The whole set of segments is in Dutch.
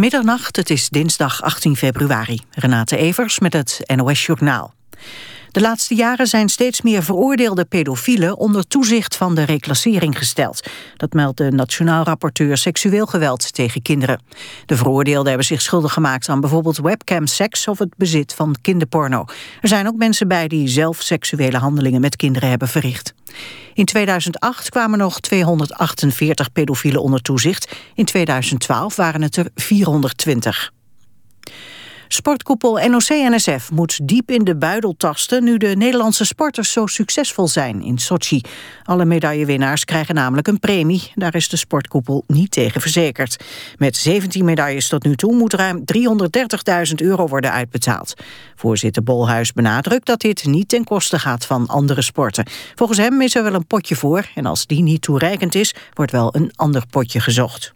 Middernacht, het is dinsdag 18 februari. Renate Evers met het NOS Journaal. De laatste jaren zijn steeds meer veroordeelde pedofielen onder toezicht van de reclassering gesteld. Dat meldt de Nationaal Rapporteur Seksueel Geweld tegen kinderen. De veroordeelden hebben zich schuldig gemaakt aan bijvoorbeeld webcam-seks of het bezit van kinderporno. Er zijn ook mensen bij die zelf seksuele handelingen met kinderen hebben verricht. In 2008 kwamen nog 248 pedofielen onder toezicht. In 2012 waren het er 420. Sportkoepel NOC-NSF moet diep in de buidel tasten... nu de Nederlandse sporters zo succesvol zijn in Sochi. Alle medaillewinnaars krijgen namelijk een premie. Daar is de sportkoepel niet tegen verzekerd. Met 17 medailles tot nu toe moet ruim 330.000 euro worden uitbetaald. Voorzitter Bolhuis benadrukt dat dit niet ten koste gaat van andere sporten. Volgens hem is er wel een potje voor... en als die niet toereikend is, wordt wel een ander potje gezocht.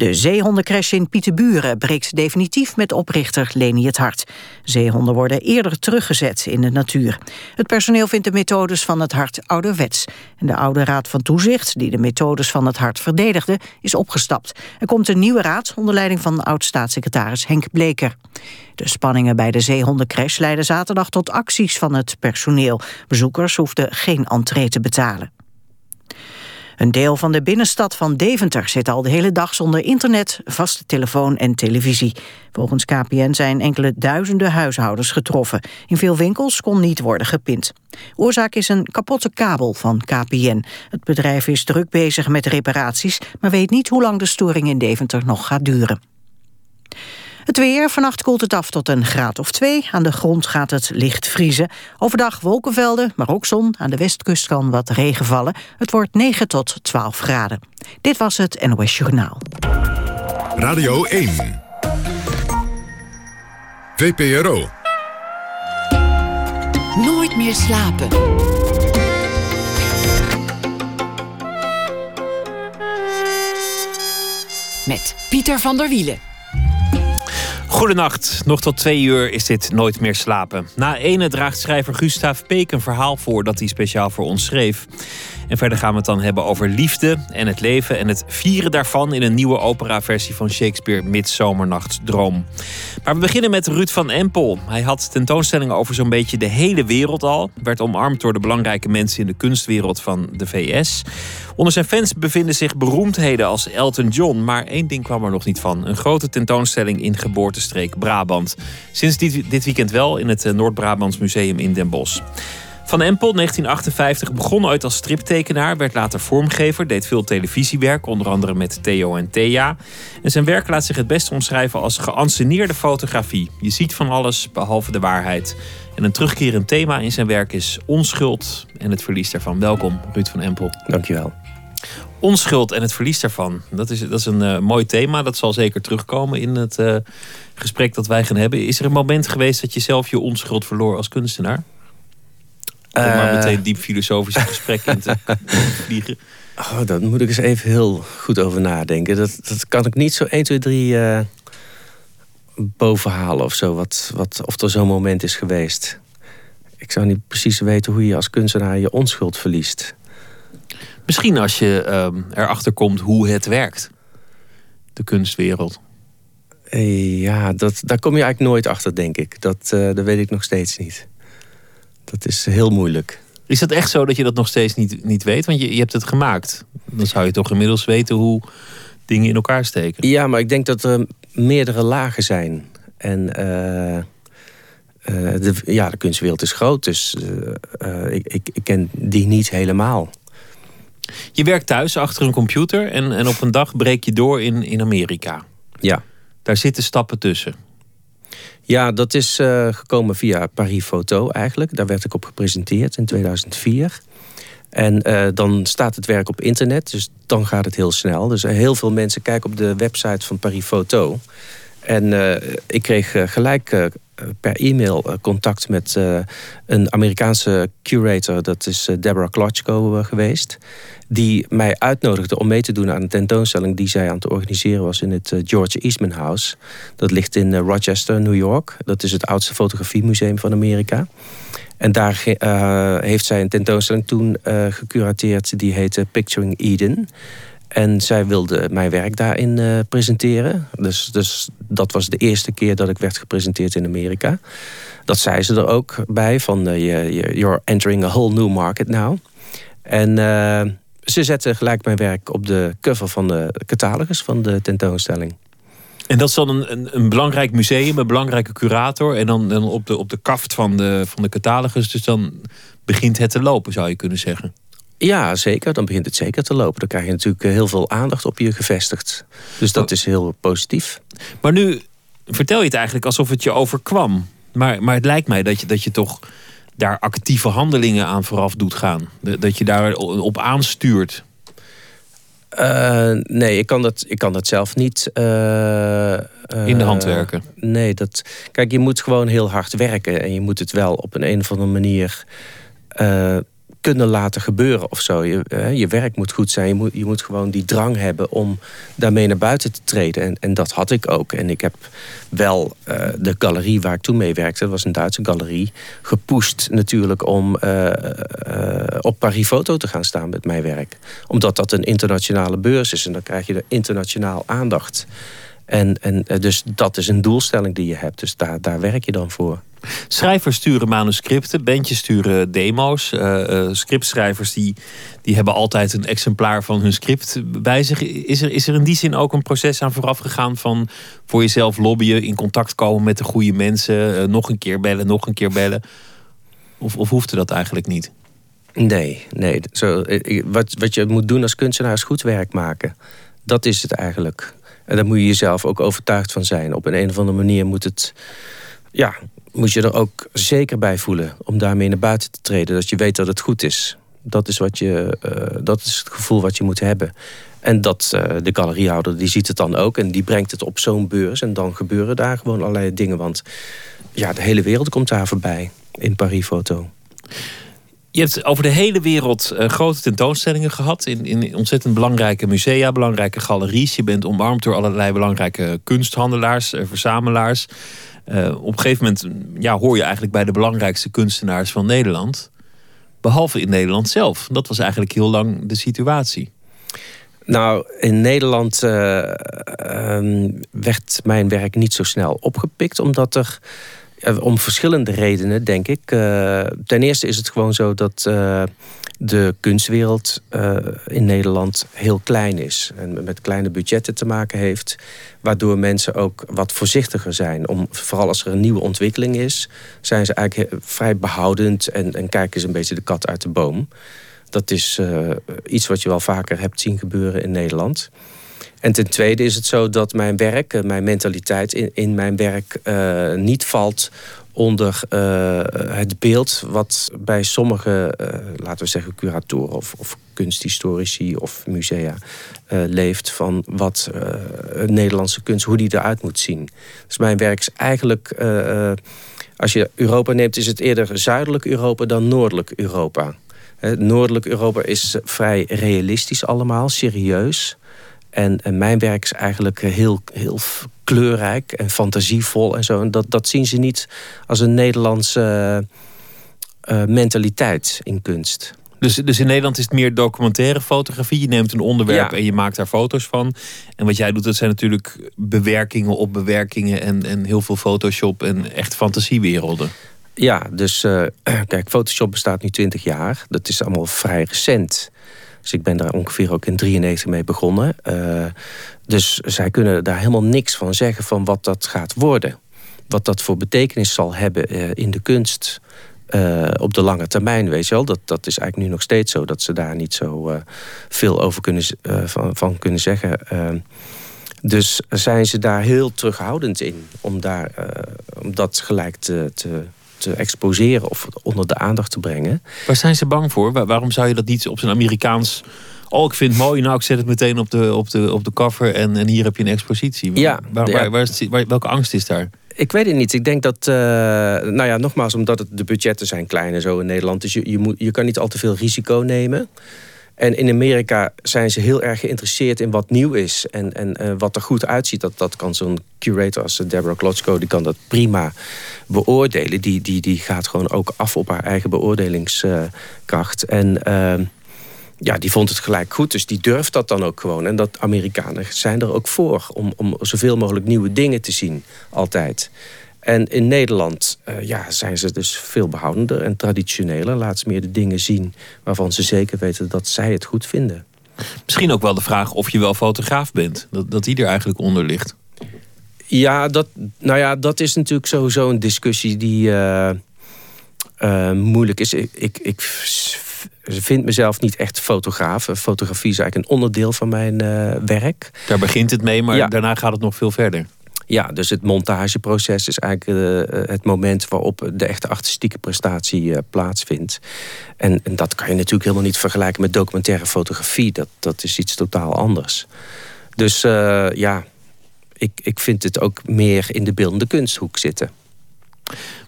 De zeehondencrash in Pieterburen breekt definitief met oprichter Leni het Hart. Zeehonden worden eerder teruggezet in de natuur. Het personeel vindt de methodes van het hart ouderwets. En de oude raad van toezicht, die de methodes van het hart verdedigde, is opgestapt. Er komt een nieuwe raad onder leiding van oud-staatssecretaris Henk Bleker. De spanningen bij de zeehondencrash leidden zaterdag tot acties van het personeel. Bezoekers hoefden geen entree te betalen. Een deel van de binnenstad van Deventer zit al de hele dag zonder internet, vaste telefoon en televisie. Volgens KPN zijn enkele duizenden huishoudens getroffen. In veel winkels kon niet worden gepind. Oorzaak is een kapotte kabel van KPN. Het bedrijf is druk bezig met reparaties, maar weet niet hoe lang de storing in Deventer nog gaat duren. Het weer, vannacht koelt het af tot een graad of twee. Aan de grond gaat het licht vriezen. Overdag wolkenvelden, maar ook zon. Aan de westkust kan wat regen vallen. Het wordt 9 tot 12 graden. Dit was het NOS Journaal. Radio 1. VPRO. Nooit meer slapen. Met Pieter van der Wielen. Goedenacht. Nog tot twee uur is dit Nooit meer slapen. Na ene draagt schrijver Gustav Peek een verhaal voor dat hij speciaal voor ons schreef. En verder gaan we het dan hebben over liefde en het leven en het vieren daarvan in een nieuwe operaversie van Shakespeare Midsomernachtsdroom. Maar we beginnen met Ruud van Empel. Hij had tentoonstellingen over zo'n beetje de hele wereld al. Werd omarmd door de belangrijke mensen in de kunstwereld van de VS. Onder zijn fans bevinden zich beroemdheden als Elton John. Maar één ding kwam er nog niet van. Een grote tentoonstelling in geboortestreek Brabant. Sinds dit, dit weekend wel in het eh, Noord-Brabants Museum in Den Bosch. Van Empel, 1958, begon ooit als striptekenaar, werd later vormgever, deed veel televisiewerk, onder andere met Theo en Thea. En zijn werk laat zich het best omschrijven als geanceneerde fotografie. Je ziet van alles behalve de waarheid. En een terugkerend thema in zijn werk is onschuld en het verlies daarvan. Welkom, Ruud van Empel. Dankjewel. Onschuld en het verlies daarvan. Dat is, dat is een uh, mooi thema. Dat zal zeker terugkomen in het uh, gesprek dat wij gaan hebben. Is er een moment geweest dat je zelf je onschuld verloor als kunstenaar? Om maar meteen eh. diep filosofische gesprekken in te vliegen. Oh, daar moet ik eens even heel goed over nadenken. Dat, dat kan ik niet zo 1, 2, 3 uh, bovenhalen of zo. Wat, wat, of er zo'n moment is geweest. Ik zou niet precies weten hoe je als kunstenaar je onschuld verliest. Misschien als je uh, erachter komt hoe het werkt. De kunstwereld. Eh, ja, dat, daar kom je eigenlijk nooit achter, denk ik. Dat, uh, dat weet ik nog steeds niet. Dat is heel moeilijk. Is dat echt zo dat je dat nog steeds niet, niet weet? Want je, je hebt het gemaakt. Dan zou je toch inmiddels weten hoe dingen in elkaar steken. Ja, maar ik denk dat er meerdere lagen zijn. En uh, de, ja, de kunstwereld is groot, dus uh, ik, ik, ik ken die niet helemaal. Je werkt thuis achter een computer en, en op een dag breek je door in, in Amerika. Ja. Daar zitten stappen tussen. Ja, dat is uh, gekomen via Paris Photo eigenlijk. Daar werd ik op gepresenteerd in 2004. En uh, dan staat het werk op internet, dus dan gaat het heel snel. Dus heel veel mensen kijken op de website van Paris Photo. En ik kreeg gelijk per e-mail contact met een Amerikaanse curator. Dat is Deborah Klotchko geweest die mij uitnodigde om mee te doen aan een tentoonstelling die zij aan het organiseren was in het eh, George Eastman House. Dat ligt in eh, Rochester, New York. Dat is het oudste fotografiemuseum van Amerika. En daar heeft zij een tentoonstelling toen gecurateerd die heette Picturing Eden. En zij wilde mijn werk daarin uh, presenteren. Dus, dus dat was de eerste keer dat ik werd gepresenteerd in Amerika. Dat zei ze er ook bij, van uh, you're entering a whole new market now. En uh, ze zette gelijk mijn werk op de cover van de catalogus van de tentoonstelling. En dat is dan een, een, een, belangrijk museum, een belangrijke curator. En dan, dan op, de, op de kaft van de, van de catalogus. Dus dan begint het te lopen, zou je kunnen zeggen. Ja, zeker. Dan begint het zeker te lopen. Dan krijg je natuurlijk heel veel aandacht op je gevestigd. Dus dat oh. is heel positief. Maar nu vertel je het eigenlijk alsof het je overkwam. Maar, maar het lijkt mij dat je, dat je toch daar actieve handelingen aan vooraf doet gaan. Dat je daar op aanstuurt. Uh, nee, ik kan, dat, ik kan dat zelf niet. Uh, In de hand werken? Nee, dat, kijk, je moet gewoon heel hard werken. En je moet het wel op een, een of andere manier kunnen laten gebeuren of zo. Je, je werk moet goed zijn. Je moet, je moet gewoon die drang hebben om daarmee naar buiten te treden. En, en dat had ik ook. En ik heb wel uh, de galerie waar ik toen mee werkte, dat was een Duitse galerie, gepusht natuurlijk om uh, uh, op Paris Foto te gaan staan met mijn werk. Omdat dat een internationale beurs is en dan krijg je er internationaal aandacht. En, en dus dat is een doelstelling die je hebt. Dus daar, daar werk je dan voor. Schrijvers sturen manuscripten, bandjes sturen demo's. Uh, scriptschrijvers die, die hebben altijd een exemplaar van hun script bij zich. Is er, is er in die zin ook een proces aan vooraf gegaan van voor jezelf lobbyen, in contact komen met de goede mensen, uh, nog een keer bellen, nog een keer bellen? Of, of hoefde dat eigenlijk niet? Nee, nee. Zo, wat, wat je moet doen als kunstenaar is goed werk maken. Dat is het eigenlijk. En daar moet je jezelf ook overtuigd van zijn. Op een, een of andere manier moet het ja, moet je er ook zeker bij voelen om daarmee naar buiten te treden. Dat je weet dat het goed is. Dat is, wat je, uh, dat is het gevoel wat je moet hebben. En dat uh, de galeriehouder die ziet het dan ook en die brengt het op zo'n beurs. En dan gebeuren daar gewoon allerlei dingen. Want ja, de hele wereld komt daar voorbij in Paris Foto. Je hebt over de hele wereld uh, grote tentoonstellingen gehad. In, in ontzettend belangrijke musea, belangrijke galeries. Je bent omarmd door allerlei belangrijke kunsthandelaars, verzamelaars. Uh, op een gegeven moment ja, hoor je eigenlijk bij de belangrijkste kunstenaars van Nederland. Behalve in Nederland zelf. Dat was eigenlijk heel lang de situatie. Nou, in Nederland uh, werd mijn werk niet zo snel opgepikt, omdat er. Om verschillende redenen, denk ik. Ten eerste is het gewoon zo dat de kunstwereld uh, in Nederland heel klein is. En met kleine budgetten te maken heeft. Waardoor mensen ook wat voorzichtiger zijn. Om, vooral als er een nieuwe ontwikkeling is, zijn ze eigenlijk vrij behoudend en, en kijken ze een beetje de kat uit de boom. Dat is uh, iets wat je wel vaker hebt zien gebeuren in Nederland. En ten tweede is het zo dat mijn werk, eh, mijn mentaliteit in, in mijn werk niet valt onder uh, het beeld wat bij sommige, uh, laten we zeggen, curatoren of, of kunsthistorici of musea uh, leeft van wat Nederlandse kunst, hoe die eruit moet zien. Dus mijn werk is eigenlijk, als je Europa neemt, is het eerder zuidelijk Europa dan noordelijk Europa. Noordelijk Europa is vrij realistisch allemaal, serieus. En, en, mijn werk is eigenlijk heel, heel kleurrijk en fantasievol en zo. En dat, dat zien ze niet als een Nederlandse uh, mentaliteit in kunst. Dus, dus in Nederland is het meer documentaire fotografie. Je neemt een onderwerp en je maakt daar foto's van. En wat jij doet, dat zijn natuurlijk bewerkingen op bewerkingen en, en heel veel Photoshop en echt fantasiewerelden. Ja, dus uh, kijk, Photoshop bestaat nu 20 jaar. Dat is allemaal vrij recent. Dus ik ben daar ongeveer ook in 93 mee begonnen. Uh, dus zij kunnen daar helemaal niks van zeggen van wat dat gaat worden. Wat dat voor betekenis zal hebben uh, in de kunst uh, op de lange termijn, weet je wel. Dat, dat is eigenlijk nu nog steeds zo, dat ze daar niet zo veel over kunnen, van, van, kunnen zeggen. dus zijn ze daar heel terughoudend in om, daar, om dat gelijk te, te te exposeren of onder de aandacht te brengen. Waar zijn ze bang voor? waarom zou je dat niet op zijn Amerikaans Oh, ik vind het mooi. Nou, ik zet het meteen op de, op de, op de cover en, en hier heb je een expositie. Ja, waar, waar, waar, is, welke angst is daar? Ik weet het niet. Ik denk dat, uh, nou ja, nogmaals, omdat het, de budgetten zijn klein en zo in Nederland. Dus je, je, moet, je kan niet al te veel risico nemen. En in Amerika zijn ze heel erg geïnteresseerd in wat nieuw is en, en uh, wat er goed uitziet. Dat, dat kan zo'n curator als Deborah Klotsko, die kan dat prima beoordelen. Die, die, die gaat gewoon ook af op haar eigen beoordelingskracht. en uh, ja, die vond het gelijk goed. Dus die durft dat dan ook gewoon. En dat Amerikanen zijn er ook voor. Om, om zoveel mogelijk nieuwe dingen te zien. Altijd. En in Nederland uh, ja, zijn ze dus veel behoudender en traditioneler. Laat ze meer de dingen zien waarvan ze zeker weten dat zij het goed vinden. Misschien ook wel de vraag of je wel fotograaf bent. Dat, dat die er eigenlijk onder ligt. Ja, dat, nou ja, dat is natuurlijk sowieso een discussie die uh, uh, moeilijk is. Ik, ik, ik vind mezelf niet echt fotograaf. Fotografie is eigenlijk een onderdeel van mijn werk. Daar begint het mee, maar ja. daarna gaat het nog veel verder. Ja, dus het montageproces is eigenlijk uh, het moment waarop de echte artistieke prestatie uh, plaatsvindt. En, en, dat kan je natuurlijk helemaal niet vergelijken met documentaire fotografie. Dat, dat is iets totaal anders. Dus uh, ja, ik, ik vind het ook meer in de beeldende kunsthoek zitten.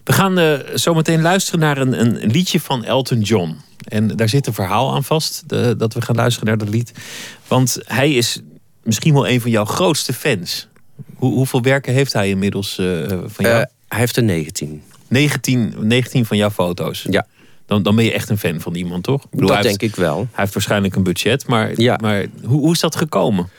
We gaan zo meteen luisteren naar een, een liedje van Elton John. En daar zit een verhaal aan vast, de, dat we gaan luisteren naar dat lied. Want hij is misschien wel een van jouw grootste fans. Hoe, hoeveel werken heeft hij inmiddels uh, van jou? Uh, hij heeft er 19. 19. 19 van jouw foto's? Ja. Dan, dan ben je echt een fan van iemand, toch? Ik bedoel, dat denk ik wel. Hij heeft waarschijnlijk een budget, maar, ja. maar hoe, hoe is dat gekomen?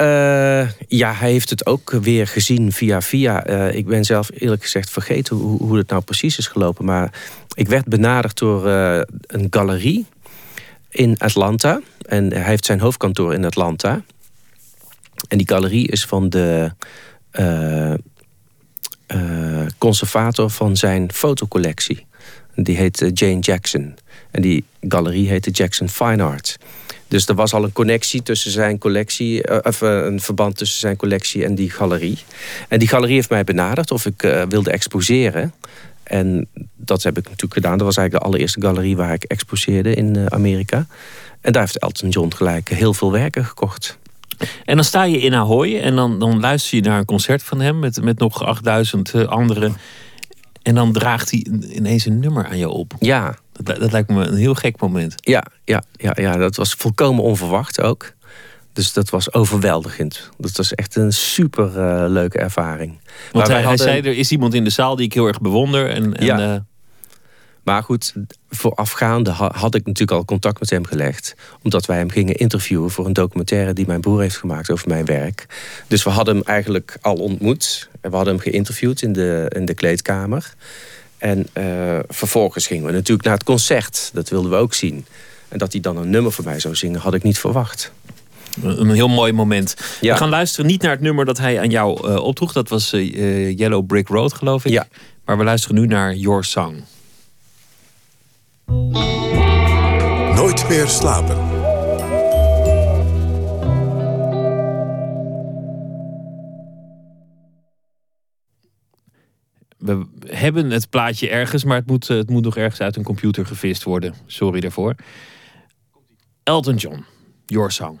Uh, ja, hij heeft het ook weer gezien via via. Uh, ik ben zelf eerlijk gezegd vergeten hoe, hoe het nou precies is gelopen. Maar ik werd benaderd door uh, een galerie in Atlanta. En hij heeft zijn hoofdkantoor in Atlanta. En die galerie is van de uh, uh, conservator van zijn fotocollectie. Die heet Jane Jackson. En die galerie heette Jackson Fine Art. Dus er was al een connectie tussen zijn collectie, of een verband tussen zijn collectie en die galerie. En die galerie heeft mij benaderd of ik wilde exposeren. En dat heb ik natuurlijk gedaan. Dat was eigenlijk de allereerste galerie waar ik exposeerde in Amerika. En daar heeft Elton John gelijk heel veel werken gekocht. En dan sta je in Ahoy en dan, dan luister je naar een concert van hem met, met nog 8000 anderen. En dan draagt hij ineens een nummer aan je op. Ja. Dat, dat lijkt me een heel gek moment. Ja, ja, ja, ja, dat was volkomen onverwacht ook. Dus dat was overweldigend. Dat was echt een super uh, leuke ervaring. Want hij, hadden... hij, zei, er is iemand in de zaal die ik heel erg bewonder. En, en, ja. Uh... Maar goed, voorafgaande had ik natuurlijk al contact met hem gelegd. Omdat wij hem gingen interviewen voor een documentaire die mijn broer heeft gemaakt over mijn werk. Dus we hadden hem eigenlijk al ontmoet. En we hadden hem geïnterviewd in de, in de kleedkamer. En uh, vervolgens gingen we natuurlijk naar het concert. Dat wilden we ook zien. En dat hij dan een nummer voor mij zou zingen, had ik niet verwacht. Een heel mooi moment. Ja. We gaan luisteren niet naar het nummer dat hij aan jou uh, opdroeg. Dat was uh, Yellow Brick Road, geloof ik. Ja. Maar we luisteren nu naar Your Song. Nooit meer slapen. We hebben het plaatje ergens, maar het moet, het moet nog ergens uit een computer gevist worden. Sorry daarvoor. Elton John, Your Song.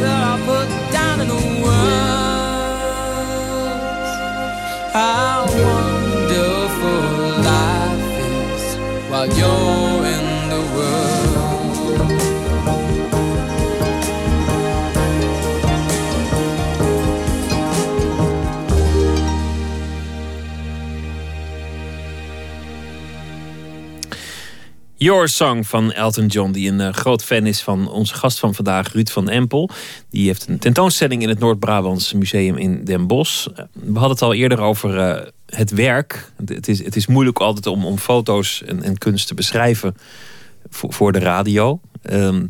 that I put down in the words how wonderful life is while you're Your Song van Elton John, die een eh, groot fan is van onze gast van vandaag, Ruud van Empel. Die heeft een tentoonstelling in het Noord-Brabants Museum in Den Bosch. Eh, we hadden het al eerder over eh, het werk. Het is, het is moeilijk altijd om, om foto's en, en kunst te beschrijven voor, de radio. Ehm,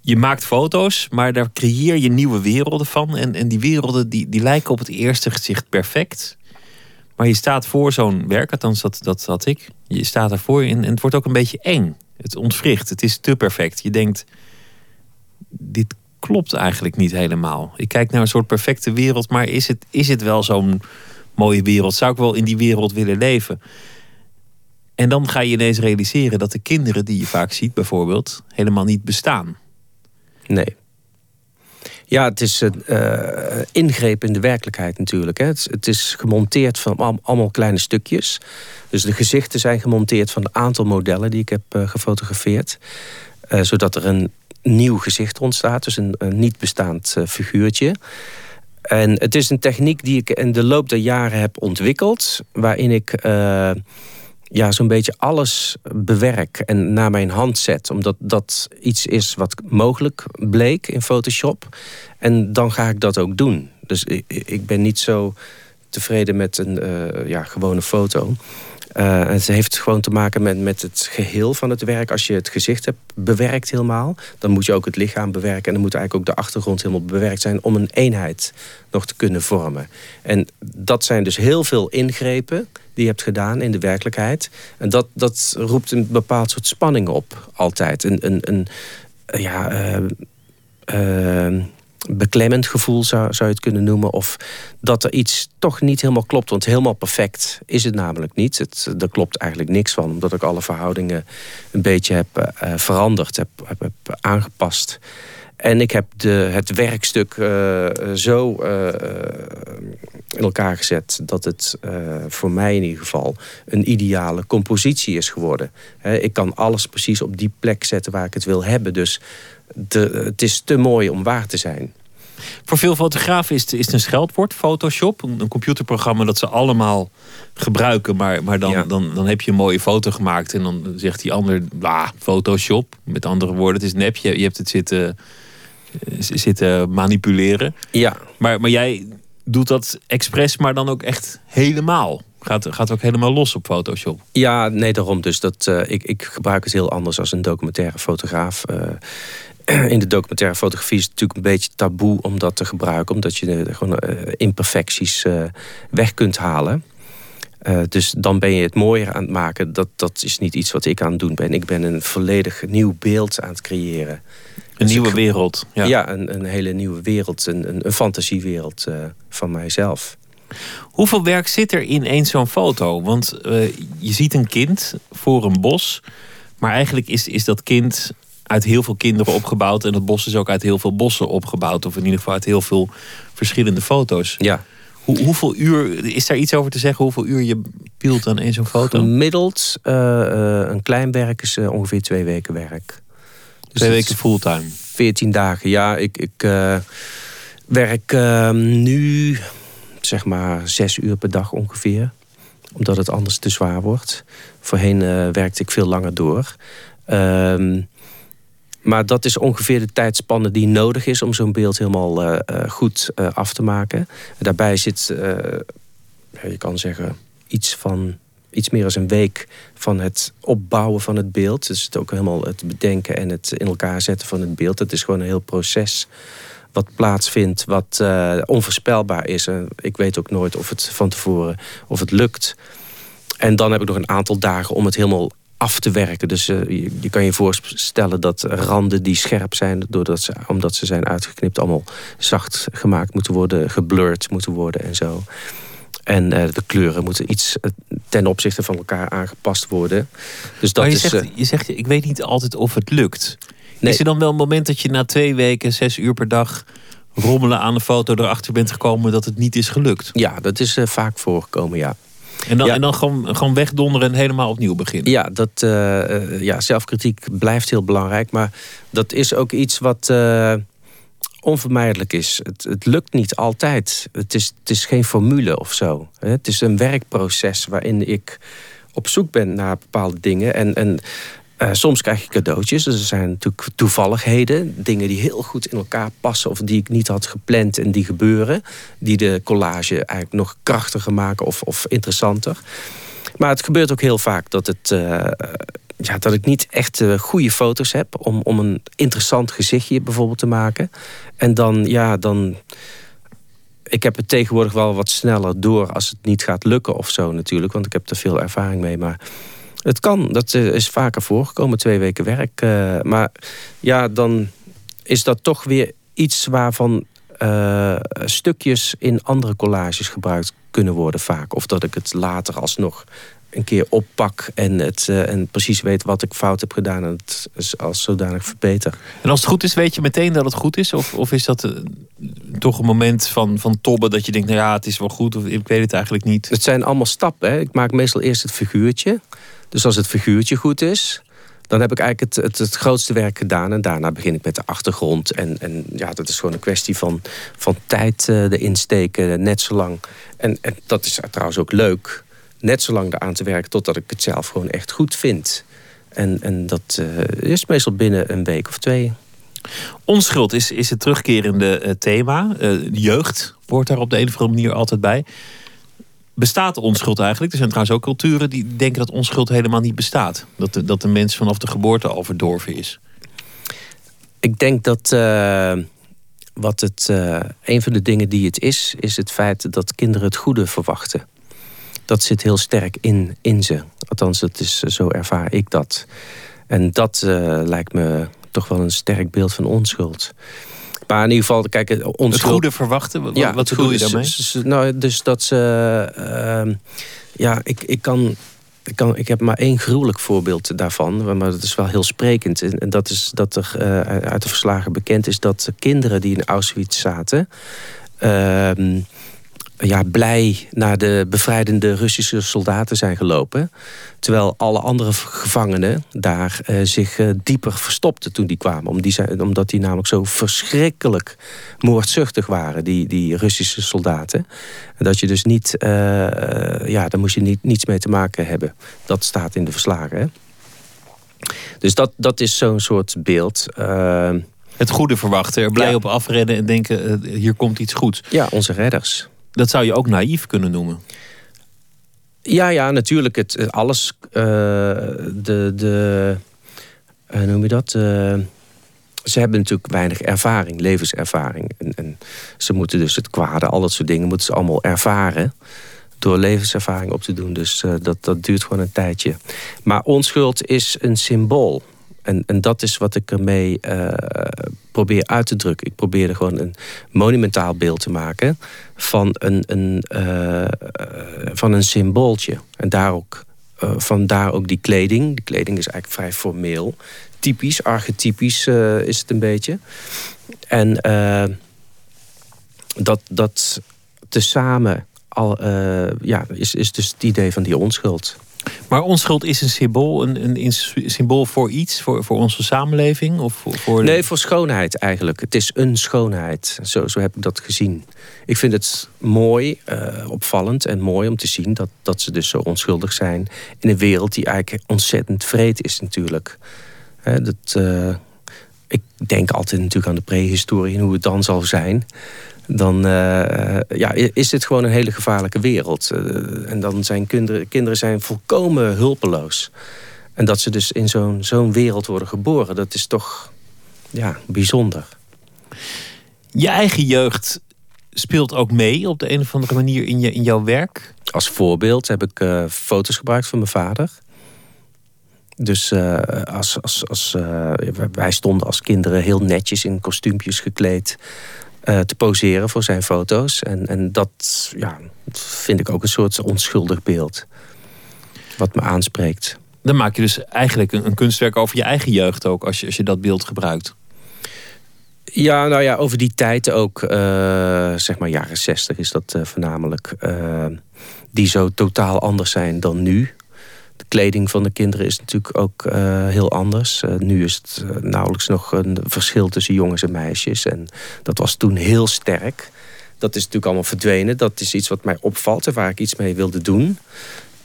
je maakt foto's, maar daar creëer je nieuwe werelden van. En, en die werelden die, die lijken op het eerste gezicht perfect. Maar je staat voor zo'n werk, althans dat, dat had ik. Je staat ervoor en, en het wordt ook een beetje eng. Het ontwricht, het is te perfect. Je denkt, dit klopt eigenlijk niet helemaal. Ik kijk naar een soort perfecte wereld, maar is het, is het wel zo'n mooie wereld? Zou ik wel in die wereld willen leven? En dan ga je ineens realiseren dat de kinderen die je vaak ziet, bijvoorbeeld, helemaal niet bestaan. Nee. Ja, het is een uh, ingreep in de werkelijkheid natuurlijk. Hè. Het, is gemonteerd van al, allemaal kleine stukjes. Dus de gezichten zijn gemonteerd van een aantal modellen die ik heb uh, gefotografeerd. Zodat er een nieuw gezicht ontstaat, dus een, een niet bestaand figuurtje. En het is een techniek die ik in de loop der jaren heb ontwikkeld, waarin ik ja, zo'n beetje alles bewerk en naar mijn hand zet. Omdat dat iets is wat mogelijk bleek in Photoshop. En dan ga ik dat ook doen. Dus ik, ben niet zo tevreden met een uh, ja, gewone foto. Uh, het heeft gewoon te maken met, met het geheel van het werk. Als je het gezicht hebt bewerkt helemaal... dan moet je ook het lichaam bewerken. En dan moet eigenlijk ook de achtergrond helemaal bewerkt zijn... om een eenheid nog te kunnen vormen. En dat zijn dus heel veel ingrepen die je hebt gedaan in de werkelijkheid. En dat, dat roept een bepaald soort spanning op, altijd. Een, een, een ja, uh, uh, beklemmend gevoel zou, zou je het kunnen noemen. Of dat er iets toch niet helemaal klopt. Want helemaal perfect is het namelijk niet. Het, er klopt eigenlijk niks van. Omdat ik alle verhoudingen een beetje heb uh, veranderd, heb, heb, aangepast. En ik heb de, het werkstuk uh, zo uh, in elkaar gezet dat het voor mij in ieder geval een ideale compositie is geworden. Ik kan alles precies op die plek zetten waar ik het wil hebben. Dus de, het is te mooi om waar te zijn. Voor veel fotografen is het, is het een scheldwoord, Photoshop. Een, een, computerprogramma dat ze allemaal gebruiken. Maar, maar dan, ja. dan, dan heb je een mooie foto gemaakt. En dan zegt die ander, bah, Photoshop. Met andere woorden, het is nep. Je, je hebt het zitten zitten manipuleren. Ja. Maar, maar jij doet dat expres, maar dan ook echt helemaal. Gaat, gaat ook helemaal los op Photoshop. Ja, nee, daarom. Dus dat, uh, ik, ik gebruik het heel anders als een documentaire fotograaf. Uh, in de documentaire fotografie is het natuurlijk een beetje taboe om dat te gebruiken. Omdat je de, gewoon uh, imperfecties weg kunt halen. Uh, dus dan ben je het mooier aan het maken. Dat, dat is niet iets wat ik aan het doen ben. Ik ben een volledig nieuw beeld aan het creëren. Een dus nieuwe wereld. Ja, ja een, een, hele nieuwe wereld. Een, een, een fantasiewereld uh, van mijzelf. Hoeveel werk zit er in één zo'n foto? Want uh, je ziet een kind voor een bos. Maar eigenlijk is, is dat kind uit heel veel kinderen opgebouwd. En het bos is ook uit heel veel bossen opgebouwd. Of in ieder geval uit heel veel verschillende foto's. Ja. Hoe, hoeveel uur, is daar iets over te zeggen? Hoeveel uur je pielt aan één zo'n foto? Gemiddeld uh, een klein werk is uh, ongeveer twee weken werk. Dus twee weken fulltime? Veertien dagen, ja. Ik, ik uh, werk ehm, nu zeg maar zes uur per dag ongeveer. Omdat het anders te zwaar wordt. Voorheen werkte ik veel langer door. Ehm maar dat is ongeveer de tijdspanne die nodig is om zo'n beeld helemaal uh, goed uh, af te maken. Daarbij zit, je kan zeggen, iets van iets meer dan een week van het opbouwen van het beeld. Dus het ook helemaal het bedenken en het in elkaar zetten van het beeld. Het is gewoon een heel proces wat plaatsvindt, wat onvoorspelbaar is. Ik weet ook nooit of het van tevoren of het lukt. En dan heb ik nog een aantal dagen om het helemaal af te werken. Dus uh, je, je, kan je voorstellen dat randen die scherp zijn... Doordat ze, omdat ze zijn uitgeknipt... allemaal zacht gemaakt moeten worden, geblurred moeten worden en zo. En uh, de kleuren moeten iets uh, ten opzichte van elkaar aangepast worden. Dus dat je, is, zegt, je zegt, ik weet niet altijd of het lukt. Nee. Is er dan wel een moment dat je na twee weken, zes uur per dag rommelen aan de foto erachter bent gekomen dat het niet is gelukt? Ja, dat is vaak voorgekomen, ja. En dan, en dan gewoon, gewoon wegdonderen en helemaal opnieuw beginnen. Ja, dat, uh, ja, zelfkritiek blijft heel belangrijk. Maar dat is ook iets wat uh, onvermijdelijk is. Het, het, lukt niet altijd. Het is, het is geen formule of zo. Het is een werkproces waarin ik op zoek ben naar bepaalde dingen. En, en uh, soms krijg je cadeautjes. Dus er zijn natuurlijk toevalligheden. Dingen die heel goed in elkaar passen. Of die ik niet had gepland en die gebeuren. Die de collage eigenlijk nog krachtiger maken of, of interessanter. Maar het gebeurt ook heel vaak dat, het, uh, ja, dat ik niet echt uh, goede foto's heb. Om, om een interessant gezichtje bijvoorbeeld te maken. En dan, ja, dan ik heb het tegenwoordig wel wat sneller door als het niet gaat lukken of zo natuurlijk. Want ik heb er veel ervaring mee. Maar het kan, dat eh, is vaker voorgekomen, twee weken werk. Uh, maar ja, dan is dat toch weer iets waarvan uh, stukjes in andere collages gebruikt kunnen worden vaak. Of dat ik het later alsnog een keer oppak en, het, uh, en precies weet wat ik fout heb gedaan en het als zodanig verbeter. En als het goed is, weet je meteen dat het goed is? Of, of is dat uh, toch een moment van, van tobben dat je denkt, nou ja, het is wel goed of ik weet het eigenlijk niet? Het zijn allemaal stappen. Hè. Ik maak meestal eerst het figuurtje. Dus als het figuurtje goed is, dan heb ik eigenlijk het, het, grootste werk gedaan. En daarna begin ik met de achtergrond. En, en ja, dat is gewoon een kwestie van, van tijd uh, erin steken, net zo lang. En, en dat is trouwens ook leuk, net zo lang eraan te werken... totdat ik het zelf gewoon echt goed vind. En, en dat uh, is meestal binnen een week of twee. Onschuld is, is het terugkerende uh, thema. jeugd wordt daar op de een of andere manier altijd bij bestaat onschuld eigenlijk? Er zijn trouwens ook culturen die denken dat onschuld helemaal niet bestaat. Dat de, dat de mens vanaf de geboorte al verdorven is. Ik denk dat uh, wat het, uh, een van de dingen die het is, is het feit dat kinderen het goede verwachten. Dat zit heel sterk in, in ze. Althans, dat is, zo ervaar ik dat. En dat lijkt me toch wel een sterk beeld van onschuld. Maar in ieder geval, kijk, onschuld... Het goede verwachten? Wat, ja, wat bedoel je daarmee? Nou, dus dat ze... Uh, ja, ik, ik kan... Ik, kan, ik heb maar één gruwelijk voorbeeld daarvan, maar dat is wel heel sprekend. En dat is dat er uh, uit de verslagen bekend is dat kinderen die in Auschwitz zaten. Uh, ja, blij naar de bevrijdende Russische soldaten zijn gelopen. Terwijl alle andere gevangenen daar uh, zich uh, dieper verstopten toen die kwamen. Om die zijn, omdat die namelijk zo verschrikkelijk moordzuchtig waren, die, die Russische soldaten. Dat je dus niet, uh, ja, daar moest je niet, niets mee te maken hebben. Dat staat in de verslagen. Hè? Dus dat, dat is zo'n soort beeld. Het goede verwachten, er blij op afrennen en denken: hier komt iets goeds. Ja, onze redders. Dat zou je ook naïef kunnen noemen. Ja, ja, natuurlijk. Het, eh, alles. Uh, de. de uh, noem je dat? Ze hebben natuurlijk weinig ervaring, levenservaring. En, en, ze moeten dus het kwade, al dat soort dingen, moeten ze allemaal ervaren. door levenservaring op te doen. Dus dat, dat duurt gewoon een tijdje. Maar onschuld is een symbool. En, en dat is wat ik ermee uh, probeer uit te drukken. Ik probeer er gewoon een monumentaal beeld te maken van een, een, uh, van een symbooltje. En daar ook, uh, vandaar ook die kleding. Die kleding is eigenlijk vrij formeel. Typisch, archetypisch is het een beetje. En dat, dat tezamen al, ja, is, is dus het idee van die onschuld. Maar onschuld is een symbool, een, een, symbool voor iets, voor, voor onze samenleving? Of voor, Nee, voor schoonheid eigenlijk. Het is een schoonheid. Zo, zo heb ik dat gezien. Ik vind het mooi, uh, opvallend en mooi om te zien dat, dat ze dus zo onschuldig zijn. In een wereld die eigenlijk ontzettend vreed is natuurlijk. dat, uh, ik denk altijd natuurlijk aan de prehistorie en hoe het dan zal zijn dan uh, ja, is dit gewoon een hele gevaarlijke wereld. Uh, en dan zijn kinderen, kinderen zijn volkomen hulpeloos. En dat ze dus in zo'n zo'n wereld worden geboren, dat is toch ja, bijzonder. Je eigen jeugd speelt ook mee op de een of andere manier in, je, in jouw werk? Als voorbeeld heb ik uh, foto's gebruikt van mijn vader. Dus uh, als, als, als, uh, wij stonden als kinderen heel netjes in kostuumpjes gekleed. Uh, te poseren voor zijn foto's. En, en dat ja, vind ik ook een soort onschuldig beeld. Wat me aanspreekt. Dan maak je dus eigenlijk een, een kunstwerk over je eigen jeugd ook, als je, als je dat beeld gebruikt. Ja, nou ja, over die tijd ook, uh, zeg maar jaren zestig is dat uh, voornamelijk. die zo totaal anders zijn dan nu. De kleding van de kinderen is natuurlijk ook uh, heel anders. Uh, nu is het uh, nauwelijks nog een verschil tussen jongens en meisjes. En dat was toen heel sterk. Dat is natuurlijk allemaal verdwenen. Dat is iets wat mij opvalt en waar ik iets mee wilde doen.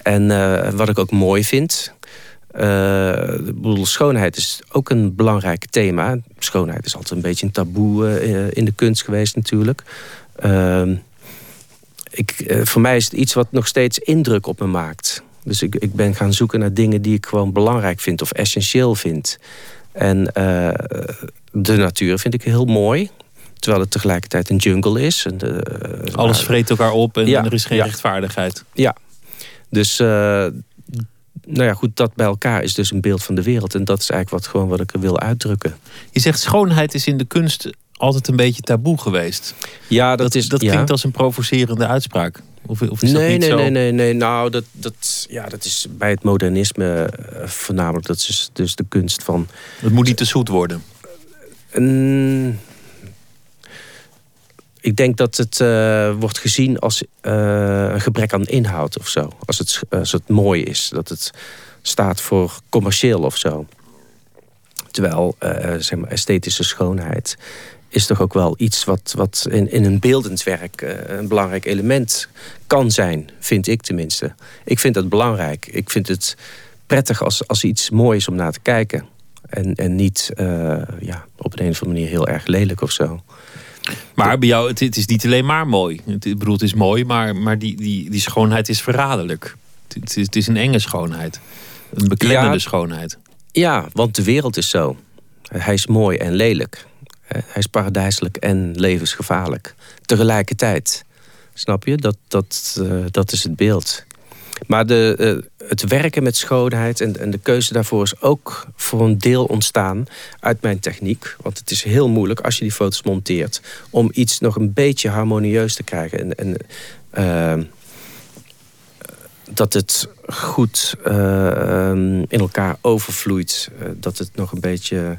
En wat ik ook mooi vind. bedoel, schoonheid is ook een belangrijk thema. Schoonheid is altijd een beetje een taboe in de kunst geweest natuurlijk. Ehm, ik, voor mij is het iets wat nog steeds indruk op me maakt. Dus ik, ik ben gaan zoeken naar dingen die ik gewoon belangrijk vind of essentieel vind. En uh, de natuur vind ik heel mooi. Terwijl het tegelijkertijd een jungle is. En de, Alles vreet elkaar op en, ja, en er is geen ja. rechtvaardigheid. Ja, dus uh, nou ja, goed, dat bij elkaar is dus een beeld van de wereld. En dat is eigenlijk wat, gewoon wat ik er wil uitdrukken. Je zegt schoonheid is in de kunst altijd een beetje taboe geweest. Ja, dat, dat is. Dat klinkt als een provocerende uitspraak. Of, of is nee, dat niet nee, zo? nee, nee, nee. Nou, dat, dat, ja, dat is bij het modernisme uh, voornamelijk. Dat is dus de kunst van. Het moet niet te zoet worden. Mm, ik denk dat het uh, wordt gezien als uh, een gebrek aan inhoud of zo. Als het, als het mooi is. Dat het staat voor commercieel of zo. Terwijl zeg maar, esthetische schoonheid is toch ook wel iets wat, wat in, in een beeldend werk uh, een belangrijk element kan zijn, vind ik tenminste. Ik vind dat belangrijk. Ik vind het prettig als, als iets mooi is om naar te kijken. En, en niet uh, ja, op een of andere manier heel erg lelijk of zo. Maar bij jou, het, het is niet alleen maar mooi. Het, ik bedoel, het is mooi, maar, maar die, die, die schoonheid is verraderlijk. Het, is, het is een enge schoonheid. Een beklemmende ja, schoonheid. Ja, want de wereld is zo. Hij is mooi en lelijk. Hij is paradijselijk en levensgevaarlijk. Tegelijkertijd. Snap je? Dat, dat, uh, dat is het beeld. Maar de, uh, het werken met schoonheid en, en de keuze daarvoor is ook voor een deel ontstaan uit mijn techniek. Want het is heel moeilijk als je die foto's monteert om iets nog een beetje harmonieus te krijgen. En, en dat het goed uh, in elkaar overvloeit. dat het nog een beetje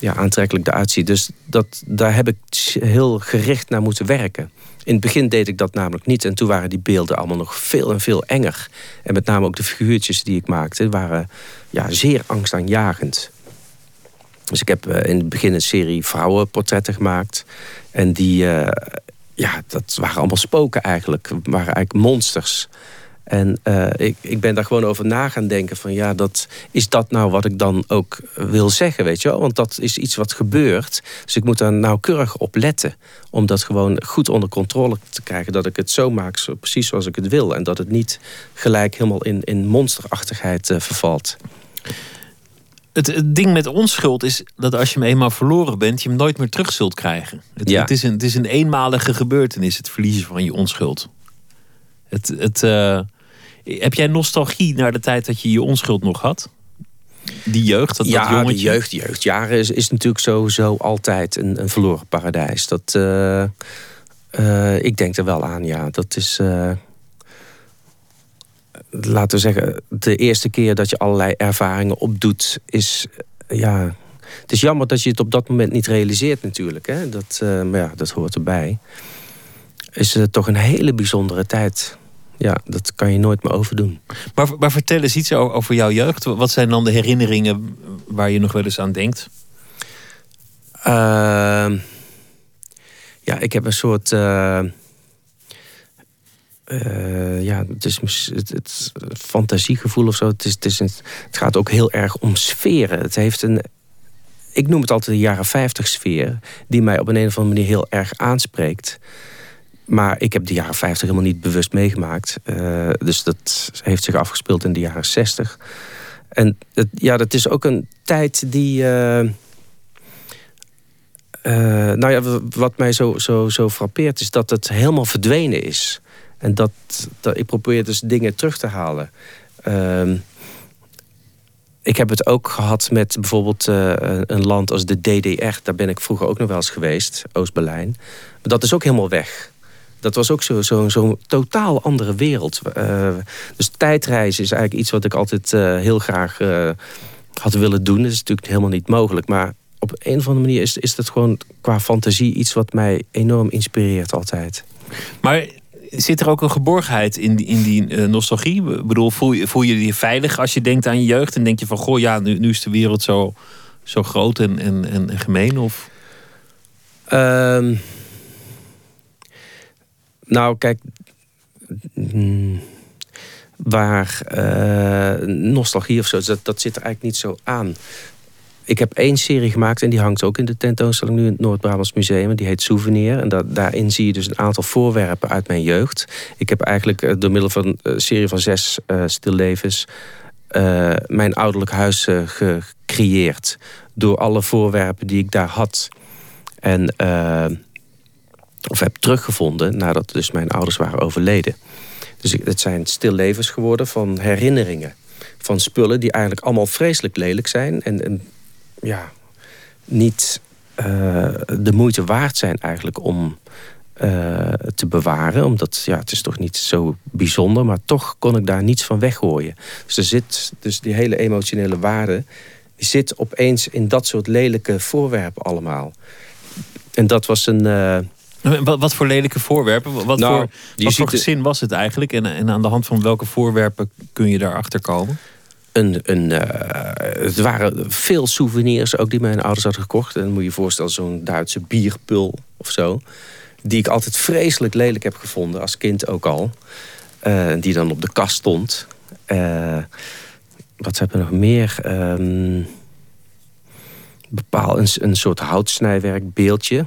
ja, aantrekkelijk eruit ziet. Dus dat, daar heb ik heel gericht naar moeten werken. In het begin deed ik dat namelijk niet. En toen waren die beelden allemaal nog veel en veel enger. En met name ook de figuurtjes die ik maakte... waren ja, zeer angstaanjagend. Dus ik heb in het begin een serie vrouwenportretten gemaakt. En die, uh, ja, dat waren allemaal spoken eigenlijk. waren eigenlijk monsters. En uh, ik, ik ben daar gewoon over na gaan denken van ja, dat, is dat nou wat ik dan ook wil zeggen, weet je wel? Want dat is iets wat gebeurt. Dus ik moet daar nauwkeurig op letten. Om dat gewoon goed onder controle te krijgen. Dat ik het zo maak, zo, precies zoals ik het wil. En dat het niet gelijk helemaal in, in monsterachtigheid uh, vervalt. Het, het, ding met onschuld is dat als je hem eenmaal verloren bent, je hem nooit meer terug zult krijgen. Het, ja. het, is, een, het is een eenmalige gebeurtenis, het verliezen van je onschuld. Het, het, eh, heb jij nostalgie naar de tijd dat je je onschuld nog had? Die jeugd, dat, ja, dat jongetje? de jeugd, jeugdjaren is, is natuurlijk sowieso altijd een, een verloren paradijs. Dat, eh, eh, ik denk er wel aan, ja. Dat is, eh, laten we zeggen, de eerste keer dat je allerlei ervaringen opdoet, is, ja... Het is jammer dat je het op dat moment niet realiseert natuurlijk. Hè? Dat, maar ja, dat hoort erbij. Is het toch een hele bijzondere tijd. Ja, dat kan je nooit meer overdoen. Maar, maar vertel eens iets over jouw jeugd. Wat zijn dan de herinneringen waar je nog wel eens aan denkt? Ehm, ja, ik heb een soort. eh, eh, ja, het is het, het fantasiegevoel of zo. Het, is, het, is een- het gaat ook heel erg om sferen. Het heeft een. Ik noem het altijd de jaren 50 sfeer, die mij op een, een of andere manier heel erg aanspreekt. Maar ik heb de jaren 50 helemaal niet bewust meegemaakt. Eh, dus dat heeft zich afgespeeld in de jaren 60. En het, ja, dat is ook een tijd die. eh, eh, nou ja, wat mij zo, zo, zo frappeert is dat het helemaal verdwenen is. En dat, dat ik probeer dus dingen terug te halen. Ehm, ik heb het ook gehad met bijvoorbeeld een- land als de DDR. Daar ben ik vroeger ook nog wel eens geweest, Oost-Berlijn. Dat is ook helemaal weg. Dat was ook zo'n zo, zo totaal andere wereld. Eh, dus tijdreizen is eigenlijk iets wat ik altijd eh, heel graag eh, had willen doen. Dat is natuurlijk helemaal niet mogelijk. Maar op een of andere manier is, is dat gewoon qua fantasie iets wat mij enorm inspireert altijd. Maar zit er ook een geborgenheid in die, in die nostalgie? Ik bedoel, voel je, voel je je veilig als je denkt aan je jeugd? En denk je van, goh, ja, nu, nu is de wereld zo, zo groot en, en, en gemeen? Of... Ehm, nou, kijk. mm, Waar eh, nostalgie of zo, dat, dat zit er eigenlijk niet zo aan. Ik heb één serie gemaakt en die hangt ook in de tentoonstelling nu in het Noord-Brabants Museum. Die heet Souvenir. En da- daarin zie je dus een aantal voorwerpen uit mijn jeugd. Ik heb eigenlijk eh, door middel van een serie van zes eh stillevens eh, mijn ouderlijk huis eh, gecreëerd. Door alle voorwerpen die ik daar had. En, eh, of heb teruggevonden nadat dus mijn ouders waren overleden. Dus het zijn stillevens geworden van herinneringen. Van spullen die eigenlijk allemaal vreselijk lelijk zijn. En, en ja, niet eh, de moeite waard zijn eigenlijk om eh, te bewaren. Omdat ja, het is toch niet zo bijzonder. Maar toch kon ik daar niets van weggooien. Dus er zit dus die hele emotionele waarde... zit opeens in dat soort lelijke voorwerpen allemaal. En dat was een... eh, Wat, wat voor lelijke voorwerpen? Wat Nou, voor, wat voor de- gezin was het eigenlijk? En, en aan de hand van welke voorwerpen kun je daarachter komen? een, een, eh, het waren veel souvenirs ook die mijn ouders hadden gekocht. En dan moet je je voorstellen, zo'n Duitse bierpul of zo. Die ik altijd vreselijk lelijk heb gevonden, als kind ook al. Eh, die dan op de kast stond. Eh, wat hebben we nog meer? Ehm, bepaal een, een soort houtsnijwerk beeldje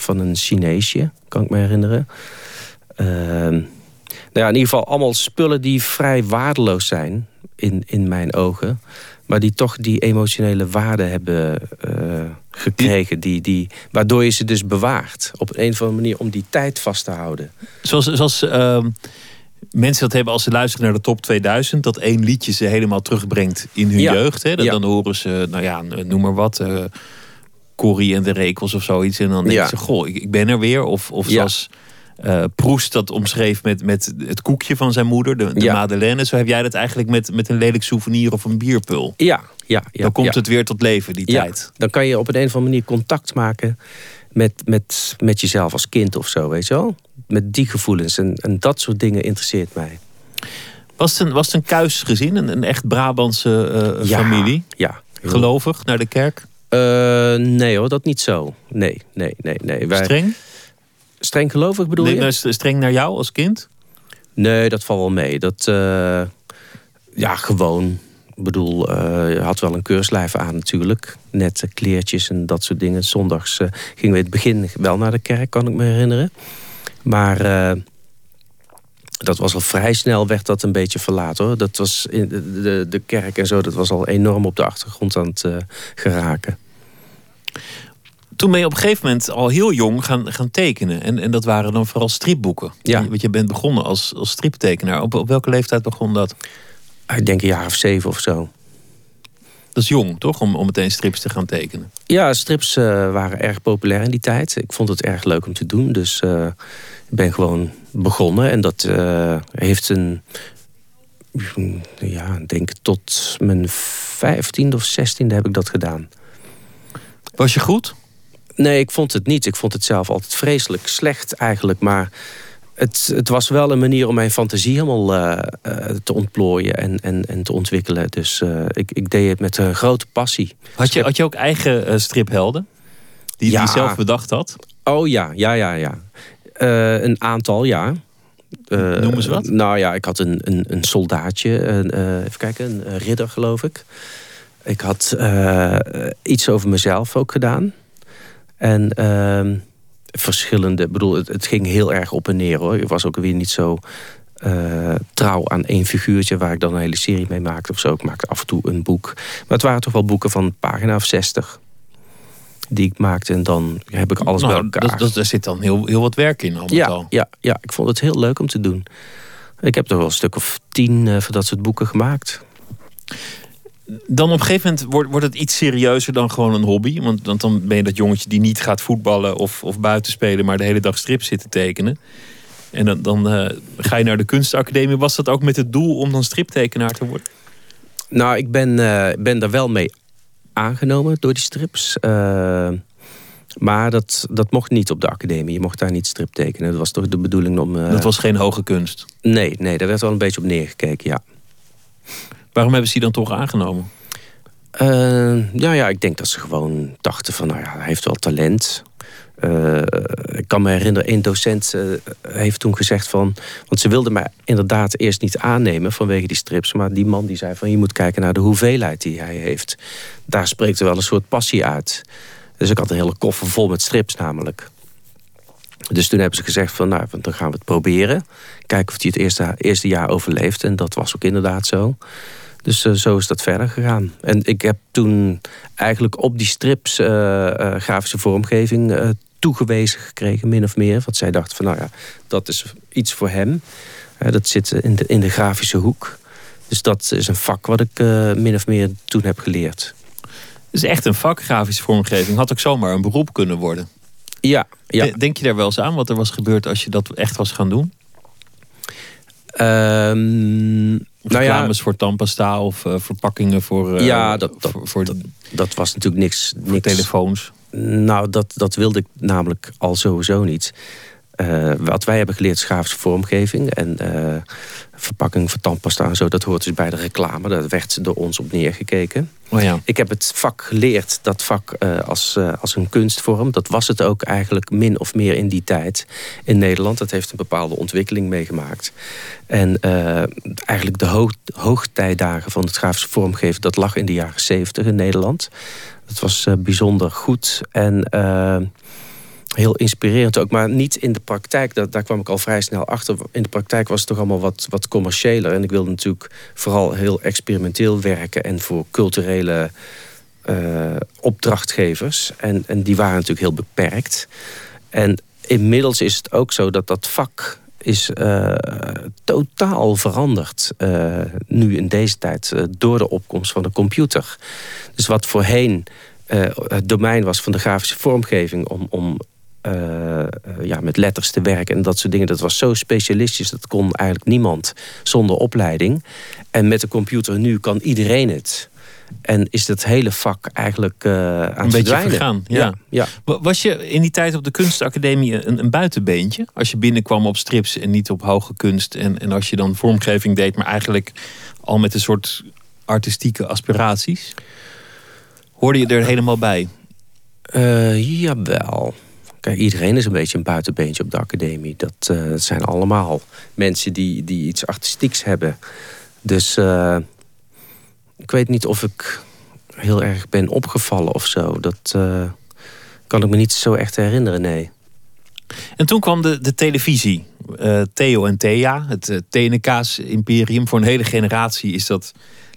van een Chineesje, kan ik me herinneren. Ehm, nou ja, in ieder geval allemaal spullen die vrij waardeloos zijn in, in mijn ogen. Maar die toch die emotionele waarde hebben eh, gekregen. Die, die, waardoor je ze dus bewaart. Op een of andere manier om die tijd vast te houden. Zoals, zoals ehm, mensen dat hebben als ze luisteren naar de top 2000. Dat één liedje ze helemaal terugbrengt in hun Ja. jeugd. Hè? Ja. dan horen ze, nou ja, noem maar wat. eh Corrie en de Rekels of zoiets. En dan denken Ja. ze, goh, ik, ik ben er weer. Of, of Ja. zoals eh Proest dat omschreef met, met het koekje van zijn moeder. De, de Ja. Madeleine. Zo heb jij dat eigenlijk met, met een lelijk souvenir of een bierpul. Ja, ja, ja. dan komt het weer tot leven, die tijd. dan kan je op een, een of andere manier contact maken met, met, met jezelf als kind of zo, weet je wel? Met die gevoelens. En, en dat soort dingen interesseert mij. Was het een, was het een kuis gezin? Een, een echt Brabantse eh, Ja, familie? Ja. Gelovig naar de kerk? Eh, nee hoor, dat niet zo. Nee, nee, nee. nee. Wij, Streng? streng gelovig bedoel Nee, je? st- streng naar jou als kind? Nee, dat valt wel mee. Dat, eh, ja, gewoon. Ik bedoel, eh, je had wel een keurslijf aan natuurlijk. Nette kleertjes en dat soort dingen. Zondags gingen we in het begin wel naar de kerk, kan ik me herinneren. Maar dat was al vrij snel, werd dat een beetje verlaten hoor. Dat was in de, de, de kerk en zo, dat was al enorm op de achtergrond aan het eh, geraken. Toen ben je op een gegeven moment al heel jong gaan, gaan tekenen. En, en dat waren dan vooral stripboeken. Ja. Want je bent begonnen als, als striptekenaar. Op, op welke leeftijd begon dat? Ik denk een jaar of zeven of zo. Dat is jong, toch? Om, om meteen strips te gaan tekenen. Ja, strips uh, waren erg populair in die tijd. Ik vond het erg leuk om te doen. Dus uh, ik ben gewoon begonnen. En dat uh, heeft een... Ja, denk tot mijn vijftiende of zestiende heb ik dat gedaan. Was je goed? Nee, ik vond het niet. Ik vond het zelf altijd vreselijk slecht eigenlijk. Maar het, het was wel een manier om mijn fantasie helemaal uh, uh, te ontplooien en, en, en te ontwikkelen. Dus uh, ik, ik deed het met een grote passie. Had je, had je ook eigen striphelden? Die, ja. die je zelf bedacht had? Oh ja, ja, ja, ja. Een aantal, ja. Noem eens wat. Nou ja, ik had een, een, een soldaatje, een, even kijken, een ridder geloof ik. Ik had iets over mezelf ook gedaan. En ehm, verschillende. bedoel, het, het, ging heel erg op en neer hoor. Ik was ook weer niet zo uh, trouw aan één figuurtje waar ik dan een hele serie mee maakte of zo. Ik maakte af en toe een boek. Maar het waren toch wel boeken van pagina of 60 die ik maakte. En dan heb ik alles nou, bij elkaar. Dat, dat, daar zit dan heel, heel wat werk in. Al ja, al. ja, ja, ik vond het heel leuk om te doen. Ik heb toch wel een stuk of tien uh, van dat soort boeken gemaakt. Dan op een gegeven moment wordt, wordt het iets serieuzer dan gewoon een hobby. Want, want dan ben je dat jongetje die niet gaat voetballen of, of buiten spelen, maar de hele dag strips zit te tekenen. En dan, dan uh, ga je naar de kunstacademie. Was dat ook met het doel om dan striptekenaar te worden? Nou, ik ben, uh, ben daar wel mee aangenomen door die strips. Uh, maar dat, dat mocht niet op de academie. Je mocht daar niet strip tekenen. Dat was toch de bedoeling om... dat was geen hoge kunst? Nee, nee, daar werd wel een beetje op neergekeken, ja. Waarom hebben ze die dan toch aangenomen? Uh, ja, ja, ik denk dat ze gewoon dachten van, nou ja, hij heeft wel talent. Uh, ik kan me herinneren, één docent uh, heeft toen gezegd van... want ze wilde mij inderdaad eerst niet aannemen vanwege die strips... maar die man die zei van, je moet kijken naar de hoeveelheid die hij heeft. Daar spreekt er wel een soort passie uit. Dus ik had een hele koffer vol met strips namelijk. Dus toen hebben ze gezegd van, nou, dan gaan we het proberen. Kijken of hij het eerste, eerste jaar overleeft. En dat was ook inderdaad zo. Dus uh, zo is dat verder gegaan. En ik heb toen eigenlijk op die strips grafische vormgeving toegewezen gekregen, min of meer. Want zij dachten van, nou ja, dat is iets voor hem. dat zit in de, in de grafische hoek. Dus dat is een vak wat ik min of meer toen heb geleerd. Het is echt een vak, grafische vormgeving. Had ook zomaar een beroep kunnen worden. Ja, ja. Denk je daar wel eens aan wat er was gebeurd als je dat echt was gaan doen? Um, nou ja, voor tandpasta of uh, verpakkingen voor, uh, ja, dat, dat, voor, voor dat, dat, was natuurlijk niks. Voor niks. telefoons. Nou, dat, dat wilde ik namelijk al sowieso niet. Uh, wat wij hebben geleerd is grafische vormgeving. En verpakking van tandpasta en zo, dat hoort dus bij de reclame. Daar werd door ons op neergekeken. Oh ja. Ik heb het vak geleerd, dat vak uh, als, als een kunstvorm. Dat was het ook eigenlijk min of meer in die tijd in Nederland. Dat heeft een bepaalde ontwikkeling meegemaakt. En eigenlijk de hoog, hoogtijdagen van het grafische vormgeven... dat lag in de jaren zeventig in Nederland. Dat was bijzonder goed en heel inspirerend ook. Maar niet in de praktijk, dat, daar kwam ik al vrij snel achter. In de praktijk was het toch allemaal wat, wat commerciëler. En ik wilde natuurlijk vooral heel experimenteel werken... en voor culturele uh, opdrachtgevers. En, en die waren natuurlijk heel beperkt. En inmiddels is het ook zo dat dat vak is uh, totaal veranderd. Uh, nu in deze tijd door de opkomst van de computer. Dus wat voorheen het domein was van de grafische vormgeving... om, om ja, met letters te werken en dat soort dingen. Dat was zo specialistisch, dat kon eigenlijk niemand zonder opleiding. En met de computer nu kan iedereen het. En is dat hele vak eigenlijk uh, aan een beetje verdwijnen. vergaan. Ja. Ja, ja. Was je in die tijd op de kunstacademie een, een buitenbeentje? Als je binnenkwam op strips en niet op hoge kunst. En, en als je dan vormgeving deed, maar eigenlijk al met een soort artistieke aspiraties. Hoorde je er helemaal bij? Uh, jawel. Kijk, iedereen is een beetje een buitenbeentje op de academie. Dat, dat zijn allemaal mensen die, die iets artistieks hebben. Dus ik weet niet of ik heel erg ben opgevallen of zo. Dat uh, kan ik me niet zo echt herinneren, nee. En toen kwam de, de televisie. Theo en Thea, het uh, Tenekaas-imperium. Voor een hele generatie is dat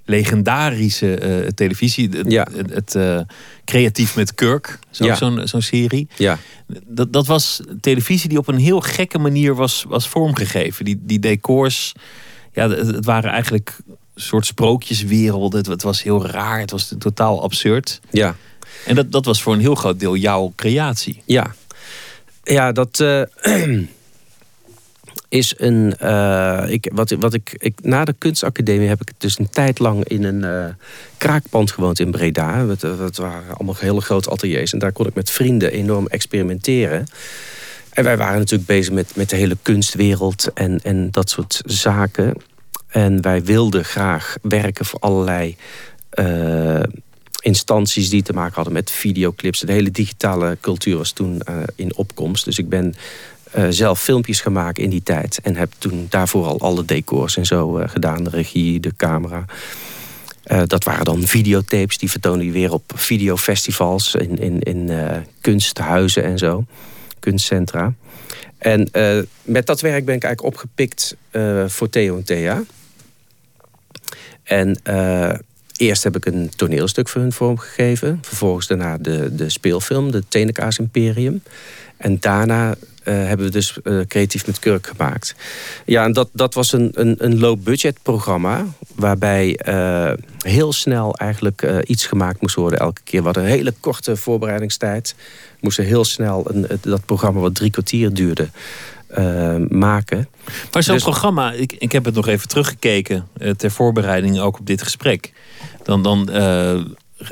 legendarische eh, televisie. Het, Ja. het, eh, Creatief met Kirk, zo, Ja. zo'n zo'n serie. Ja, Dat, dat was televisie die op een heel gekke manier was, was vormgegeven. Die, die decors, ja, het, het waren eigenlijk soort sprookjeswerelden. Het, het was heel raar, het was totaal absurd. ja. En dat, dat was voor een heel groot deel jouw creatie. Ja, ja dat eh, is een. eh, ik, wat, wat ik, ik, na de kunstacademie heb ik dus een tijd lang in een eh, kraakpand gewoond in Breda. Dat, dat waren allemaal hele grote ateliers. En daar kon ik met vrienden enorm experimenteren. En wij waren natuurlijk bezig met, met de hele kunstwereld en, en dat soort zaken. En wij wilden graag werken voor allerlei eh, instanties die te maken hadden met videoclips. De hele digitale cultuur was toen eh, in opkomst. Dus ik ben eh, zelf filmpjes gemaakt in die tijd. En heb toen daarvoor al alle decors en zo gedaan. De regie, de camera. Dat waren dan videotapes. Die vertoonden je weer op videofestivals. In, in, in kunsthuizen en zo. Kunstcentra. En met dat werk ben ik eigenlijk opgepikt voor Theo en Thea. En eh, eerst heb ik een toneelstuk voor hun vormgegeven. Vervolgens daarna de, de speelfilm, de Tenekaas Imperium. En daarna eh, hebben we dus eh, Creatief met Kurk gemaakt. Ja, en dat, dat was een, een, een low-budget programma... waarbij heel snel eigenlijk iets gemaakt moest worden elke keer. We hadden een hele korte voorbereidingstijd. We moesten heel snel een, dat programma wat drie kwartier duurde... eh, maken. Maar zo'n Dus- programma, ik, ik heb het nog even teruggekeken eh, ter voorbereiding ook op dit gesprek. Dan, dan eh,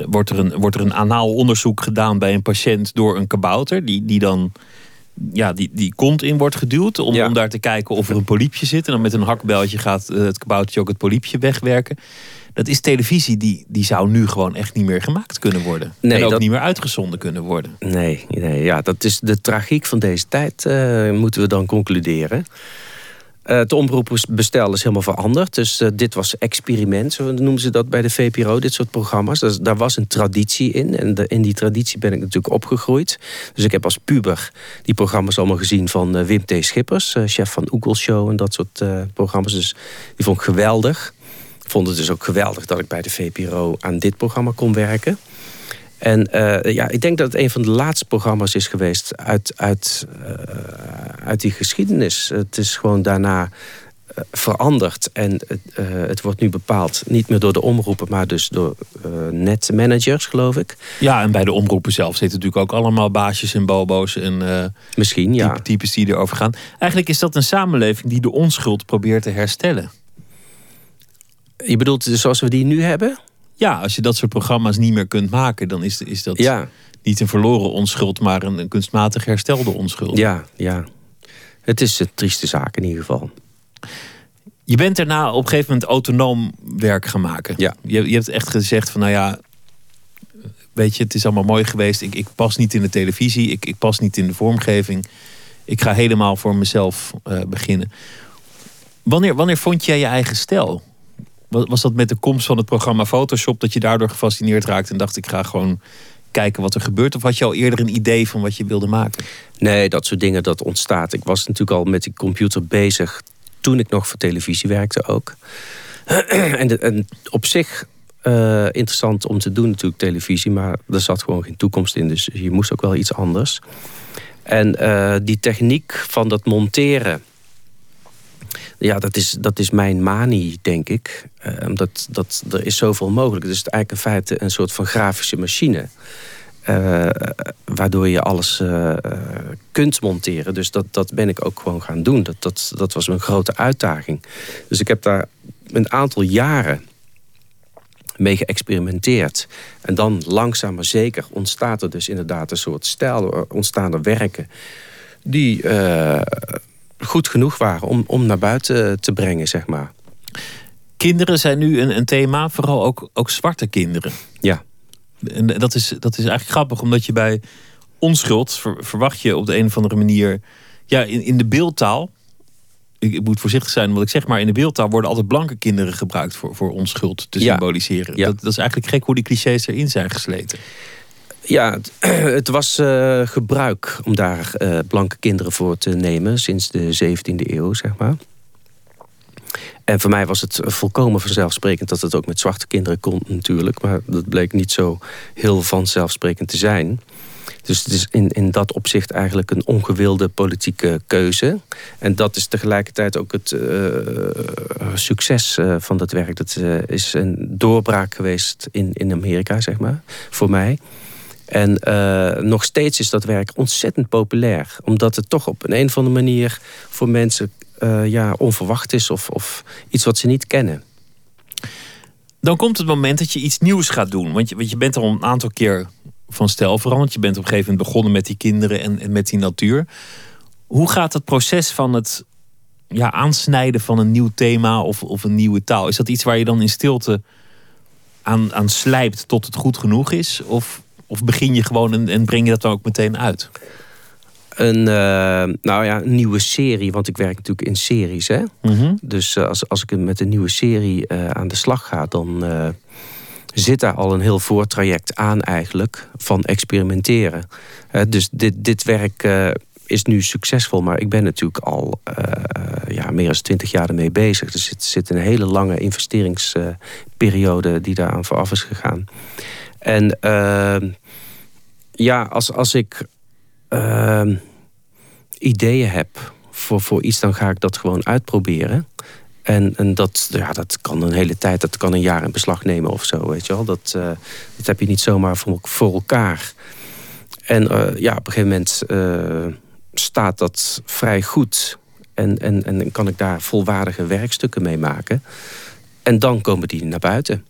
wordt, er een, wordt er een anaal onderzoek gedaan bij een patiënt door een kabouter, die, die dan ja, die, die kont in wordt geduwd om, Ja. om daar te kijken of er een poliepje zit. En dan met een hakbeltje gaat het kaboutertje ook het poliepje wegwerken. Dat is televisie die, die zou nu gewoon echt niet meer gemaakt kunnen worden. Nee, en ook dat- niet meer uitgezonden kunnen worden. Nee, nee ja, dat is de tragiek van deze tijd, eh, moeten we dan concluderen. Eh, het omroepbestel is helemaal veranderd. Dus eh, dit was experiment, zo noemen ze dat bij de VPRO, dit soort programma's. Dus, daar was een traditie in. En de- in die traditie ben ik natuurlijk opgegroeid. Dus ik heb als puber die programma's allemaal gezien van Wim T. Schippers, chef van Oekel Show en dat soort programma's. Dus die vond ik geweldig. Vond het dus ook geweldig dat ik bij de VPRO aan dit programma kon werken. En eh, ja, ik denk dat het een van de laatste programma's is geweest uit, uit, eh, uit die geschiedenis. Het is gewoon daarna eh, veranderd. En het, het wordt nu bepaald niet meer door de omroepen, maar dus door netmanagers, geloof ik. Ja, en bij de omroepen zelf zitten natuurlijk ook allemaal baasjes en bobo's en Misschien, ja. type, types die erover gaan. Eigenlijk is dat een samenleving die de onschuld probeert te herstellen. Je bedoelt dus zoals we die nu hebben? Ja, als je dat soort programma's niet meer kunt maken, dan is, is dat Ja, niet een verloren onschuld, maar een, een kunstmatig herstelde onschuld. ja, ja. Het is een trieste zaak in ieder geval. Je bent daarna op een gegeven moment autonoom werk gaan maken. Ja. Je, je hebt echt gezegd van nou ja, weet je, het is allemaal mooi geweest. Ik, ik pas niet in de televisie, ik, ik pas niet in de vormgeving. Ik ga helemaal voor mezelf eh, beginnen. Wanneer, wanneer vond jij je eigen stijl? Was, dat met de komst van het programma Photoshop dat je daardoor gefascineerd raakte en dacht ik ga gewoon kijken wat er gebeurt? Of had je al eerder een idee van wat je wilde maken? Nee, dat soort dingen, dat ontstaat. Ik was natuurlijk al met die computer bezig toen ik nog voor televisie werkte ook. en op zich eh, interessant om te doen natuurlijk televisie, maar er zat gewoon geen toekomst in. Dus je moest ook wel iets anders. En eh, die techniek van dat monteren, ja, dat is, dat is mijn manie, denk ik. Eh, omdat dat, er is zoveel mogelijk. Het is eigenlijk in feite een soort van grafische machine. Eh, waardoor je alles eh, kunt monteren. Dus dat, dat ben ik ook gewoon gaan doen. Dat, dat, dat was een grote uitdaging. Dus ik heb daar een aantal jaren mee geëxperimenteerd. En dan langzaam maar zeker ontstaat er dus inderdaad een soort stijl. Ontstaan er werken die goed genoeg waren om, om naar buiten te brengen, zeg maar. Kinderen zijn nu een, een thema, vooral ook, ook zwarte kinderen. Ja, En dat is, dat is eigenlijk grappig, omdat je bij onschuld ver- verwacht je op de een of andere manier. Ja, in, in de beeldtaal. Ik, ik moet voorzichtig zijn wat ik zeg, maar in de beeldtaal worden altijd blanke kinderen gebruikt voor, voor onschuld te Ja. symboliseren. Ja. Dat, dat is eigenlijk gek hoe die clichés erin zijn gesleten. Ja, het, was eh, gebruik om daar eh, blanke kinderen voor te nemen sinds de 17e eeuw, zeg maar. En voor mij was het volkomen vanzelfsprekend dat het ook met zwarte kinderen kon natuurlijk. Maar dat bleek niet zo heel vanzelfsprekend te zijn. Dus het is in, in dat opzicht eigenlijk een ongewilde politieke keuze. En dat is tegelijkertijd ook het uh, succes van dat werk. Dat is een doorbraak geweest in, in Amerika, zeg maar, voor mij. En nog steeds is dat werk ontzettend populair. Omdat het toch op een, een of andere manier voor mensen ja, onverwacht is. Of, of iets wat ze niet kennen. Dan komt het moment dat je iets nieuws gaat doen. Want je, want je bent al een aantal keer van stijl veranderd. Je bent op een gegeven moment begonnen met die kinderen en, en met die natuur. Hoe gaat het proces van het ja, aansnijden van een nieuw thema of, of een nieuwe taal? Is dat iets waar je dan in stilte aan, aan slijpt tot het goed genoeg is? Of, of begin je gewoon en, en breng je dat dan ook meteen uit? Een, uh, nou ja, een nieuwe serie, want ik werk natuurlijk in series. Hè? Mhm. Dus uh, als, als ik met een nieuwe serie uh, aan de slag ga, dan zit daar al een heel voortraject aan eigenlijk van experimenteren. dus dit, dit werk is nu succesvol, maar ik ben natuurlijk al ja, meer dan twintig jaar ermee bezig. Dus er zit, een hele lange investeringsperiode die daaraan vooraf is gegaan. En ja, als, als ik ehm, ideeën heb voor, voor iets, dan ga ik dat gewoon uitproberen. En, en dat, ja, dat kan een hele tijd, dat kan een jaar in beslag nemen of zo, weet je wel. Dat, uh, dat heb je niet zomaar voor, voor elkaar. En uh, ja, op een gegeven moment uh, staat dat vrij goed. En, en, en kan ik daar volwaardige werkstukken mee maken. En dan komen die naar buiten.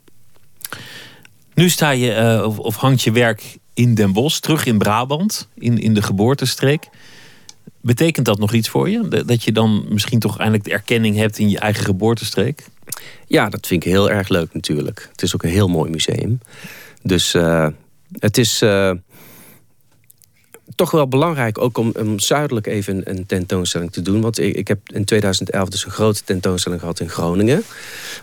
Nu sta je, of hangt je werk in Den Bosch, terug in Brabant, in, in de geboortestreek. Betekent dat nog iets voor je? Dat je dan misschien toch eindelijk de erkenning hebt in je eigen geboortestreek? Ja, dat vind ik heel erg leuk natuurlijk. Het is ook een heel mooi museum. Dus uh, het is uh, toch wel belangrijk ook om, om zuidelijk even een, tentoonstelling te doen. Want ik, ik, heb in 2011 dus een grote tentoonstelling gehad in Groningen.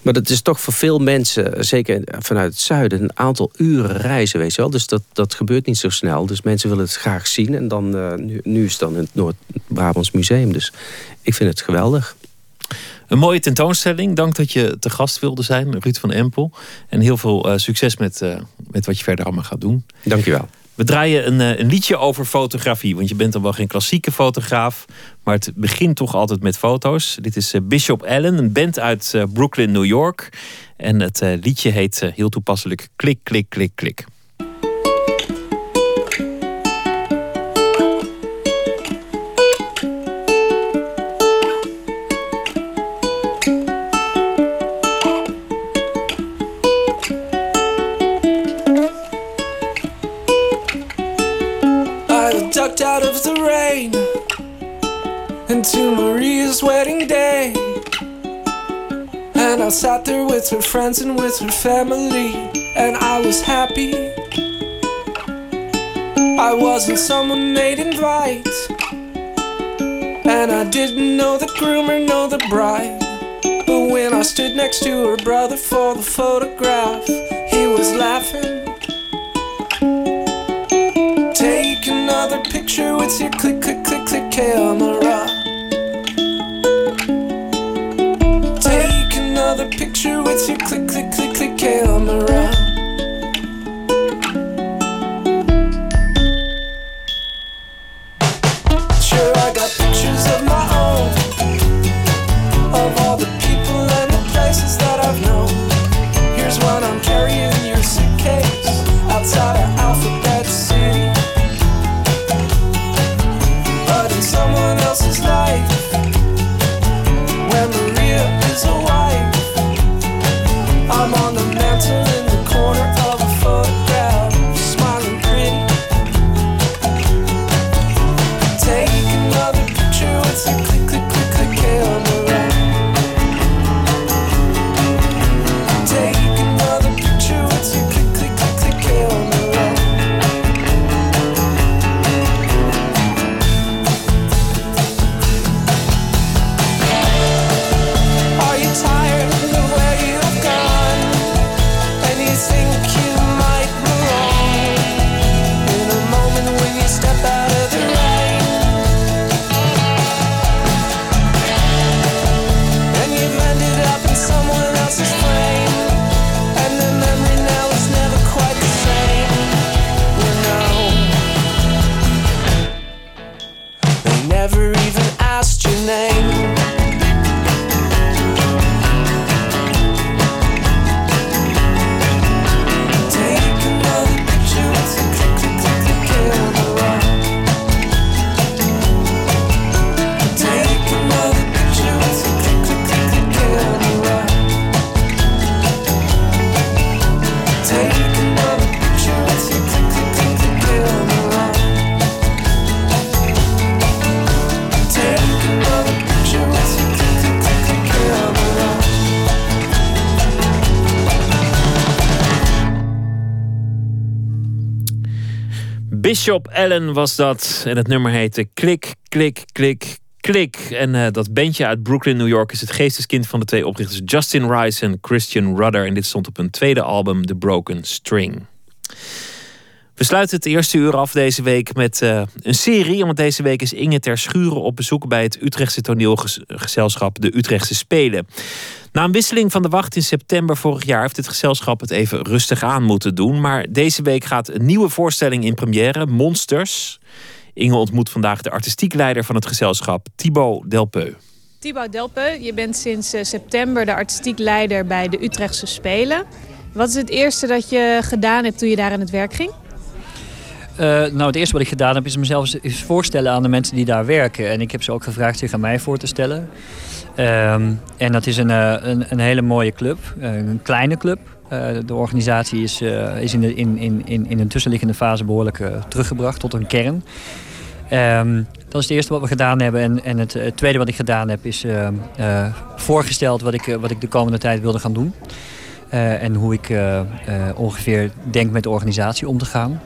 Maar dat is toch voor veel mensen, zeker vanuit het zuiden, een aantal uren reizen, weet je wel. Dus dat, dat gebeurt niet zo snel. Dus mensen willen het graag zien. En dan, uh, nu, nu is het dan in het Noord-Brabants Museum. Dus ik vind het geweldig. Een mooie tentoonstelling. Dank dat je te gast wilde zijn, Ruud van Empel. En heel veel uh, succes met, uh, met wat je verder allemaal gaat doen. Dank je wel. We draaien een, een, liedje over fotografie. Want je bent dan wel geen klassieke fotograaf. Maar het begint toch altijd met foto's. Dit is Bishop Allen, een band uit Brooklyn, New York. En het liedje heet heel toepasselijk Klik, klik, klik, klik. Into Maria's wedding day. And I sat there with her friends and with her family, and I was happy. I wasn't someone they'd invite, and I didn't know the groom or know the bride. But when I stood next to her brother for the photograph, he was laughing. Take another picture with your click, click, click, click camera. Another picture with your click, click, click, click camera. Sure, I got pictures of my own, of all the people and the places Bishop Allen was dat. En het nummer heette Klik, Klik, Klik, Klik. En uh, dat bandje uit Brooklyn, New York is het geesteskind van de twee oprichters Justin Rice en Christian Rudder. En dit stond op hun tweede album, The Broken String. We sluiten het eerste uur af deze week met uh, een serie. Want deze week is Inge ter Schuren op bezoek bij het Utrechtse toneelgezelschap De Utrechtse Spelen. Na een wisseling van de wacht in september vorig jaar heeft het gezelschap het even rustig aan moeten doen. Maar deze week gaat een nieuwe voorstelling in première, Monsters. Inge ontmoet vandaag de artistiek leider van het gezelschap, Thibaut Delpeu. Thibaut Delpeu, je bent sinds eh, september de artistiek leider bij de Utrechtse Spelen. Wat is het eerste dat je gedaan hebt toen je daar aan het werk ging? Uh, nou, het eerste wat ik gedaan heb is mezelf eens voorstellen aan de mensen die daar werken. En ik heb ze ook gevraagd zich aan mij voor te stellen. Ehm, en dat is een, uh, een, een, hele mooie club, een kleine club. de organisatie is, is in, de, in, in, in een tussenliggende fase behoorlijk teruggebracht tot een kern. Um, dat is het eerste wat we gedaan hebben. En, en het, het, tweede wat ik gedaan heb is voorgesteld wat ik, wat ik de komende tijd wilde gaan doen. en hoe ik ongeveer denk met de organisatie om te gaan.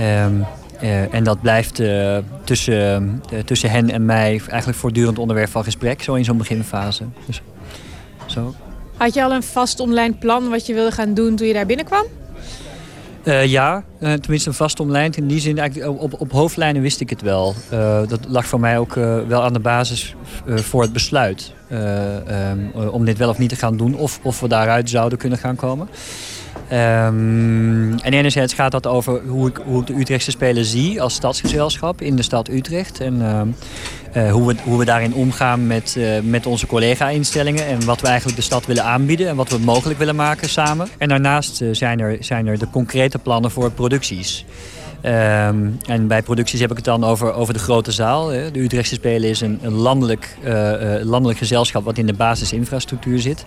Um, uh, en dat blijft uh, tussen, uh, tussen hen en mij eigenlijk voortdurend onderwerp van gesprek, zo in zo'n beginfase. Dus, zo. Had je al een vast online plan wat je wilde gaan doen toen je daar binnenkwam? ja, tenminste een vast online. In die zin, eigenlijk op, op hoofdlijnen wist ik het wel. dat lag voor mij ook wel aan de basis voor het besluit. Um, om dit wel of niet te gaan doen. Of, of we daaruit zouden kunnen gaan komen. Um, en enerzijds gaat dat over hoe ik, hoe de Utrechtse Spelen zie als stadsgezelschap in de stad Utrecht. En uh, hoe, we, hoe we daarin omgaan met, uh, met onze collega-instellingen. En wat we eigenlijk de stad willen aanbieden en wat we mogelijk willen maken samen. En daarnaast uh, zijn, er, zijn er de concrete plannen voor producties. Um, en bij producties heb ik het dan over, over de grote zaal. De Utrechtse Spelen is een, een landelijk, landelijk gezelschap wat in de basisinfrastructuur zit.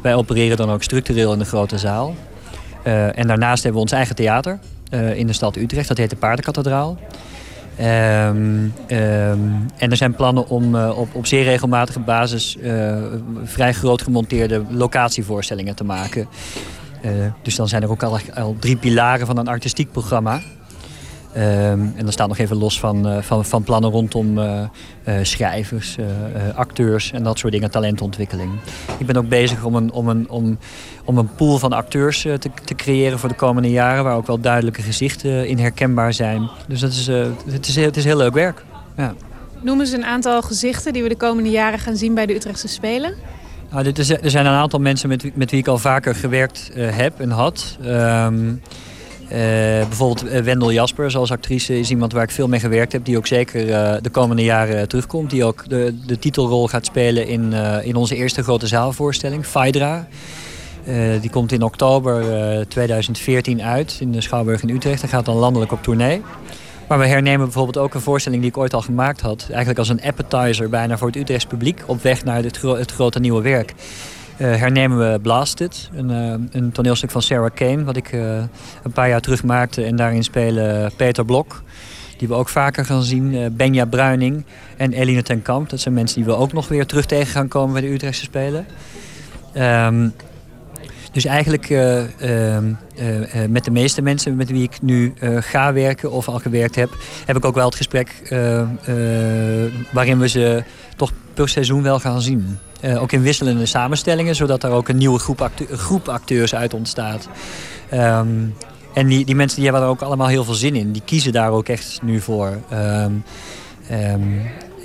Wij opereren dan ook structureel in de grote zaal. Uh, en daarnaast hebben we ons eigen theater uh, in de stad Utrecht. Dat heet de Paardenkathedraal. Um, um, en er zijn plannen om uh, op, op zeer regelmatige basis vrij groot gemonteerde locatievoorstellingen te maken. dus dan zijn er ook al, al drie pilaren van een artistiek programma. Um, en dan staat nog even los van, uh, van, van plannen rondom uh, uh, schrijvers, acteurs en dat soort dingen, talentontwikkeling. Ik ben ook bezig om een, om een, om, om een pool van acteurs te, te creëren voor de komende jaren, waar ook wel duidelijke gezichten in herkenbaar zijn. Dus dat is, het, is, het is heel leuk werk. Ja. Noemen ze een aantal gezichten die we de komende jaren gaan zien bij de Utrechtse Spelen? Nou, dit is, er zijn een aantal mensen met, met wie ik al vaker gewerkt heb en had. Um, uh, bijvoorbeeld eh, Wendel Jasper als actrice is iemand waar ik veel mee gewerkt heb. Die ook zeker uh, de komende jaren terugkomt. Die ook de, de titelrol gaat spelen in, in onze eerste grote zaalvoorstelling, Phaedra. die komt in oktober 2014 uit in de Schouwburg in Utrecht. En gaat dan landelijk op tournee. Maar we hernemen bijvoorbeeld ook een voorstelling die ik ooit al gemaakt had. Eigenlijk als een appetizer bijna voor het Utrechts publiek. Op weg naar het grote nieuwe werk. Uh, hernemen we Blasted, een, uh, een, toneelstuk van Sarah Kane... wat ik uh, een paar jaar terug maakte. En daarin spelen Peter Blok, die we ook vaker gaan zien... Benja Bruining en Eline ten Kamp. Dat zijn mensen die we ook nog weer terug tegen gaan komen bij de Utrechtse Spelen. Um, dus eigenlijk ehm, met de meeste mensen met wie ik nu ga werken of al gewerkt heb... heb ik ook wel het gesprek waarin we ze toch per seizoen wel gaan zien. Uh, ook in wisselende samenstellingen, zodat er ook een nieuwe groep, acte groep acteurs uit ontstaat. Um, en die, die mensen die hebben er ook allemaal heel veel zin in. Die kiezen daar ook echt nu voor. Um, um,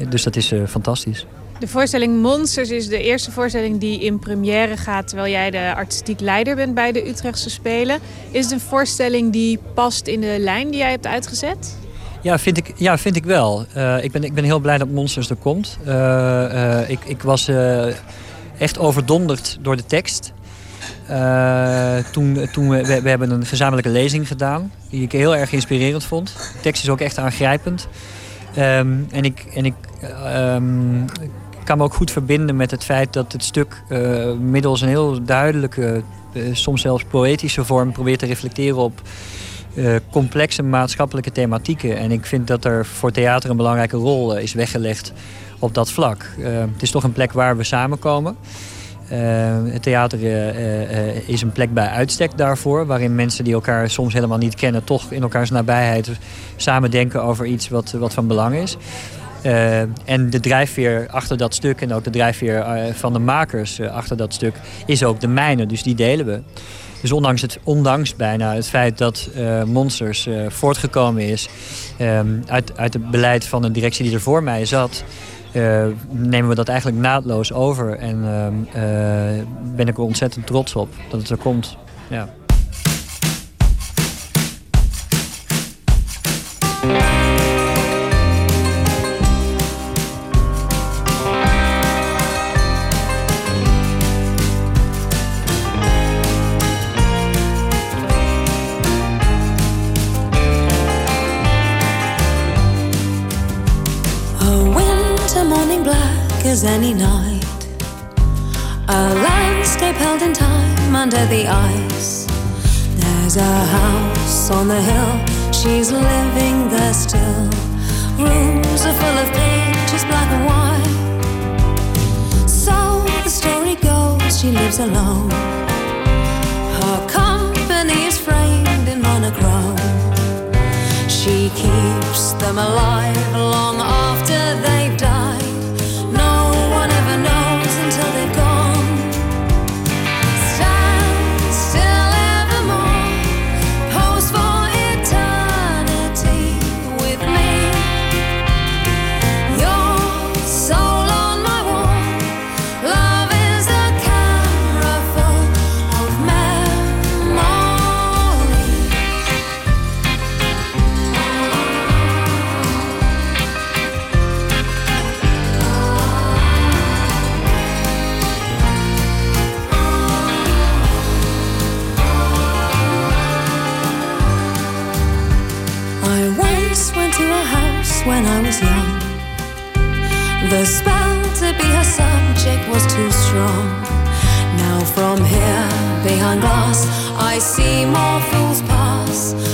dus dat is uh, fantastisch. De voorstelling Monsters is de eerste voorstelling die in première gaat... terwijl jij de artistiek leider bent bij de Utrechtse Spelen. Is het een voorstelling die past in de lijn die jij hebt uitgezet? Ja, vind ik, ja, vind ik wel. Uh, ik, ben, ik ben heel blij dat Monsters er komt. Uh, uh, ik, ik was echt overdonderd door de tekst. toen toen we, we, hebben een gezamenlijke lezing gedaan, die ik heel erg inspirerend vond. De tekst is ook echt aangrijpend. Um, en ik, en ik um, kan me ook goed verbinden met het feit dat het stuk middels een heel duidelijke, soms zelfs poëtische vorm probeert te reflecteren op uh, complexe maatschappelijke thematieken. En ik vind dat er voor theater een belangrijke rol uh, is weggelegd op dat vlak. Uh, het is toch een plek waar we samenkomen. het theater is een plek bij uitstek daarvoor, waarin mensen die elkaar soms helemaal niet kennen, toch in elkaars nabijheid samen denken over iets wat, wat van belang is. en de drijfveer achter dat stuk en ook de drijfveer van de makers achter dat stuk is ook de mijne, dus die delen we. Dus ondanks, het, ondanks bijna het feit dat uh, Monsters uh, voortgekomen is um, uit, uit het beleid van een directie die er voor mij zat, uh, nemen we dat eigenlijk naadloos over. En ehm, ben ik er ontzettend trots op dat het er komt. Ja. Night. A landscape held in time under the ice. There's a house on the hill, she's living there still. Rooms are full of pictures, black and white. So the story goes, she lives alone. Her company is framed in monochrome. She keeps them alive long after they've was too strong. Now from here, behind glass, I see more fools pass.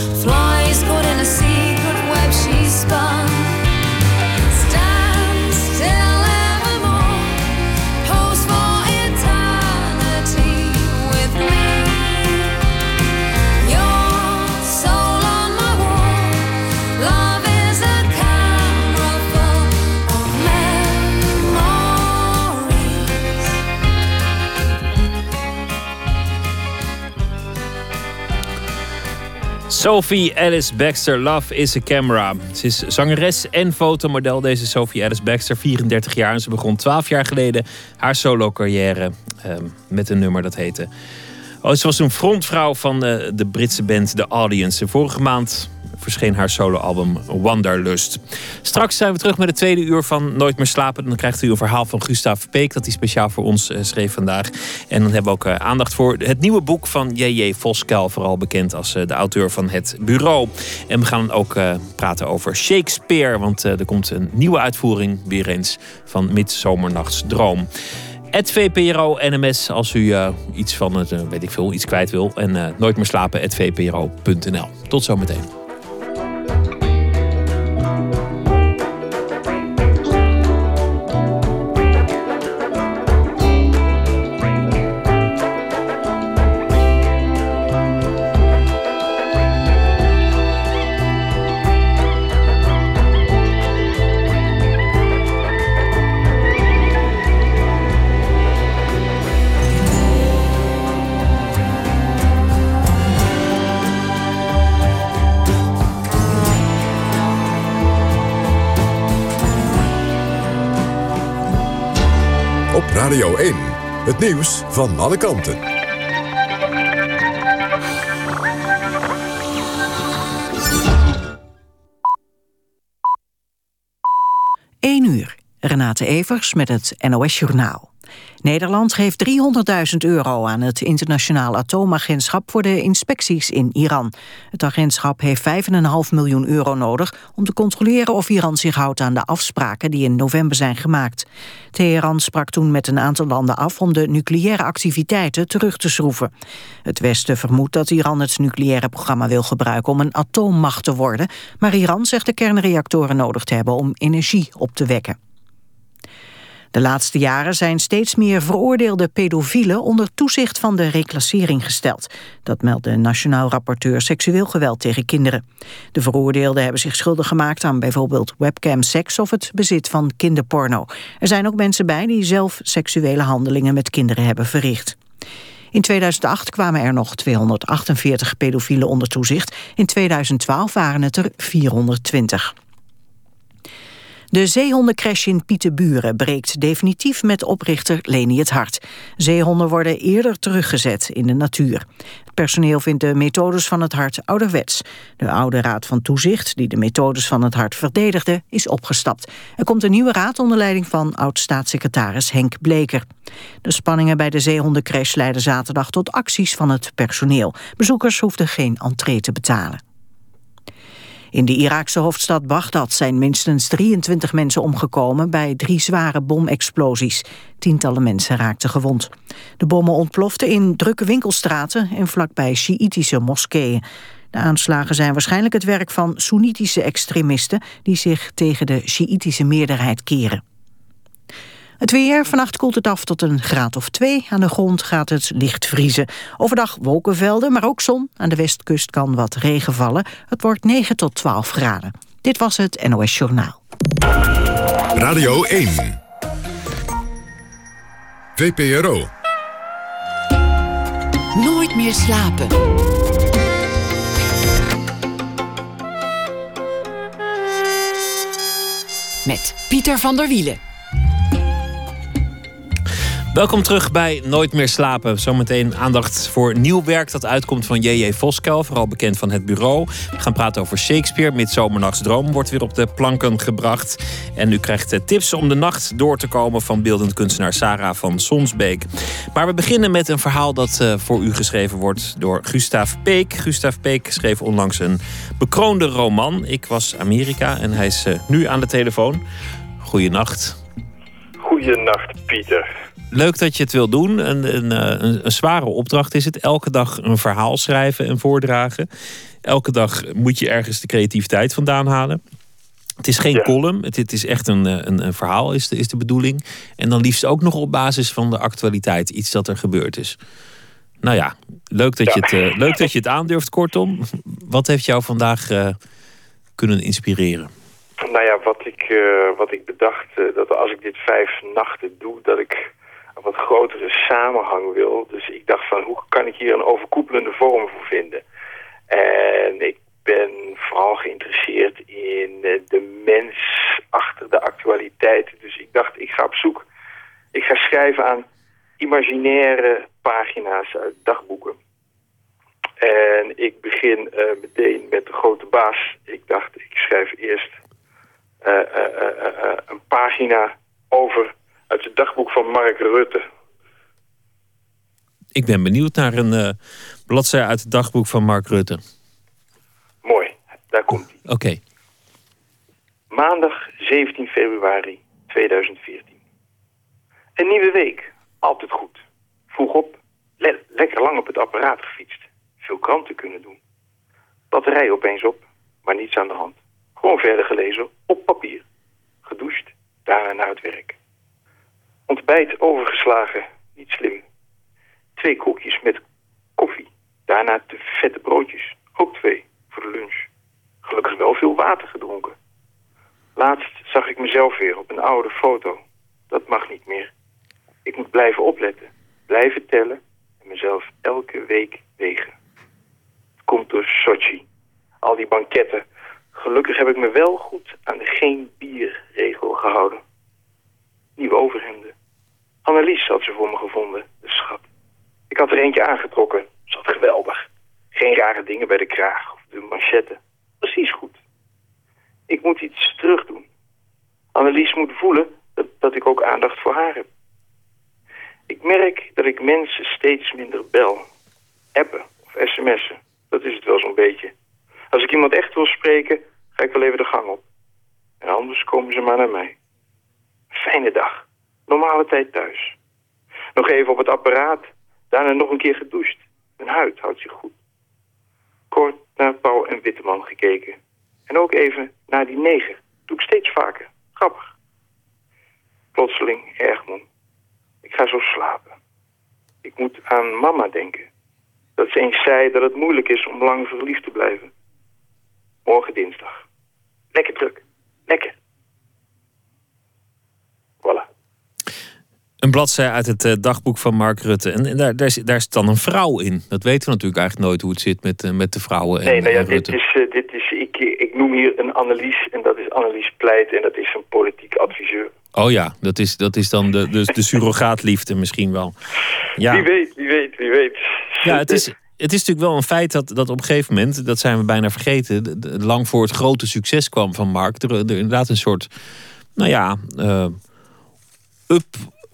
Sophie Alice Baxter, Love is a Camera. Ze is zangeres en fotomodel, deze Sophie Alice Baxter, 34 jaar. En ze begon 12 jaar geleden haar solo-carrière ehm, met een nummer dat heette... Oh, ze was een frontvrouw van eh, de Britse band The Audience. Vorige maand verscheen haar soloalbum Wanderlust. Straks zijn we terug met het tweede uur van Nooit meer slapen. Dan krijgt u een verhaal van Gustav Peek dat hij speciaal voor ons eh, schreef vandaag. En dan hebben we ook eh, aandacht voor het nieuwe boek van J.J. Voskuil, vooral bekend als eh, de auteur van Het Bureau. En we gaan ook praten over Shakespeare, want er komt een nieuwe uitvoering weer eens van Midsomernachtsdroom. Het VPRO NMS als u iets van het, weet ik veel, iets kwijt wil. En nooit meer slapen, vpro.nl. Tot zometeen. Het nieuws van alle kanten. 1 uur. Renate Evers met het NOS Journaal. Nederland geeft 300.000 euro aan het internationaal atoomagentschap voor de inspecties in Iran. Het agentschap heeft 5,5 miljoen euro nodig om te controleren of Iran zich houdt aan de afspraken die in november zijn gemaakt. Teheran sprak toen met een aantal landen af om de nucleaire activiteiten terug te schroeven. Het Westen vermoedt dat Iran het nucleaire programma wil gebruiken om een atoommacht te worden, maar Iran zegt de kernreactoren nodig te hebben om energie op te wekken. De laatste jaren zijn steeds meer veroordeelde pedofielen onder toezicht van de reclassering gesteld. Dat meldt de Nationaal Rapporteur Seksueel Geweld tegen Kinderen. De veroordeelden hebben zich schuldig gemaakt aan bijvoorbeeld webcam-seks of het bezit van kinderporno. Er zijn ook mensen bij die zelf seksuele handelingen met kinderen hebben verricht. In 2008 kwamen er nog 248 pedofielen onder toezicht. In 2012 waren het er 420. De zeehondencrash in Pieterburen breekt definitief met oprichter Leni het Hart. Zeehonden worden eerder teruggezet in de natuur. Het personeel vindt de methodes van het hart ouderwets. De oude raad van toezicht, die de methodes van het hart verdedigde, is opgestapt. Er komt een nieuwe raad onder leiding van oud-staatssecretaris Henk Bleker. De spanningen bij de zeehondencrash leidden zaterdag tot acties van het personeel. Bezoekers hoefden geen entree te betalen. In de Iraakse hoofdstad Bagdad zijn minstens 23 mensen omgekomen bij drie zware bomexplosies. Tientallen mensen raakten gewond. De bommen ontploften in drukke winkelstraten en vlakbij Sjiïtische moskeeën. De aanslagen zijn waarschijnlijk het werk van Soenitische extremisten die zich tegen de Sjiïtische meerderheid keren. Het weer, vannacht koelt het af tot een graad of twee. Aan de grond gaat het licht vriezen. Overdag wolkenvelden, maar ook zon. Aan de westkust kan wat regen vallen. Het wordt 9 tot 12 graden. Dit was het NOS Journaal. Radio 1. VPRO. Nooit meer slapen. Met Pieter van der Wielen. Welkom terug bij Nooit meer slapen. Zometeen aandacht voor nieuw werk dat uitkomt van J.J. Voskel, vooral bekend van het bureau. We gaan praten over Shakespeare. Midsomernachtsdroom wordt weer op de planken gebracht. En u krijgt tips om de nacht door te komen van beeldend kunstenaar Sarah van Sonsbeek. Maar we beginnen met een verhaal dat uh, voor u geschreven wordt door Gustav Peek. Gustav Peek schreef onlangs een bekroonde roman. Ik was Amerika en hij is uh, nu aan de telefoon. Goeienacht. Goeienacht, Pieter. Leuk dat je het wil doen. Een, een, een, een, zware opdracht is het. Elke dag een verhaal schrijven en voordragen. Elke dag moet je ergens de creativiteit vandaan halen. Het is geen ja. column, het, het, is echt een, een, een, verhaal, is de, is de bedoeling. En dan liefst ook nog op basis van de actualiteit, iets dat er gebeurd is. Nou ja, leuk dat, ja. Je, het, uh, leuk dat je het aandurft. Kortom, wat heeft jou vandaag uh, kunnen inspireren? Nou ja, wat ik, uh, wat ik bedacht, dat als ik dit vijf nachten doe, dat ik wat grotere samenhang wil. Dus ik dacht van, hoe kan ik hier een overkoepelende vorm voor vinden? En ik ben vooral geïnteresseerd in de mens achter de actualiteit. Dus ik dacht, ik ga op zoek. Ik ga schrijven aan imaginaire pagina's uit dagboeken. En ik begin uh, meteen met de grote baas. Ik dacht, ik schrijf eerst uh, een pagina over uit het dagboek van Mark Rutte. Ik ben benieuwd naar een uh, bladzij uit het dagboek van Mark Rutte. Mooi, daar komt hij. Oké. Okay. Maandag 17 februari 2014. Een nieuwe week, altijd goed. Vroeg op, le lekker lang op het apparaat gefietst. Veel kranten kunnen doen. Batterij opeens op, maar niets aan de hand. Gewoon verder gelezen, op papier. Gedoucht, daarna naar het werk. Ontbijt overgeslagen, niet slim. Twee koekjes met koffie. Daarna te vette broodjes, ook twee, voor de lunch. Gelukkig wel veel water gedronken. Laatst zag ik mezelf weer op een oude foto. Dat mag niet meer. Ik moet blijven opletten, blijven tellen en mezelf elke week wegen. Het komt door Sochi. Al die banketten. Gelukkig heb ik me wel goed aan de geen bierregel gehouden. Nieuwe overhemden. Annelies had ze voor me gevonden, de schat. Ik had er eentje aangetrokken. Zat geweldig. Geen rare dingen bij de kraag of de manchetten. Precies goed. Ik moet iets terug doen. Annelies moet voelen dat, dat ik ook aandacht voor haar heb. Ik merk dat ik mensen steeds minder bel. Appen of sms'en. Dat is het wel zo'n beetje. Als ik iemand echt wil spreken, ga ik wel even de gang op. En anders komen ze maar naar mij. Fijne dag. Normale tijd thuis. Nog even op het apparaat. Daarna nog een keer gedoucht. Mijn huid houdt zich goed. Kort naar Paul en Witteman gekeken. En ook even naar die neger. Doe ik steeds vaker. Grappig. Plotseling erg moe. Ik ga zo slapen. Ik moet aan mama denken. Dat ze eens zei dat het moeilijk is om lang verliefd te blijven. Morgen dinsdag. Lekker druk. Lekker. Een bladzij uit het eh, dagboek van Mark Rutte. En, en daar, daar, daar zit dan een vrouw in. Dat weten we natuurlijk eigenlijk nooit hoe het zit met, eh, met de vrouwen. En, Nee, nou ja, dit is, eh, dit is ik, ik noem hier een Annelies en dat is Annelies Pleit en dat is een politiek adviseur. Oh ja, dat is, dat is dan de, de, de surrogaatliefde misschien wel. Ja. Wie weet, wie weet, wie weet. Ja, het is, het is natuurlijk wel een feit dat, dat op een gegeven moment, dat zijn we bijna vergeten, de- de- lang voor het grote succes kwam van Mark, er, er inderdaad een soort, nou ja, up,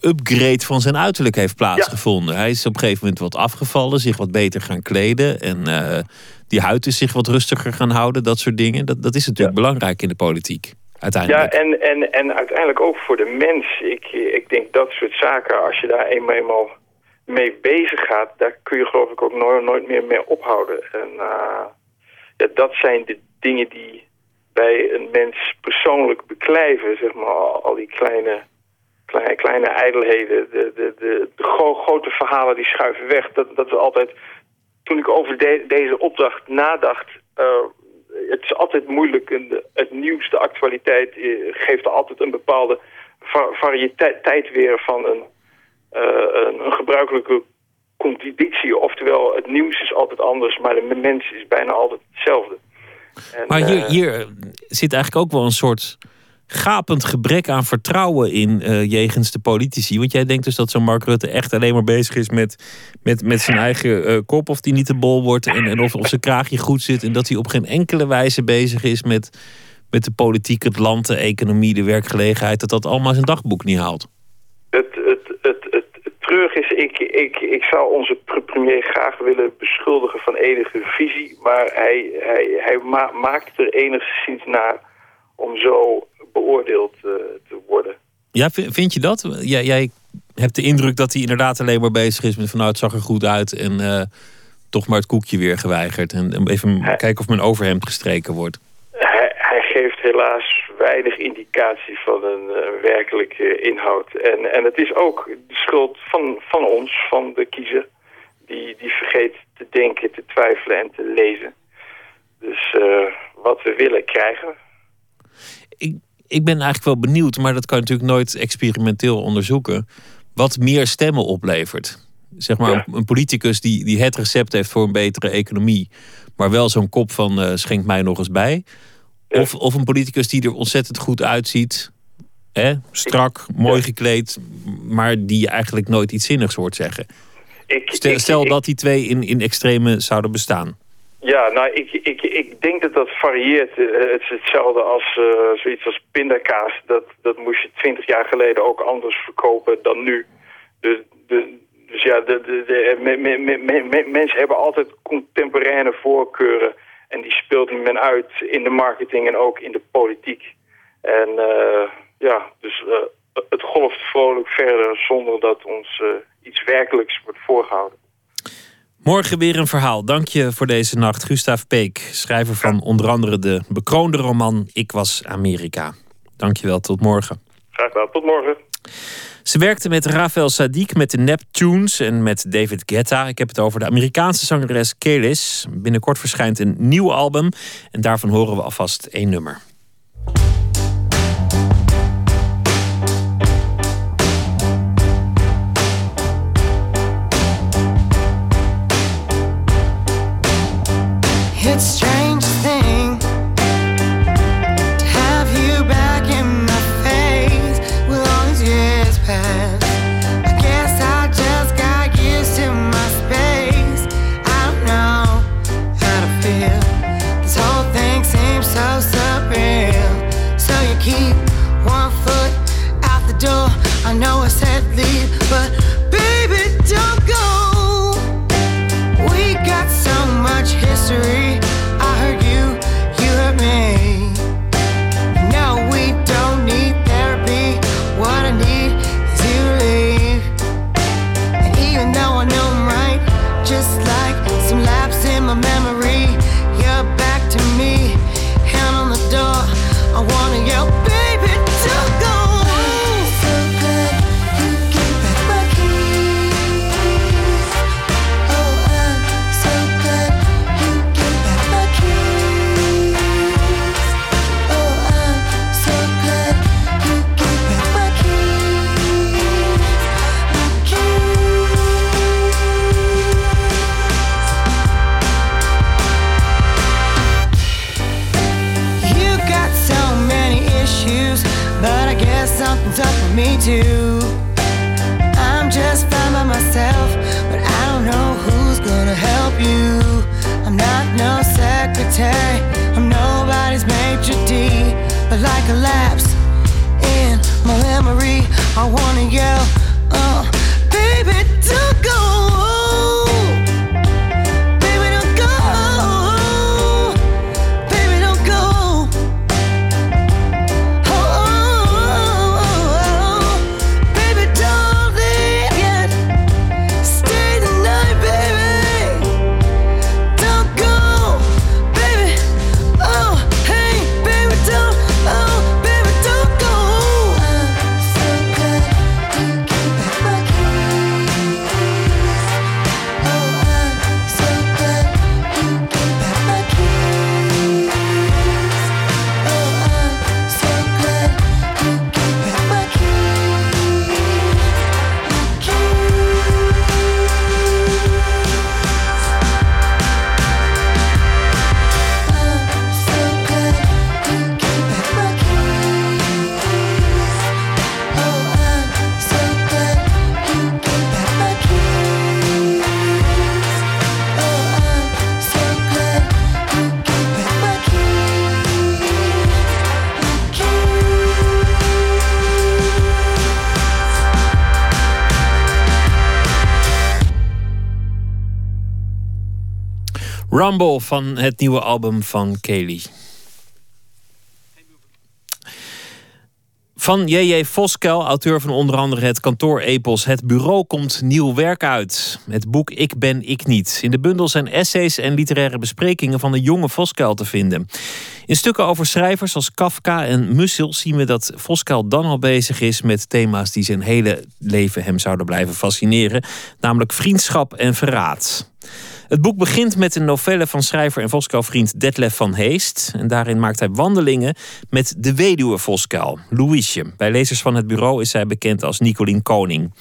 upgrade van zijn uiterlijk heeft plaatsgevonden. Hij is op een gegeven moment wat afgevallen, zich wat beter gaan kleden en eh, die huid is zich wat rustiger gaan houden, dat soort dingen. Dat, dat is natuurlijk belangrijk in de politiek, Ja, en, en, en uiteindelijk ook voor de mens. Ik, ik denk dat soort zaken, als je daar eenmaal mee bezig gaat, daar kun je geloof ik ook nooit, nooit meer mee ophouden. En eh, ja, dat zijn de dingen die bij een mens persoonlijk beklijven, zeg maar, al die kleine, kleine, kleine ijdelheden, de, de, de, de gro- grote verhalen die schuiven weg. Dat, dat we altijd, toen ik over de- deze opdracht nadacht, eh, het is altijd moeilijk. En het nieuws, de actualiteit eh, geeft altijd een bepaalde va- variëteit weer van een, eh, een, gebruikelijke conditie. Oftewel, het nieuws is altijd anders, maar de mens is bijna altijd hetzelfde. En, Maar hier, hier zit eigenlijk ook wel een soort gapend gebrek aan vertrouwen in eh, jegens de politici. Want jij denkt dus dat zo'n Mark Rutte echt alleen maar bezig is met, met, met zijn eigen eh, kop, of die niet te bol wordt en, en of, of zijn kraagje goed zit. En dat hij op geen enkele wijze bezig is met, met de politiek, het land, de economie, de werkgelegenheid. Dat dat allemaal zijn dagboek niet haalt. Het, het, het, het, treurig is, ik, ik, ik zou onze pr- premier graag willen beschuldigen van enige visie. Maar hij, hij, hij ma- maakt er enigszins naar om zo beoordeeld eh, te worden. Ja, vi- vind je dat? Jij, jij hebt de indruk dat hij inderdaad alleen maar bezig is met van nou het zag er goed uit en eh, toch maar het koekje weer geweigerd. En en even kijken of mijn overhemd gestreken wordt. Hij, hij geeft helaas weinig indicatie van een eh, werkelijke inhoud. En, en het is ook de schuld van, van ons, van de kiezer, die, die vergeet te denken, te twijfelen en te lezen. Dus wat we willen krijgen we. Ik, ik ben eigenlijk wel benieuwd, maar dat kan je natuurlijk nooit experimenteel onderzoeken. Wat meer stemmen oplevert. Zeg maar een, een politicus die, die het recept heeft voor een betere economie, maar wel zo'n kop van eh, schenk mij nog eens bij. Of, of een politicus die er ontzettend goed uitziet. Hè? Strak, mooi gekleed, maar die eigenlijk nooit iets zinnigs hoort zeggen. Ik, Stel, ik- stel dat die twee in, in extreme zouden bestaan. Ja, nou, ik, ik, ik denk dat dat varieert. Eh, Het is hetzelfde als eh, zoiets als pindakaas. Dat, dat moest je twintig jaar geleden ook anders verkopen dan nu. Dus, de, dus ja, de, de, de, me- me- me- me- me- mensen hebben altijd contemporaine voorkeuren. En die speelt men uit in de marketing en ook in de politiek. En eh, ja, dus het golft vrolijk verder zonder dat ons iets werkelijks wordt voorgehouden. Morgen weer een verhaal. Dank je voor deze nacht. Gustav Peek, schrijver van onder andere de bekroonde roman Ik was Amerika. Dank je wel, tot morgen. Graag gedaan, tot morgen. Ze werkte met Rafael Sadiq, met de Neptunes en met David Guetta. Ik heb het over de Amerikaanse zangeres Kelis. Binnenkort verschijnt een nieuw album en daarvan horen we alvast één nummer. Me too. I'm just fine by myself, but I don't know who's gonna help you. I'm not no secretary, I'm nobody's maitre d', but like a lapse in my memory, I wanna yell, Rumble van het nieuwe album van Kelly. Van J.J. Voskel, auteur van onder andere het kantoor Epos Het Bureau, komt nieuw werk uit. Het boek Ik ben ik niet. In de bundel zijn essays en literaire besprekingen van de jonge Voskuil te vinden. In stukken over schrijvers als Kafka en Mussel zien we dat Voskuil dan al bezig is met thema's die zijn hele leven hem zouden blijven fascineren, namelijk vriendschap en verraad. Het boek begint met een novelle van schrijver en Voskuil-vriend Detlef van Heest. En daarin maakt hij wandelingen met de weduwe Voskuil, Louiesje. Bij lezers van het bureau is zij bekend als Nicolien Koning.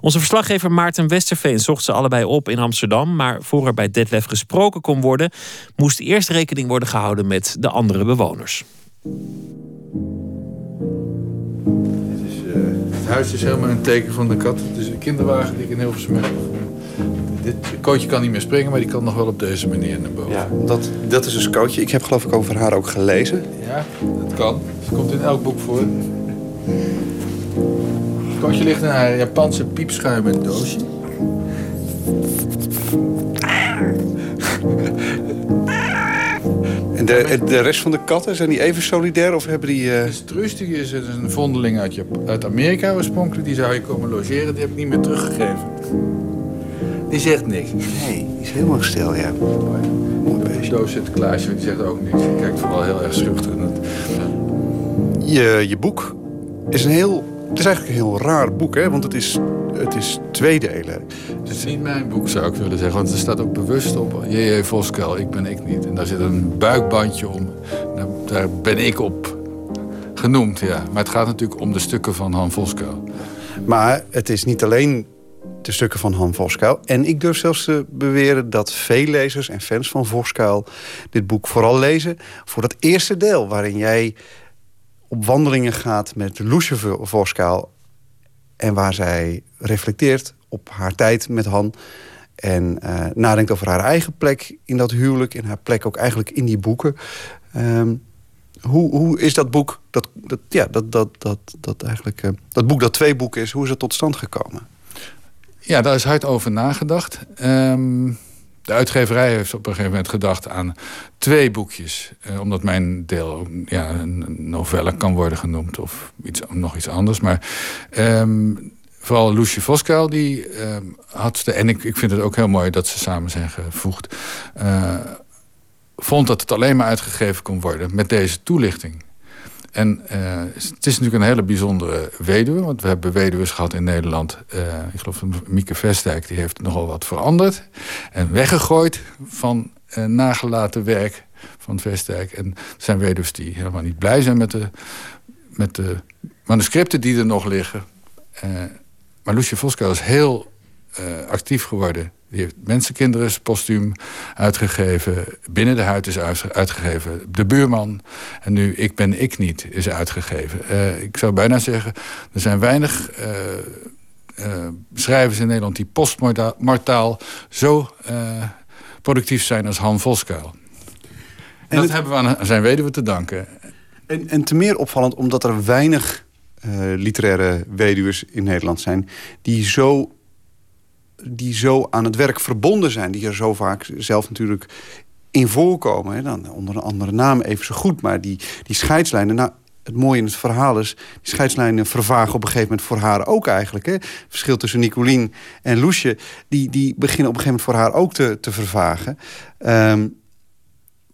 Onze verslaggever Maarten Westerveen zocht ze allebei op in Amsterdam. Maar voor er bij Detlef gesproken kon worden, moest eerst rekening worden gehouden met de andere bewoners. Het huis is helemaal een teken van de kat. Het is een kinderwagen die ik in Hilversum heb. Dit kootje kan niet meer springen, maar die kan nog wel op deze manier naar boven. Ja, dat, dat is dus Kootje. Ik heb geloof ik over haar ook gelezen. Ja, dat kan. Ze komt in elk boek voor. Kootje ligt in haar Japanse piepschuimen doosje. En de, de rest van de katten, zijn die even solidair of hebben die... eh, Truus die is een vondeling uit, Jap- uit Amerika oorspronkelijk. Die zou je komen logeren, die heb ik niet meer teruggegeven. Die zegt niks. Nee, die is helemaal stil, ja. Mooi beestje. doos zit Klaasje, die zegt ook niks. Die kijkt vooral heel erg schuchter. Dat- Je, je boek is een heel... Het is eigenlijk een heel raar boek, hè? Want het is, het is twee delen. Het is niet mijn boek, zou ik willen zeggen. Want er staat ook bewust op. J.J. Voskuil, ik ben ik niet. En daar zit een buikbandje om. Daar, daar ben ik op genoemd, ja. Maar het gaat natuurlijk om de stukken van Han Voskuil. Maar het is niet alleen de stukken van Han Voskuil. En ik durf zelfs te beweren dat veel lezers en fans van Voskuil... dit boek vooral lezen voor dat eerste deel... waarin jij op wandelingen gaat met Loesje Voskuil... en waar zij reflecteert op haar tijd met Han... en eh, nadenkt over haar eigen plek in dat huwelijk... en haar plek ook eigenlijk in die boeken... Ehm, hoe, hoe is dat boek, dat, dat, ja, dat, dat, dat, dat eigenlijk, eh, dat boek dat twee boeken is, hoe is het tot stand gekomen? Ja, daar is hard over nagedacht. Ehm, de uitgeverij heeft op een gegeven moment gedacht aan twee boekjes. Eh, omdat mijn deel ja, een novelle kan worden genoemd of iets, nog iets anders. Maar ehm, vooral Loesje Voskuil, die ehm, had... De, en ik, ik vind het ook heel mooi dat ze samen zijn gevoegd... Eh, vond dat het alleen maar uitgegeven kon worden met deze toelichting. En uh, het is natuurlijk een hele bijzondere weduwe. Want we hebben weduwen gehad in Nederland. Uh, ik geloof Mieke Vestdijk, die heeft nogal wat veranderd. En weggegooid van uh, nagelaten werk van Vestdijk. En zijn weduws die helemaal niet blij zijn met de, met de manuscripten die er nog liggen. maar Lucie Voskuil is heel actief geworden die heeft Mensenkinderen postuum uitgegeven. Binnen de Huid is uitgegeven. De Buurman. En nu Ik ben ik niet is uitgegeven. Uh, ik zou bijna zeggen, er zijn weinig uh, uh, schrijvers in Nederland... die postmortaal zo productief zijn als Han Voskuil. En dat hebben we aan zijn weduwe te danken. En, en te meer opvallend omdat er weinig literaire weduwers in Nederland zijn... die zo die zo aan het werk verbonden zijn... die er zo vaak zelf natuurlijk in voorkomen. Hè, dan onder een andere naam even zo goed. Maar die, die scheidslijnen... Nou, het mooie in het verhaal is... die scheidslijnen vervagen op een gegeven moment voor haar ook eigenlijk. Hè. Het verschil tussen Nicolien en Loesje... die, die beginnen op een gegeven moment voor haar ook te, te vervagen. Um,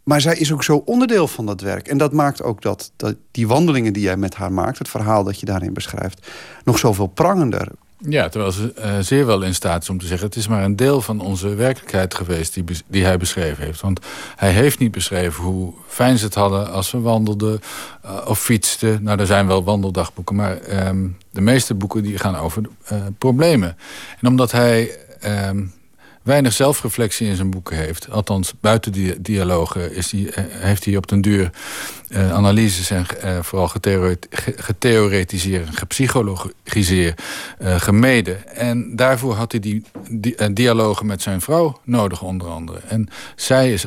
maar zij is ook zo onderdeel van dat werk. En dat maakt ook dat, dat die wandelingen die jij met haar maakt... het verhaal dat je daarin beschrijft... nog zoveel prangender. Ja, terwijl ze uh, zeer wel in staat is om te zeggen... het is maar een deel van onze werkelijkheid geweest die, die hij beschreven heeft. Want hij heeft niet beschreven hoe fijn ze het hadden als we wandelden uh, of fietsten. Nou, er zijn wel wandeldagboeken, maar um, de meeste boeken die gaan over uh, problemen. En omdat hij... Um, weinig zelfreflectie in zijn boeken heeft. Althans, buiten die dialogen is die, heeft hij op den duur uh, analyses en uh, vooral getheoretiseerd en gepsychologiseerd gemeden. En daarvoor had hij die, die dialogen met zijn vrouw nodig, onder andere. En zij is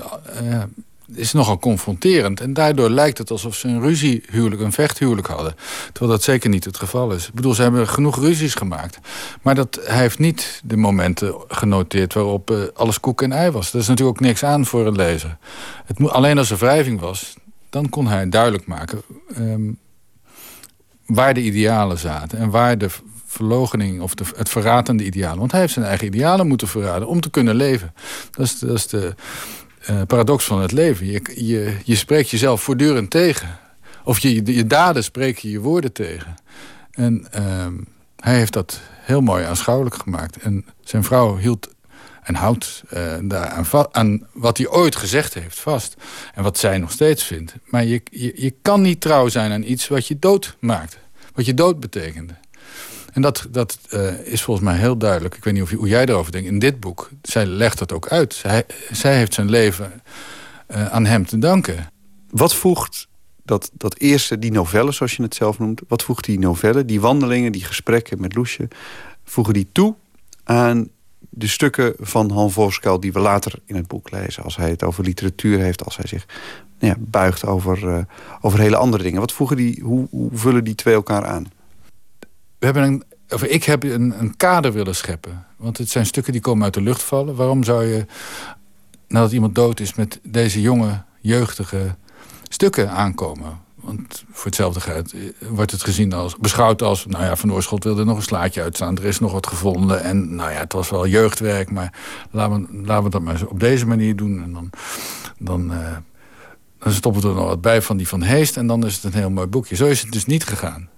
is nogal confronterend. En daardoor lijkt het alsof ze een ruziehuwelijk, een vechthuwelijk hadden. Terwijl dat zeker niet het geval is. Ik bedoel, ze hebben genoeg ruzies gemaakt. Maar dat, hij heeft niet de momenten genoteerd waarop uh, alles koek en ei was. Dat is natuurlijk ook niks aan voor een lezer. Het moet, alleen als er wrijving was, dan kon hij duidelijk maken... Um, waar de idealen zaten en waar de verlogening of de, het verraad de idealen. Want hij heeft zijn eigen idealen moeten verraden om te kunnen leven. Dat is, dat is de, uh, paradox van het leven. Je, je, spreekt jezelf voortdurend tegen. Of je, je daden spreek je woorden tegen. En uh, hij heeft dat heel mooi aanschouwelijk gemaakt. En zijn vrouw hield en houdt uh, daar aan, aan, wat hij ooit gezegd heeft vast. En wat zij nog steeds vindt. Maar je, je, je kan niet trouw zijn aan iets wat je dood maakt. Wat je dood betekende. En dat, dat uh, is volgens mij heel duidelijk. Ik weet niet of, hoe jij erover denkt. In dit boek, zij legt dat ook uit. Zij, zij heeft zijn leven uh, aan hem te danken. Wat voegt dat, dat eerste, die novelle zoals je het zelf noemt... wat voegt die novelle, die wandelingen, die gesprekken met Loesje... voegen die toe aan de stukken van Han Voskuil... die we later in het boek lezen. Als hij het over literatuur heeft, als hij zich nou ja, buigt over, uh, over hele andere dingen. Wat voegen die, hoe vullen die twee elkaar aan? We hebben een, of ik heb een, een kader willen scheppen. Want het zijn stukken die komen uit de lucht vallen. Waarom zou je, nadat iemand dood is, met deze jonge, jeugdige stukken aankomen? Want voor hetzelfde geld eh, wordt het gezien als, beschouwd als... nou ja, Van Oorschot wilde nog een slaatje uitstaan. Er is nog wat gevonden. En nou ja, het was wel jeugdwerk. Maar laten we, laten we dat maar op deze manier doen. En dan, dan, uh, dan stoppen we er nog wat bij van die Van Heest. En dan is het een heel mooi boekje. Zo is het dus niet gegaan.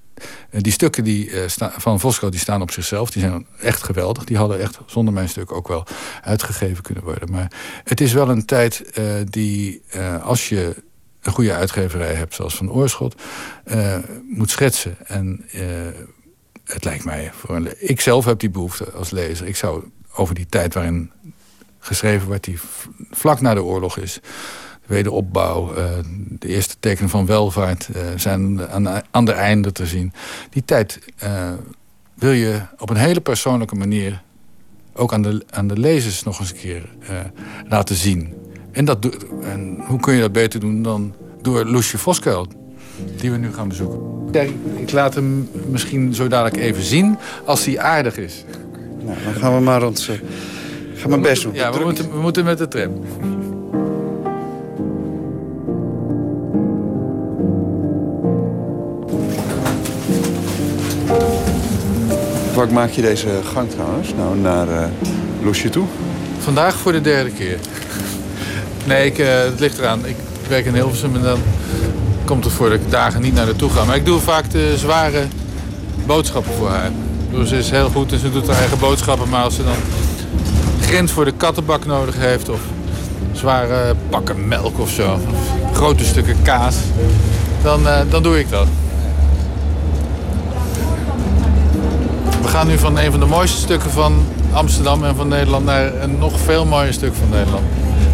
Eh, die stukken die, uh, van Vosco die staan op zichzelf. Die zijn echt geweldig. Die hadden echt zonder mijn stuk ook wel uitgegeven kunnen worden. Maar het is wel een tijd uh, die, als je een goede uitgeverij hebt... zoals Van Oorschot, moet schetsen. En het lijkt mij... Voor ik zelf heb die behoefte als lezer. Ik zou over die tijd waarin geschreven wordt... die vlak na de oorlog is wederopbouw, uh, de eerste tekenen van welvaart uh, zijn aan, aan de einde te zien. Die tijd uh, wil je op een hele persoonlijke manier ook aan de, aan de lezers nog eens een keer laten zien. En, dat, en hoe kun je dat beter doen dan door Loesje Voskuil. Die we nu gaan bezoeken. Kijk, ik laat hem misschien zo dadelijk even zien als hij aardig is. Nou, dan gaan we maar ons... Uh, gaan mijn best doen. Ja, we moeten, we moeten met de tram. Waar maak je deze gang trouwens? Nou, naar uh, toe? Vandaag voor de derde keer. Nee, ik, uh, het ligt eraan. Ik werk in Hilversum en dan komt het voor dat ik dagen niet naar naartoe ga. Maar ik doe vaak de zware boodschappen voor haar. Dus ze is heel goed en ze doet haar eigen boodschappen. Maar als ze dan grind voor de kattenbak nodig heeft... of zware pakken melk of zo, of grote stukken kaas... dan, uh, dan doe ik dat. We gaan nu van een van de mooiste stukken van Amsterdam en van Nederland... naar een nog veel mooier stuk van Nederland.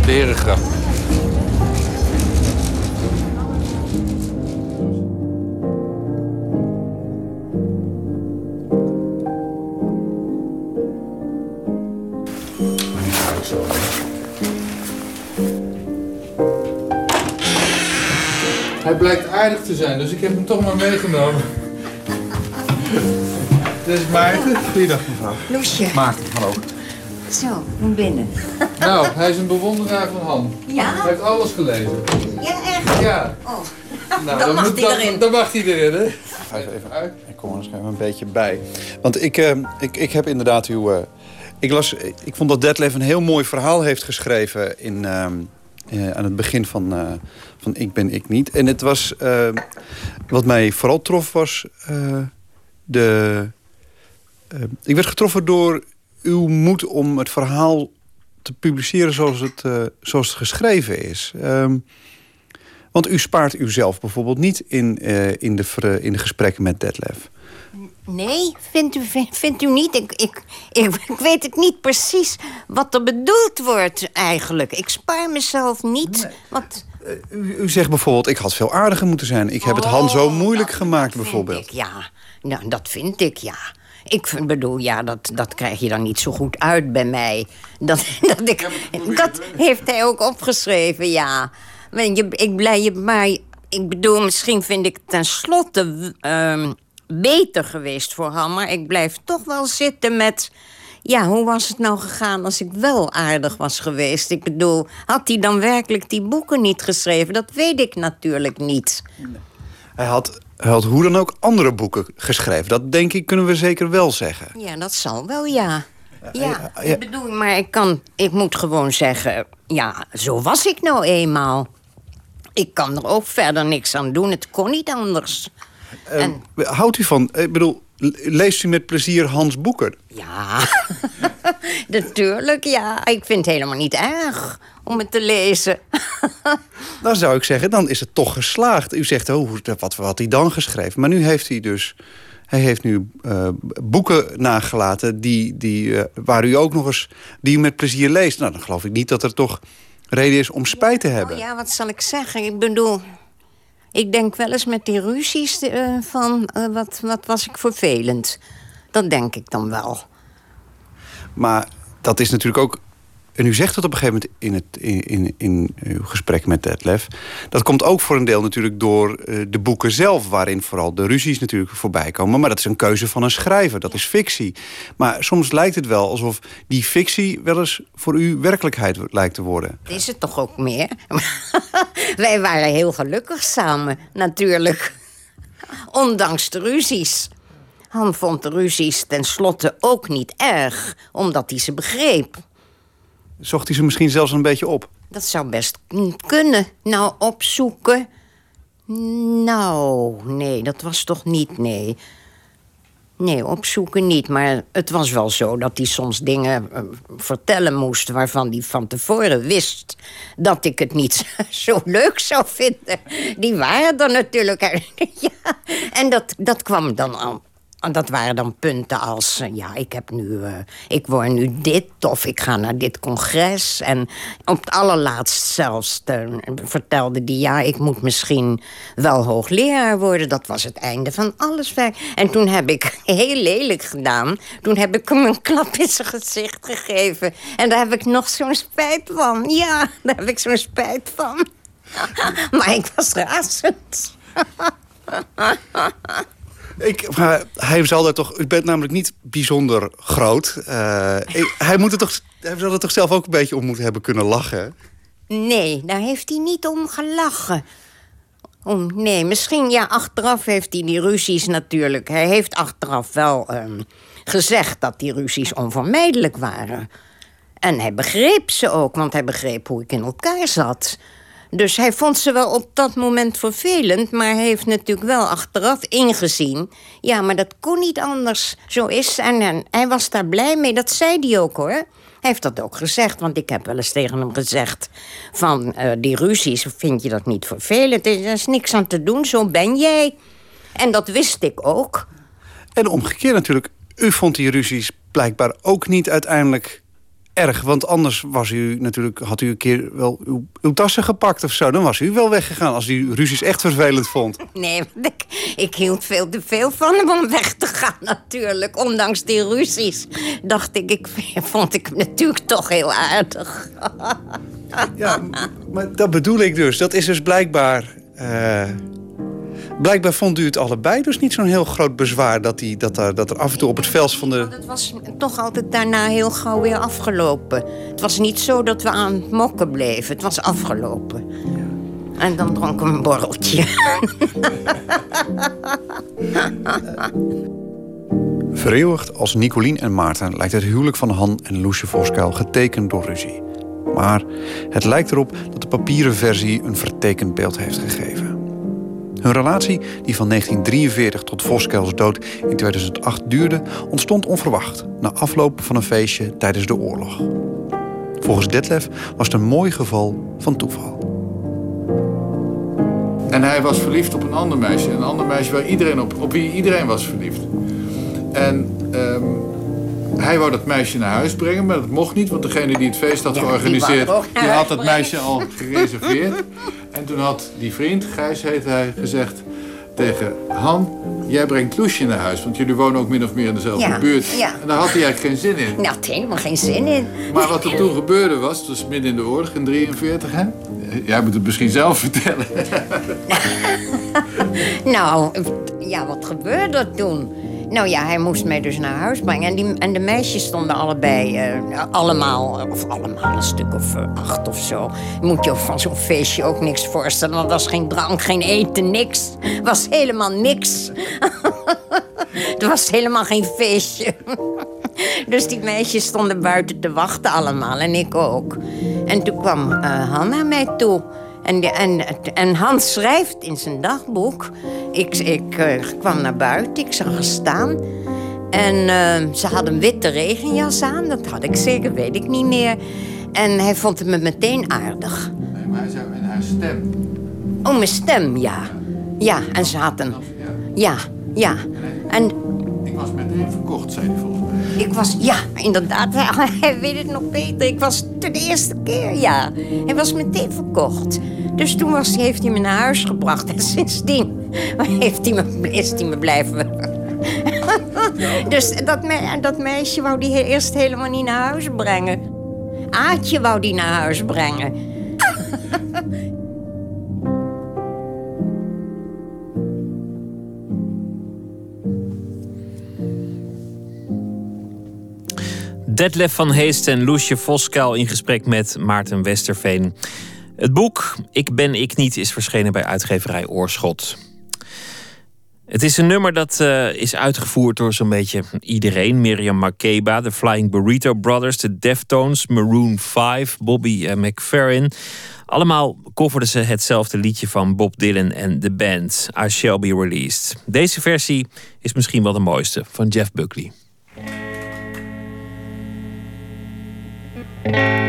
De Herengracht. Hij blijkt aardig te zijn, dus ik heb hem toch maar meegenomen. Dit is Maarten. Goeiedag mevrouw. Loesje. Maarten, hallo. Zo, kom binnen. Nou, hij is een bewonderaar van Han. Ja? Hij heeft alles gelezen. Ja, echt? Ja. Oh. Nou, Dan mag moet- hij erin. Dan mag hij erin, hè? Ga even, even. Ik kom er even een beetje bij. Want ik, eh, ik, ik heb inderdaad uw... eh, ik, las, ik vond dat Detlef een heel mooi verhaal heeft geschreven... In, ehm, eh, aan het begin van, eh, van Ik ben ik niet. En het was... wat mij vooral trof was... eh, de, eh, ik werd getroffen door uw moed om het verhaal te publiceren zoals het, eh, zoals het geschreven is. Ehm, want u spaart uzelf bijvoorbeeld niet in, eh, in, de, in de gesprekken met Detlef. Nee, vindt u, vindt, u niet? Ik, ik, ik, ik weet het niet precies wat er bedoeld wordt eigenlijk. Ik spaar mezelf niet. Want, U, u zegt bijvoorbeeld, ik had veel aardiger moeten zijn. Ik heb het Han zo moeilijk gemaakt bijvoorbeeld. ja, nou, dat vind ik, ja. Ik bedoel, ja, dat, dat krijg je dan niet zo goed uit bij mij. Dat, dat, ik, dat heeft hij ook opgeschreven, ja. Maar je, ik blij je, maar ik bedoel, misschien vind ik tenslotte ehm beter geweest voor hem. Maar ik blijf toch wel zitten met... Ja, hoe was het nou gegaan als ik wel aardig was geweest? Ik bedoel, had hij dan werkelijk die boeken niet geschreven? Dat weet ik natuurlijk niet. Hij had, had hoe dan ook andere boeken geschreven. Dat denk ik kunnen we zeker wel zeggen. Ja, dat zal wel, ja. Ja, ja. ik bedoel, maar ik kan, ik moet gewoon zeggen, ja, zo was ik nou eenmaal. Ik kan er ook verder niks aan doen, het kon niet anders. Eh, Houdt u van, ik bedoel, le- leest u met plezier Hans boeken? Ja, natuurlijk, ja. Ik vind het helemaal niet erg om het te lezen. Dan zou ik zeggen, dan is het toch geslaagd. U zegt, oh, wat had hij dan geschreven? Maar nu heeft hij dus... Hij heeft nu eh, boeken nagelaten die, die, eh, waar u ook nog eens... die u met plezier leest. Nou, dan geloof ik niet dat er toch reden is om spijt te hebben. Oh ja, wat zal ik zeggen? Ik bedoel, ik denk wel eens met die ruzies eh, van... wat, wat was ik vervelend. Dat denk ik dan wel. Maar dat is natuurlijk ook... En u zegt het op een gegeven moment in, het, in, in, in uw gesprek met Detlef. Dat komt ook voor een deel natuurlijk door eh, de boeken zelf... waarin vooral de ruzies natuurlijk voorbij komen. Maar dat is een keuze van een schrijver, dat is fictie. Maar soms lijkt het wel alsof die fictie... wel eens voor u werkelijkheid lijkt te worden. Dat is het toch ook meer? Wij waren heel gelukkig samen, natuurlijk. Ondanks de ruzies. Han vond de ruzies tenslotte ook niet erg, omdat hij ze begreep. Zocht hij ze misschien zelfs een beetje op? Dat zou best kunnen. Nou, opzoeken. Nou, nee, dat was toch niet, nee. Nee, opzoeken niet. Maar het was wel zo dat hij soms dingen eh, vertellen moest... waarvan hij van tevoren wist dat ik het niet zo leuk zou vinden. Die waren er natuurlijk. ja, en dat, dat kwam dan al. En Dat waren dan punten als, eh, ja, ik heb nu, eh, ik word nu dit of ik ga naar dit congres. En op het allerlaatst zelfs eh, vertelde die, ja, ik moet misschien wel hoogleraar worden. Dat was het einde van alles. En toen heb ik heel lelijk gedaan. Toen heb ik hem een klap in zijn gezicht gegeven. En daar heb ik nog zo'n spijt van. Ja, daar heb ik zo'n spijt van. maar ik was razend. Ik, maar hij zal er toch... U bent namelijk niet bijzonder groot. Eh, hij, moet er toch, hij zal er toch zelf ook een beetje om moeten hebben kunnen lachen? Nee, daar heeft hij niet om gelachen. Oh, nee, misschien, ja, achteraf heeft hij die ruzies natuurlijk... Hij heeft achteraf wel ehm, gezegd dat die ruzies onvermijdelijk waren. En hij begreep ze ook, want hij begreep hoe ik in elkaar zat. Dus hij vond ze wel op dat moment vervelend... maar hij heeft natuurlijk wel achteraf ingezien... ja, maar dat kon niet anders. Zo is en, en hij was daar blij mee, dat zei hij ook, hoor. Hij heeft dat ook gezegd, want ik heb wel eens tegen hem gezegd... van eh, die ruzies, vind je dat niet vervelend? Er is niks aan te doen, zo ben jij. En dat wist ik ook. En omgekeerd natuurlijk. U vond die ruzies blijkbaar ook niet uiteindelijk erg. Want anders was u natuurlijk, had u een keer wel uw, uw tassen gepakt of zo. Dan was u wel weggegaan als u ruzies echt vervelend vond. Nee, ik hield veel te veel van hem om weg te gaan natuurlijk. Ondanks die ruzies dacht ik, ik vond ik hem natuurlijk toch heel aardig. Ja, maar dat bedoel ik dus. Dat is dus blijkbaar... eh, blijkbaar vond u het allebei dus niet zo'n heel groot bezwaar... Dat, die, dat, er, dat er af en toe op het vels van de... Het was toch altijd daarna heel gauw weer afgelopen. Het was niet zo dat we aan het mokken bleven. Het was afgelopen. En dan dronk ik een borreltje. Vereeuwigd als Nicolien en Maarten lijkt het huwelijk van Han en Loesje Voskuil getekend door ruzie. Maar het lijkt erop dat de papieren versie een vertekend beeld heeft gegeven. Hun relatie, die van 1943 tot Voskuils dood in 2008 duurde, ontstond onverwacht na afloop van een feestje tijdens de oorlog. Volgens Detlef was het een mooi geval van toeval. En hij was verliefd op een ander meisje. Een ander meisje waar iedereen op, op wie iedereen was verliefd. En ehm, hij wou dat meisje naar huis brengen, maar dat mocht niet, want degene die het feest had Ja, die georganiseerd, die huis had het meisje al gereserveerd. En toen had die vriend, Gijs heette hij, gezegd tegen Han, jij brengt Loesje naar huis, want jullie wonen ook min of meer in dezelfde Ja, buurt. ja. En daar had hij eigenlijk geen zin in. Nou, helemaal geen zin in. Maar wat er toen gebeurde was, dus midden in de oorlog in 43, hè? Jij moet het misschien zelf vertellen. Nou, ja, wat gebeurde er toen? Nou ja, hij moest mij dus naar huis brengen. En, die, en de meisjes stonden allebei, eh, allemaal, of allemaal een stuk of eh, acht of zo. Moet je van zo'n feestje ook niks voorstellen. Er was geen drank, geen eten, niks. Was helemaal niks. er was helemaal geen feestje. Dus die meisjes stonden buiten te wachten allemaal en ik ook. En toen kwam eh Han naar mij toe. En, en, en Hans schrijft in zijn dagboek. Ik, ik eh, kwam naar buiten, ik zag haar staan. En eh, ze had een witte regenjas aan, dat had ik zeker, weet ik niet meer. En hij vond het me meteen aardig. Nee, maar hij zei in haar stem. Oh, mijn stem, ja. Ja, en ze had een... Ja, ja. En was meteen verkocht, zei hij volgens mij. ik was, ja, inderdaad, hij weet het nog beter. Ik was de eerste keer, ja. Hij was meteen verkocht. Dus toen was, heeft hij me naar huis gebracht. En sindsdien heeft hij me, is hij me blijven... dus dat, dat meisje wou die eerst helemaal niet naar huis brengen. Aatje wou die naar huis brengen. Detlef van Heest en Loesje Voskuil in gesprek met Maarten Westerveen. Het boek Ik ben ik niet is verschenen bij uitgeverij Oorschot. Het is een nummer dat eh, is uitgevoerd door zo'n beetje iedereen. Miriam Makeba, de Flying Burrito Brothers, de Deftones, Maroon 5, Bobby eh, McFerrin. Allemaal coverden ze hetzelfde liedje van Bob Dylan en de band, I Shall Be Released. Deze versie is misschien wel de mooiste, van Jeff Buckley. Thank you.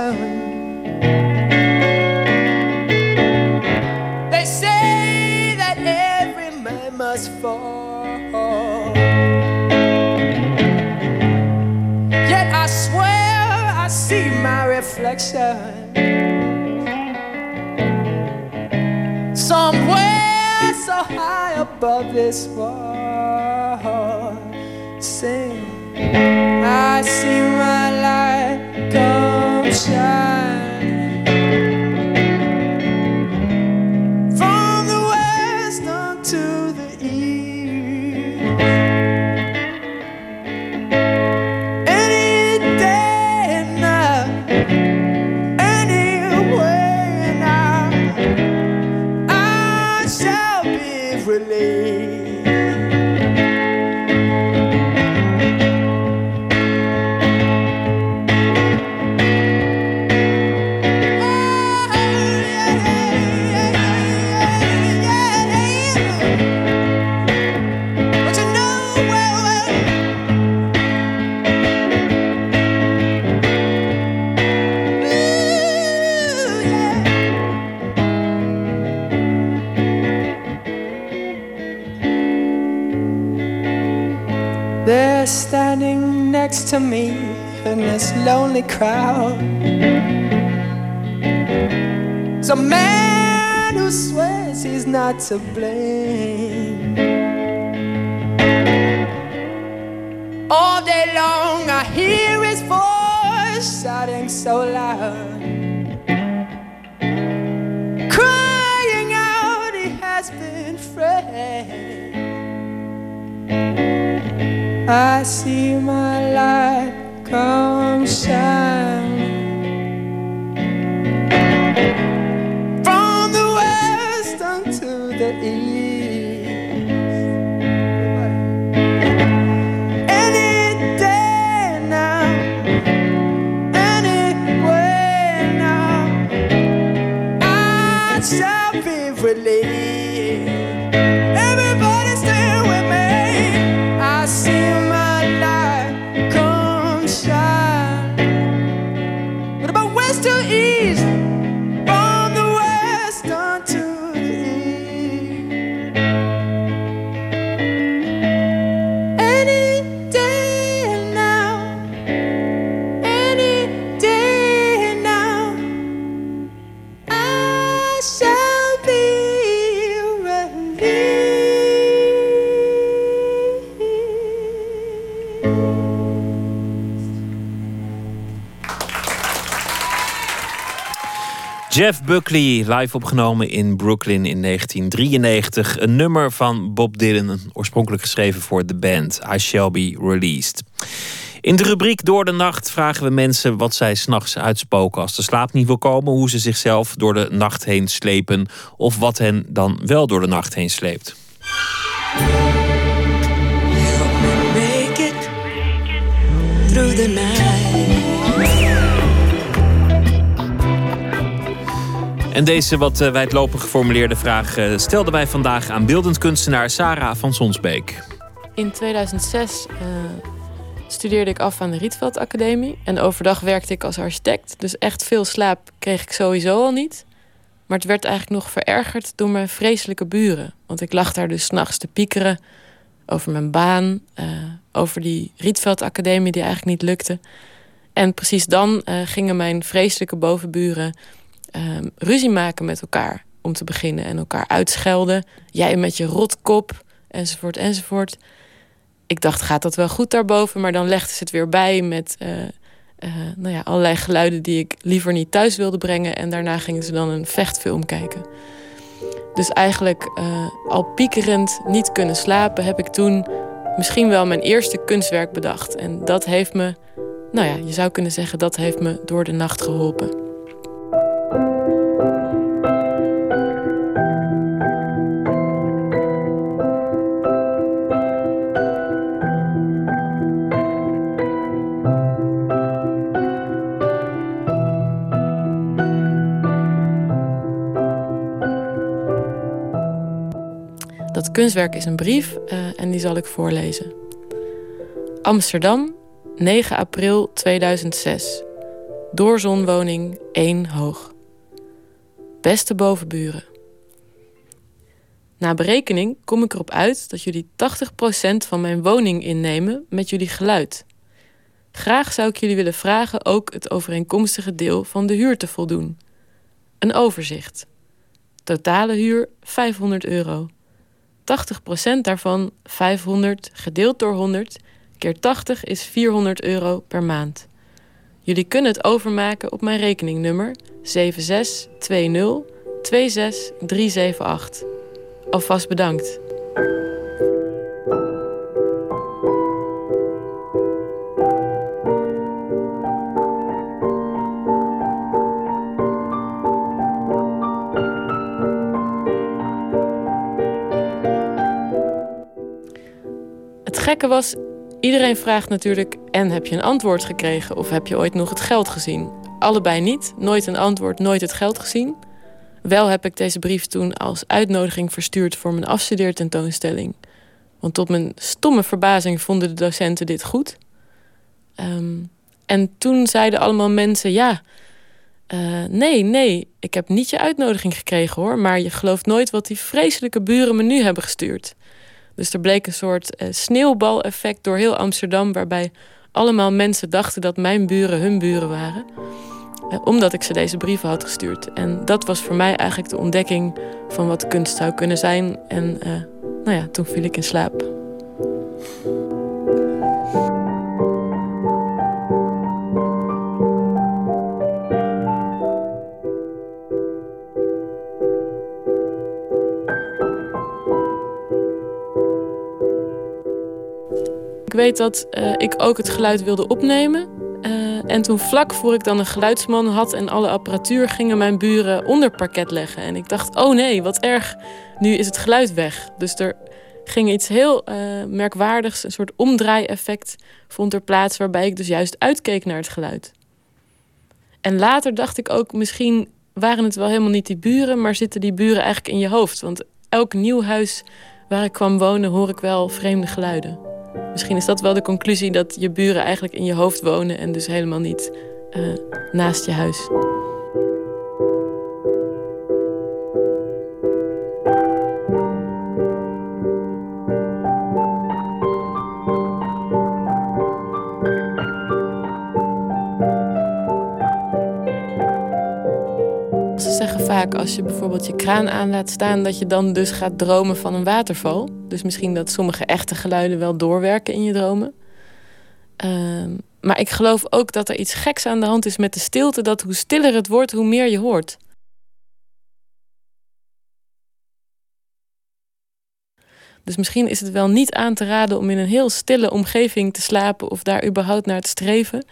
sun. so blessed. Jeff Buckley, live opgenomen in Brooklyn in 1993. Een nummer van Bob Dylan, oorspronkelijk geschreven voor de band I Shall Be Released. In de rubriek Door de Nacht vragen we mensen wat zij s'nachts uitspoken als de slaap niet wil komen, hoe ze zichzelf door de nacht heen slepen of wat hen dan wel door de nacht heen sleept. Through the night. En deze wat eh, wijdlopig geformuleerde vraag eh, stelden wij vandaag aan beeldend kunstenaar Sarah van Sonsbeek. In 2006 eh, studeerde ik af aan de Rietveld Academie. En overdag werkte ik als architect. Dus echt veel slaap kreeg ik sowieso al niet. Maar het werd eigenlijk nog verergerd door mijn vreselijke buren. Want ik lag daar dus s'nachts te piekeren over mijn baan, over die Rietveld Academie die eigenlijk niet lukte. En precies dan gingen mijn vreselijke bovenburen uh, ruzie maken met elkaar om te beginnen en elkaar uitschelden. Jij met je rotkop, enzovoort, enzovoort. Ik dacht, gaat dat wel goed daarboven? Maar dan legden ze het weer bij met uh, nou ja, allerlei geluiden die ik liever niet thuis wilde brengen. En daarna gingen ze dan een vechtfilm kijken. Dus eigenlijk al piekerend niet kunnen slapen, heb ik toen misschien wel mijn eerste kunstwerk bedacht. En dat heeft me, nou ja, je zou kunnen zeggen, dat heeft me door de nacht geholpen. Dat kunstwerk is een brief uh, en die zal ik voorlezen. Amsterdam, 9 april 2006. Doorzonwoning 1 hoog. Beste bovenburen. Na berekening kom ik erop uit dat jullie 80% van mijn woning innemen met jullie geluid. Graag zou ik jullie willen vragen ook het overeenkomstige deel van de huur te voldoen. Een overzicht. Totale huur 500 euro. 80% daarvan 500 gedeeld door 100 keer 80 is 400 euro per maand. Jullie kunnen het overmaken op mijn rekeningnummer 7620 26378. Alvast bedankt. Gekke was, iedereen vraagt natuurlijk... en heb je een antwoord gekregen of heb je ooit nog het geld gezien? Allebei niet. Nooit een antwoord, nooit het geld gezien. Wel heb ik deze brief toen als uitnodiging verstuurd... voor mijn afstudeertentoonstelling. Want tot mijn stomme verbazing vonden de docenten dit goed. Ehm, en toen zeiden allemaal mensen... ja, uh, nee, nee, ik heb niet je uitnodiging gekregen hoor... maar je gelooft nooit wat die vreselijke buren me nu hebben gestuurd. Dus er bleek een soort uh, sneeuwbaleffect door heel Amsterdam, waarbij allemaal mensen dachten dat mijn buren hun buren waren. Uh, omdat ik ze deze brieven had gestuurd. En dat was voor mij eigenlijk de ontdekking van wat kunst zou kunnen zijn. En uh, nou ja, toen viel ik in slaap. Ik weet dat uh, ik ook het geluid wilde opnemen. Uh, en toen vlak voor ik dan een geluidsman had en alle apparatuur... gingen mijn buren onder parket leggen. En ik dacht, oh nee, wat erg, nu is het geluid weg. Dus er ging iets heel uh, merkwaardigs, een soort omdraai-effect vond er plaats... waarbij ik dus juist uitkeek naar het geluid. En later dacht ik ook, misschien waren het wel helemaal niet die buren... maar zitten die buren eigenlijk in je hoofd. Want elk nieuw huis waar ik kwam wonen hoor ik wel vreemde geluiden. Misschien is dat wel de conclusie dat je buren eigenlijk in je hoofd wonen en dus helemaal niet uh, naast je huis. Zeggen vaak als je bijvoorbeeld je kraan aan laat staan, dat je dan dus gaat dromen van een waterval. Dus misschien dat sommige echte geluiden wel doorwerken in je dromen. Uh, maar ik geloof ook dat er iets geks aan de hand is met de stilte. Dat hoe stiller het wordt, hoe meer je hoort. Dus misschien is het wel niet aan te raden om in een heel stille omgeving te slapen of daar überhaupt naar te streven.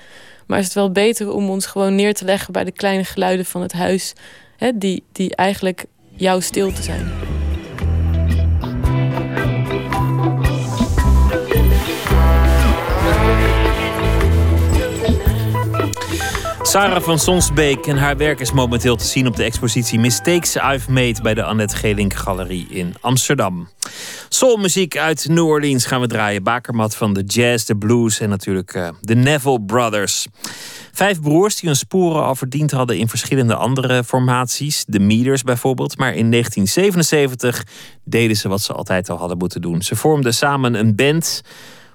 Maar is het wel beter om ons gewoon neer te leggen bij de kleine geluiden van het huis, die, die eigenlijk jouw stilte zijn. Sarah van Sonsbeek en haar werk is momenteel te zien op de expositie Mistakes I've Made bij de Annette Gelink Galerie in Amsterdam. Soulmuziek uit New Orleans gaan we draaien. Bakermat van de jazz, de blues en natuurlijk uh, de Neville Brothers. Vijf broers die hun sporen al verdiend hadden in verschillende andere formaties. De Meters bijvoorbeeld. Maar in 1977 deden ze wat ze altijd al hadden moeten doen. Ze vormden samen een band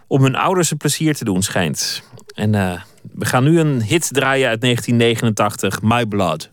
om hun ouders een plezier te doen, schijnt. En uh, we gaan nu een hit draaien uit 1989, My Blood.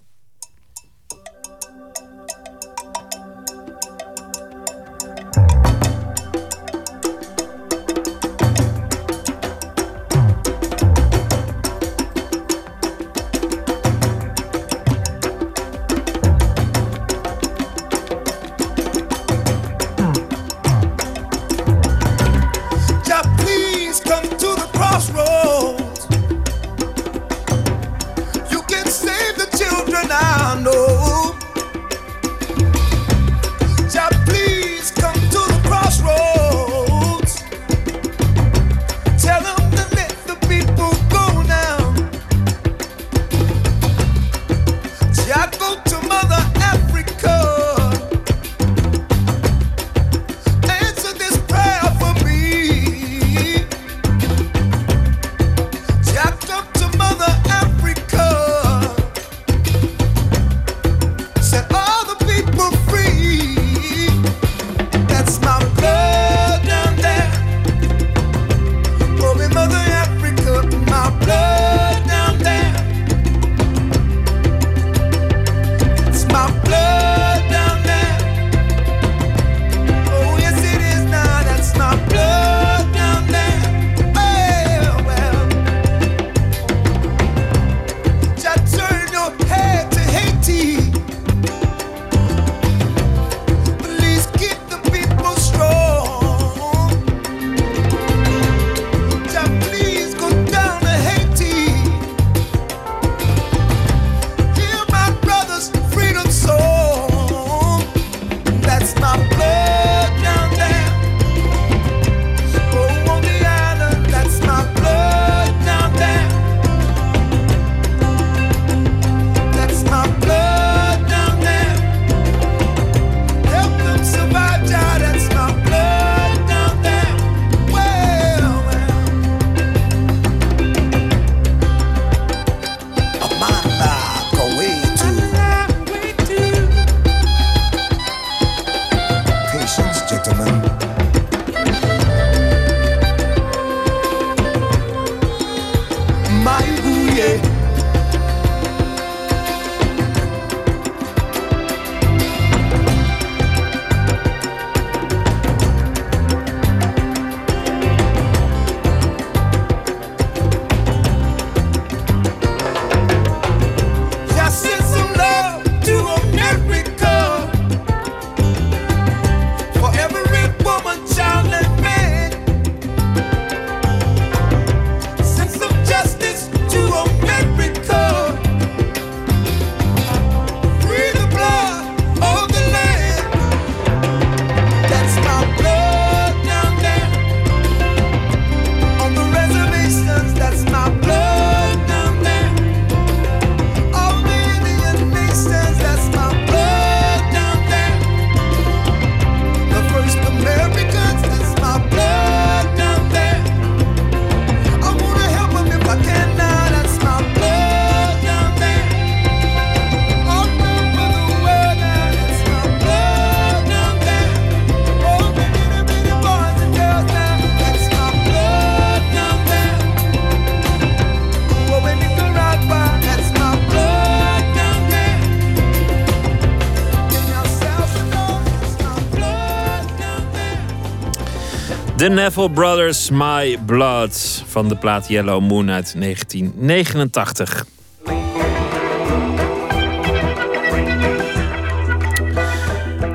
The Neville Brothers, My Blood van de plaat Yellow Moon uit 1989.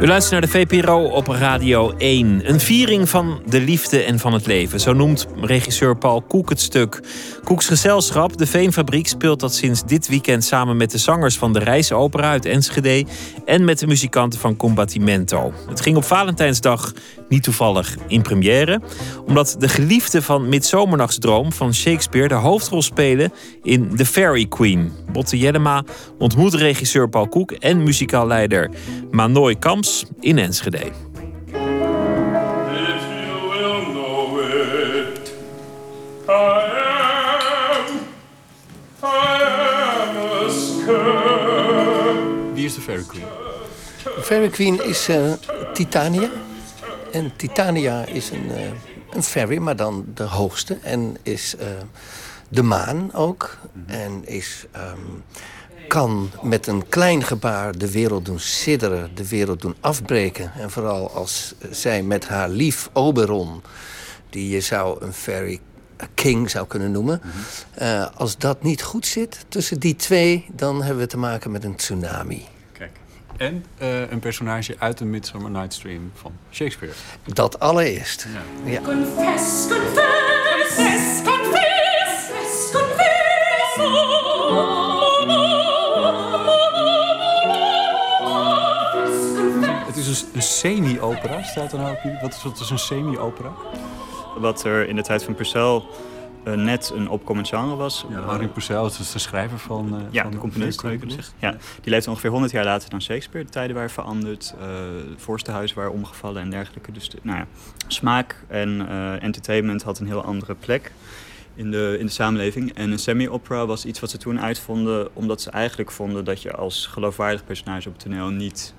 U luistert naar de VPRO op Radio 1. Een viering van de liefde en van het leven. Zo noemt regisseur Paul Koek het stuk. Koeks gezelschap, de Veenfabriek, speelt dat sinds dit weekend samen met de zangers van de Reisopera uit Enschede en met de muzikanten van Combattimento. Het ging op Valentijnsdag niet toevallig in première, omdat de geliefde van Midsomernachtsdroom van Shakespeare de hoofdrol spelen in The Fairy Queen. Botte Jellema ontmoet regisseur Paul Koek en muzikaal leider Manoy Kamps in Enschede. Wie is de Fairy Queen? De Fairy Queen is eh, Titania. En Titania is een, eh, een fairy, maar dan de hoogste. En is eh, de maan ook. En is, ehm, kan met een klein gebaar de wereld doen sidderen, de wereld doen afbreken. En vooral als zij met haar lief Oberon, die je zou een fairy king zou kunnen noemen. eh, als dat niet goed zit tussen die twee, dan hebben we te maken met een tsunami. En eh, een personage uit de Midsummer Night's Dream van Shakespeare. Dat allereerst. Ja. Confess, confess, confess, confess, Het is een, een semi-opera, staat er nou op jullie? Wat is, wat is een semi-opera? Wat er in de tijd van Purcell net een opkomend genre was. Ja, Henri Purcell is dus de schrijver van... eh, ja, van de componist. Fairy zou je Queen, kunnen zeggen. Ja, die leefde ongeveer 100 jaar later dan Shakespeare. De tijden waren veranderd, uh, vorstenhuizen waren omgevallen en dergelijke. Dus de, nou ja, smaak en uh, entertainment had een heel andere plek in de, in de samenleving. En een semi-opera was iets wat ze toen uitvonden... omdat ze eigenlijk vonden dat je als geloofwaardig personage op het toneel niet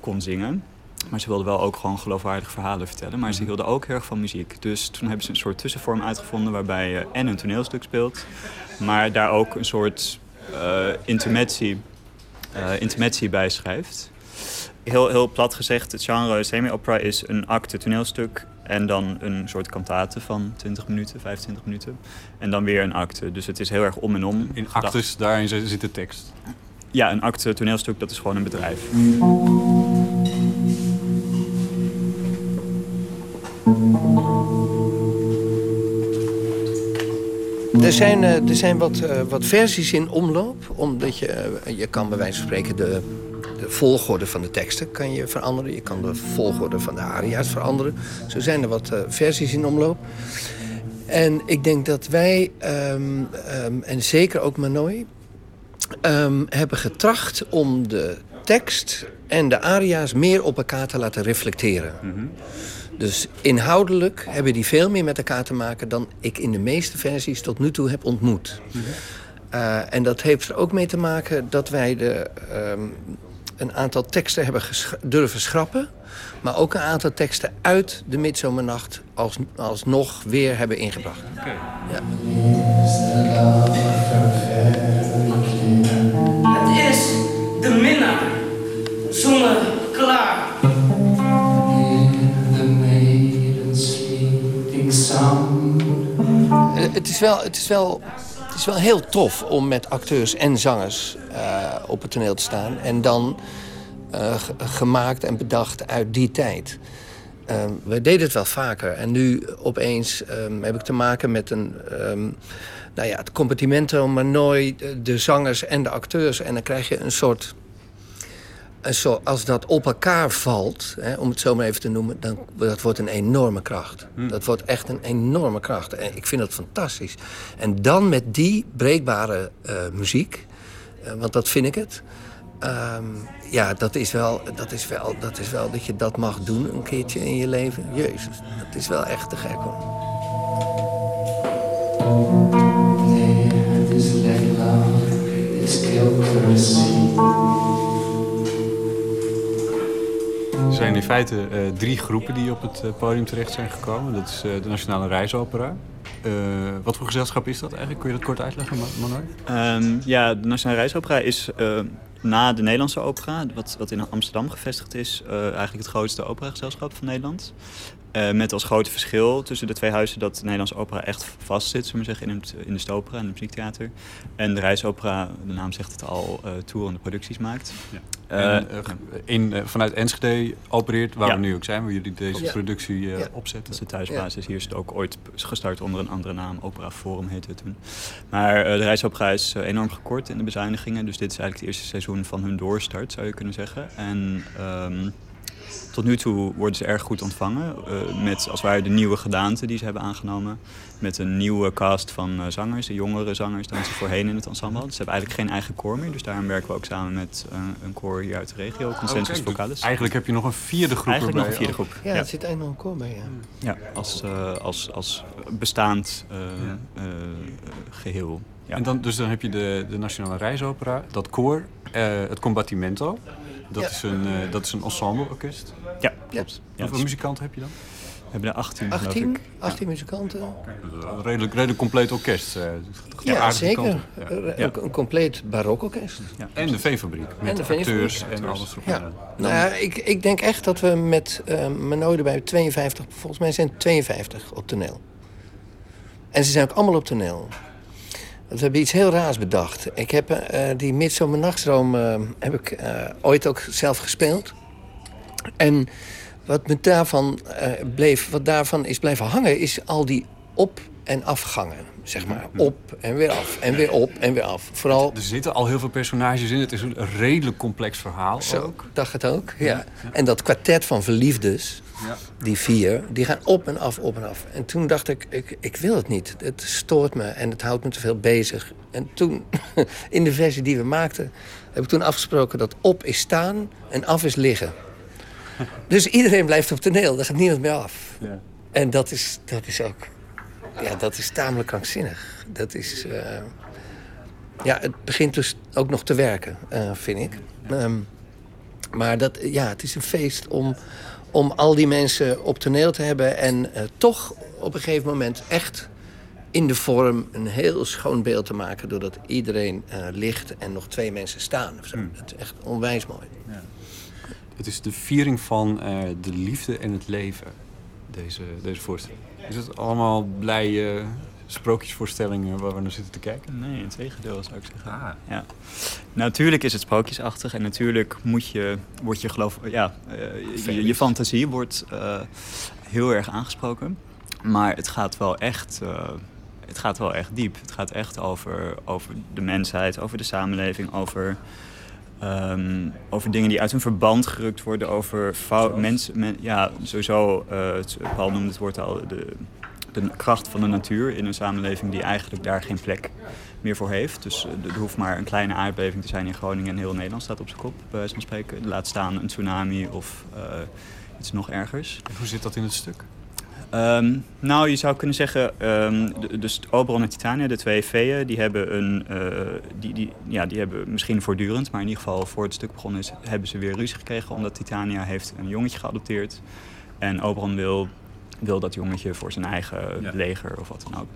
kon zingen. Maar ze wilden wel ook gewoon geloofwaardige verhalen vertellen. Maar ze hielden ook heel erg van muziek. Dus toen hebben ze een soort tussenvorm uitgevonden... waarbij je en een toneelstuk speelt... maar daar ook een soort uh, intermezzi, uh, intermezzi bij schrijft. Heel, heel plat gezegd, het genre semi-opera is een acte toneelstuk... en dan een soort kantate van 20 minuten, 25 minuten. En dan weer een acte. Dus het is heel erg om en om. In actes, daarin zit de tekst? Ja, een acte toneelstuk, dat is gewoon een bedrijf. Er zijn, uh, er zijn wat, uh, wat versies in omloop. Omdat je, uh, je kan bij wijze van spreken de, de volgorde van de teksten kan je veranderen. Je kan de volgorde van de aria's veranderen. Zo zijn er wat versies in omloop. En ik denk dat wij, um, um, en zeker ook Manoy... Um, hebben getracht om de tekst en de aria's meer op elkaar te laten reflecteren. Mm. Dus inhoudelijk hebben die veel meer met elkaar te maken... dan ik in de meeste versies tot nu toe heb ontmoet. Mm -hmm. uh, en dat heeft er ook mee te maken dat wij de, um, een aantal teksten hebben durven schrappen... maar ook een aantal teksten uit de midzomernacht als, alsnog weer hebben ingebracht. Okay. Ja. Het is de minnaar zonder Het is, wel, het, is wel, het is wel heel tof om met acteurs en zangers uh, op het toneel te staan. En dan uh, gemaakt en bedacht uit die tijd. Uh, we deden het wel vaker. En nu opeens um, heb ik te maken met een... Um, nou ja, het compartimento, maar nooit de zangers en de acteurs. En dan krijg je een soort... Soort als dat op elkaar valt, hè, om het zo maar even te noemen... dan dat wordt een enorme kracht. Hmm. Dat wordt echt een enorme kracht. En ik vind dat fantastisch. En dan met die breekbare uh, muziek, uh, want dat vind ik het... Um, ja, dat is, wel, dat, is wel, dat is wel dat je dat mag doen een keertje in je leven. Jezus, dat is wel echt te gek hoor. Er zijn in feite uh, drie groepen die op het uh, podium terecht zijn gekomen. Dat is uh, de Nationale Reisopera. wat voor gezelschap is dat eigenlijk? Kun je dat kort uitleggen, Manoy? Um, ja, de Nationale Reisopera is na de Nederlandse opera, wat, wat in Amsterdam gevestigd is, eigenlijk het grootste operagezelschap van Nederland. Uh, met als grote verschil tussen de twee huizen dat de Nederlandse opera echt vast zit, zullen we zeggen, in, het, in de Stopera en het muziektheater. En de reisopera, de naam zegt het al, uh, toerende producties maakt. Ja. En, in, vanuit Enschede opereert, waar ja. we nu ook zijn, waar jullie deze ja. productie ja. opzetten. Dat is de thuisbasis. Hier is het ook ooit gestart onder een andere naam. Opera Forum heette het toen. Maar de reisopera is enorm gekort in de bezuinigingen. Dus dit is eigenlijk het eerste seizoen van hun doorstart, zou je kunnen zeggen. En um, tot nu toe worden ze erg goed ontvangen. eh, met als het ware de nieuwe gedaante die ze hebben aangenomen. Met een nieuwe cast van eh, zangers, de jongere zangers dan ze voorheen in het ensemble hadden. Ze hebben eigenlijk geen eigen koor meer. Dus daarom werken we ook samen met eh, een koor hier uit de regio, Consensus Oké, dus Vocalis. Eigenlijk heb je nog een vierde groep Eigenlijk nog een vierde groep. Ja, er zit eigenlijk nog een koor bij, ja. Ja, als, eh, als, als bestaand eh, eh, geheel. Ja. En dan, dus dan heb je de, de Nationale Reisopera, dat koor, eh, het Combattimento. Dat, Ja. is een, eh, dat is een ensembleorkest. Ja, klopt. Ja, Hoeveel muzikanten heb je dan? We hebben er 18, 18, 18 muzikanten. Een redelijk, redelijk compleet orkest. eh, Ja, zeker. Ja. Een, een compleet barokorkest. En de Veefabriek. Met de acteurs Veefabriek. en alles erop en Ja. Nou, ja, ik, ik denk echt dat we met uh, Menode bij 52, volgens mij zijn het 52 op toneel. En ze zijn ook allemaal op toneel. We hebben iets heel raars bedacht. Ik heb eh, die Midsomernachtstroom eh, heb ik eh, ooit ook zelf gespeeld. En wat me daarvan, bleef, wat daarvan is blijven hangen, is al die op- en afgangen. Zeg maar op en weer af en weer op en weer af. Vooral Er zitten al heel veel personages in. Het is een redelijk complex verhaal Zo, ook. dacht het ook, ja. En dat kwartet van verliefdes, Ja. die vier, die gaan op en af, op en af. En toen dacht ik, ik, ik wil het niet. Het stoort me en het houdt me te veel bezig. En toen, in de versie die we maakten, heb ik toen afgesproken dat op is staan en af is liggen. Dus iedereen blijft op toneel, daar gaat niemand meer af. Ja. En dat is, dat is ook, ja, dat is tamelijk krankzinnig. Dat is, eh, ja, het begint dus ook nog te werken, eh, vind ik. Ehm, maar dat, ja, het is een feest om, om al die mensen op toneel te hebben... en eh, toch op een gegeven moment echt in de vorm een heel schoon beeld te maken... doordat iedereen ligt en nog twee mensen staan. Of zo. Dat is echt onwijs mooi. Het is de viering van de liefde en het leven, deze, deze voorstelling. Is het allemaal blije sprookjesvoorstellingen waar we naar zitten te kijken? Nee, in tegendeel zou ik zeggen. Ah. Ja. Natuurlijk is het sprookjesachtig en natuurlijk moet je, wordt je geloof, ja, eh, je, je fantasie wordt eh, heel erg aangesproken. Maar het gaat wel echt, eh, het gaat wel echt diep. Het gaat echt over, over de mensheid, over de samenleving, over, ehm, over dingen die uit hun verband gerukt worden, over fout, mensen, men, ja, sowieso, eh, het- Paul noemde het woord al, de, de kracht van de natuur in een samenleving die eigenlijk daar geen plek meer voor heeft. Dus eh, er hoeft maar een kleine aardbeving te zijn in Groningen en heel Nederland staat op zijn kop, bij wijze van spreken. Laat staan een tsunami of eh, iets nog ergers. Hoe zit dat in het stuk? Ehm, nou, je zou kunnen zeggen, ehm, de- dus Oberon en Titania, de twee veeën, die hebben, een, eh, die, die, ja, die hebben misschien voortdurend, maar in ieder geval voor het stuk begonnen is, hebben ze weer ruzie gekregen, omdat Titania heeft een jongetje geadopteerd. En Oberon wil, wil dat jongetje voor zijn eigen leger of wat dan ook.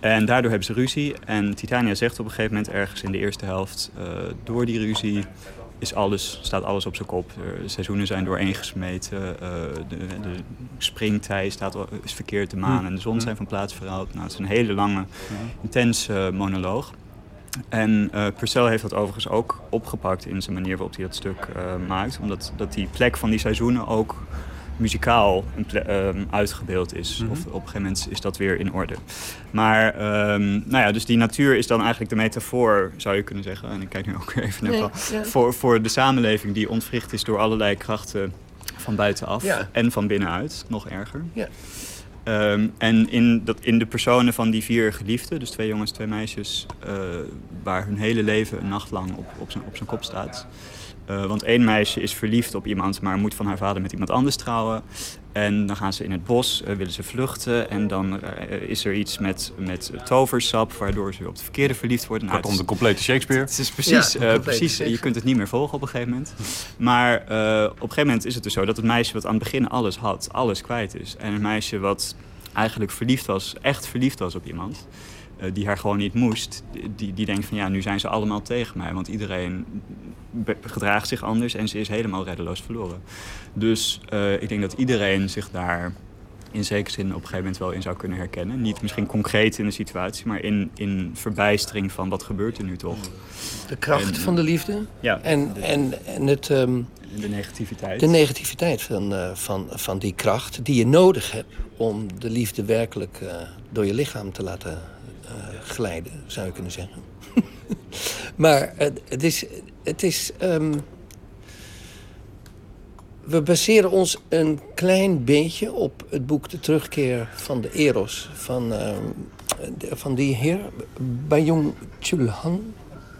En daardoor hebben ze ruzie. En Titania zegt op een gegeven moment ergens in de eerste helft, eh, door die ruzie is alles, staat alles op zijn kop. De seizoenen zijn dooreen gesmeten. eh, de, de springtij staat, is verkeerd. De maan en de zon zijn van plaats verhaald. Nou, het is een hele lange, intense monoloog. En eh Purcell heeft dat overigens ook opgepakt in zijn manier waarop hij dat stuk eh, maakt. Omdat dat die plek van die seizoenen ook muzikaal ehm, uitgebeeld is. Of op een gegeven moment is dat weer in orde. Maar ehm, nou ja, dus die natuur is dan eigenlijk de metafoor, zou je kunnen zeggen. En ik kijk nu ook weer even naar Nee, Paul. ja. Voor, voor de samenleving die ontwricht is door allerlei krachten van buitenaf Ja. en van binnenuit. Nog erger. Ja. Ehm, en in, dat, in de personen van die vier geliefden, dus twee jongens, twee meisjes, eh, waar hun hele leven een nacht lang op, op, zijn, op zijn kop staat. Eh, want één meisje is verliefd op iemand, maar moet van haar vader met iemand anders trouwen. En dan gaan ze in het bos, eh, willen ze vluchten. En dan eh, is er iets met, met toversap, waardoor ze op de verkeerde verliefd worden. Nou, Kortom, het de complete Shakespeare. het is precies, Ja, eh, precies je kunt het niet meer volgen op een gegeven moment. Maar eh, op een gegeven moment is het dus zo dat het meisje wat aan het begin alles had, alles kwijt is. En een meisje wat eigenlijk verliefd was, echt verliefd was op iemand, die haar gewoon niet moest, die, die denkt van ja, nu zijn ze allemaal tegen mij. Want iedereen gedraagt zich anders en ze is helemaal reddeloos verloren. Dus eh, ik denk dat iedereen zich daar in zekere zin op een gegeven moment wel in zou kunnen herkennen. Niet misschien concreet in de situatie, maar in, in verbijstering van wat gebeurt er nu toch. De kracht En, van de liefde. Ja. En, en, en het, ehm, De negativiteit. de negativiteit van, eh, van, van die kracht die je nodig hebt om de liefde werkelijk eh, door je lichaam te laten eh, glijden, zou je kunnen zeggen. maar het, is. Het is ehm, we baseren ons een klein beetje op het boek De Terugkeer van de Eros van, ehm, van die heer Bayong Chulhan.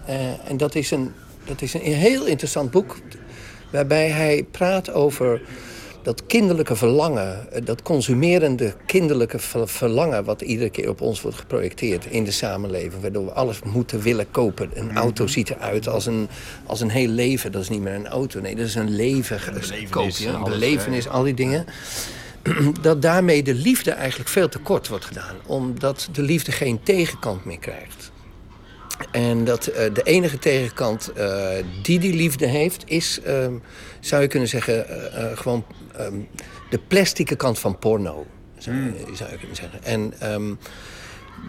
Eh, en dat is, een, dat is een heel interessant boek waarbij hij praat over dat kinderlijke verlangen, eh, dat consumerende kinderlijke ver- verlangen... wat iedere keer op ons wordt geprojecteerd in de samenleving... waardoor we alles moeten willen kopen. Een auto ziet eruit als een, als een heel leven. Dat is niet meer een auto, nee, dat is een leven. belevenis koop je, een alles, belevenis, al die dingen. Dat daarmee de liefde eigenlijk veel te kort wordt gedaan. Omdat de liefde geen tegenkant meer krijgt. En dat eh, de enige tegenkant eh, die die liefde heeft, is, ehm, zou je kunnen zeggen, gewoon ehm, de plastieke kant van porno. Zou, zou je kunnen zeggen. En ehm,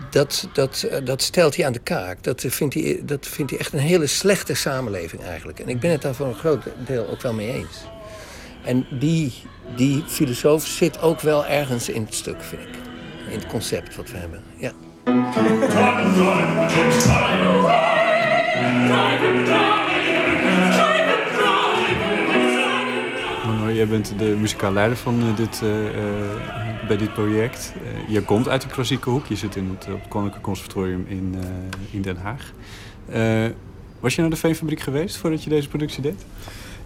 dat, dat, eh, dat stelt hij aan de kaak. Dat vindt, hij, dat vindt hij echt een hele slechte samenleving eigenlijk. En ik ben het daar voor een groot deel ook wel mee eens. En die, die filosoof zit ook wel ergens in het stuk, vind ik. In het concept wat we hebben. Ja. Jij bent de muzikaal leider van eh, dit, eh, eh, bij dit project. Je komt uit de klassieke hoek. Je zit in het, op het Koninklijk Conservatorium in, in Den Haag. Was je naar de Veenfabriek geweest voordat je deze productie deed?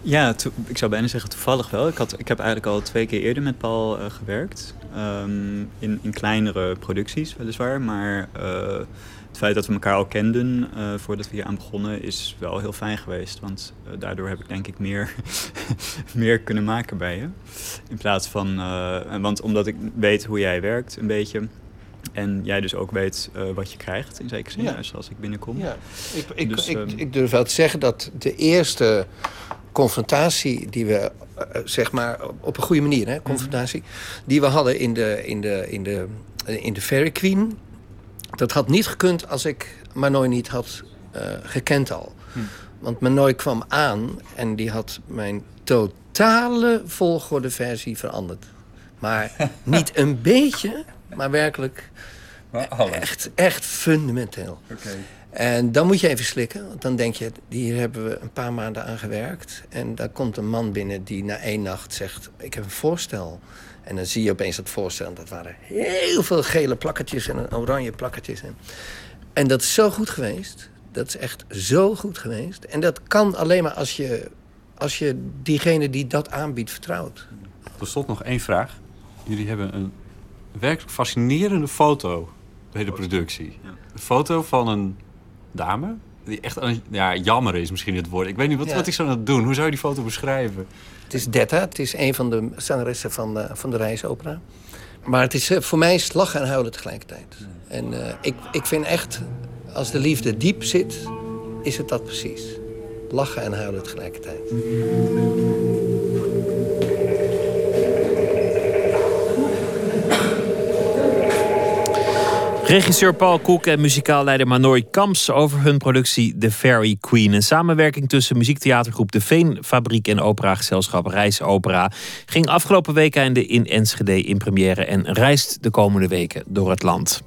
Ja, ik zou bijna zeggen toevallig wel. Ik, had, ik heb eigenlijk al twee keer eerder met Paul gewerkt. Ehm, in, in kleinere producties weliswaar. Maar het feit dat we elkaar al kenden eh, voordat we hier aan begonnen... is wel heel fijn geweest. Want eh, daardoor heb ik denk ik meer, meer kunnen maken bij je. In plaats van... eh, want omdat ik weet hoe jij werkt een beetje... En jij dus ook weet wat je krijgt, in zekere zin, Ja. als- ik binnenkom. Ja, ik, ik, Dus, ik, ehm, ik durf wel te zeggen dat de eerste confrontatie die we, zeg maar, op een goede manier, hè, confrontatie, die we hadden in de, in de, in de, in de Fairy Queen, dat had niet gekund als ik Manoy niet had eh, gekend al. Want Manoy kwam aan en die had mijn totale volgorde versie veranderd. Maar niet een beetje, maar werkelijk echt, echt fundamenteel. En dan moet je even slikken, want dan denk je, hier hebben we een paar maanden aan gewerkt. En daar komt een man binnen die na één nacht zegt, ik heb een voorstel. En dan zie je opeens dat voorstel, en dat waren heel veel gele plakketjes en oranje plakketjes. En, en dat is zo goed geweest, dat is echt zo goed geweest. En dat kan alleen maar als je, als je diegene die dat aanbiedt vertrouwt. Tot slot nog één vraag. Jullie hebben een werkelijk fascinerende foto bij de productie. Een foto van een dame die echt aan- ja, jammer is misschien het woord. Ik weet niet, wat, Ja. wat ik zou dat doen? Hoe zou je die foto beschrijven? Het is Detta, het is een van de zangeressen van, de van de Reisopera. Maar het is, eh, voor mij lachen en huilen tegelijkertijd. En eh, ik, ik vind echt, als de liefde diep zit, is het dat precies. Lachen en huilen tegelijkertijd. Regisseur Paul Koek en muzikaal leider Manoy Kamps over hun productie The Fairy Queen. Een samenwerking tussen muziektheatergroep De Veenfabriek en operagezelschap Reisopera ging afgelopen weekende in Enschede in première en reist de komende weken door het land.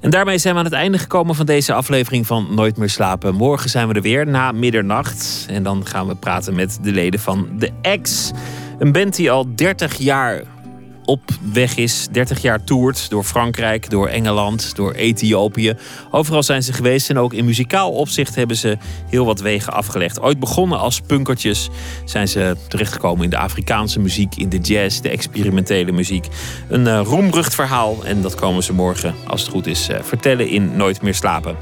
En daarmee zijn we aan het einde gekomen van deze aflevering van Nooit meer slapen. Morgen zijn we er weer na middernacht. En dan gaan we praten met de leden van The X. Een band die al 30 jaar op weg is. 30 jaar toert door Frankrijk, door Engeland, door Ethiopië. Overal zijn ze geweest en ook in muzikaal opzicht hebben ze heel wat wegen afgelegd. Ooit begonnen als punkertjes zijn ze terechtgekomen in de Afrikaanse muziek, in de jazz, de experimentele muziek. Een uh, roemrucht verhaal en dat komen ze morgen, als het goed is, uh, vertellen in Nooit meer slapen.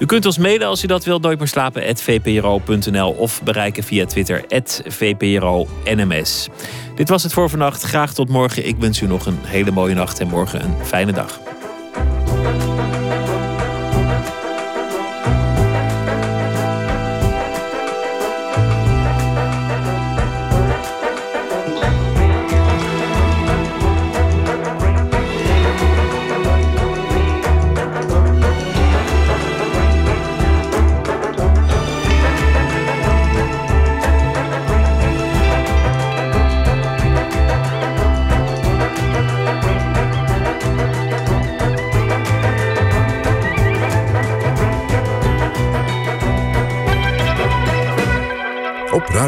U kunt ons mailen als u dat wilt, nooit meer slapen, vpro.nl of bereiken via Twitter, vpro-nms. Dit was het voor vannacht. Graag tot morgen. Ik wens u nog een hele mooie nacht en morgen een fijne dag.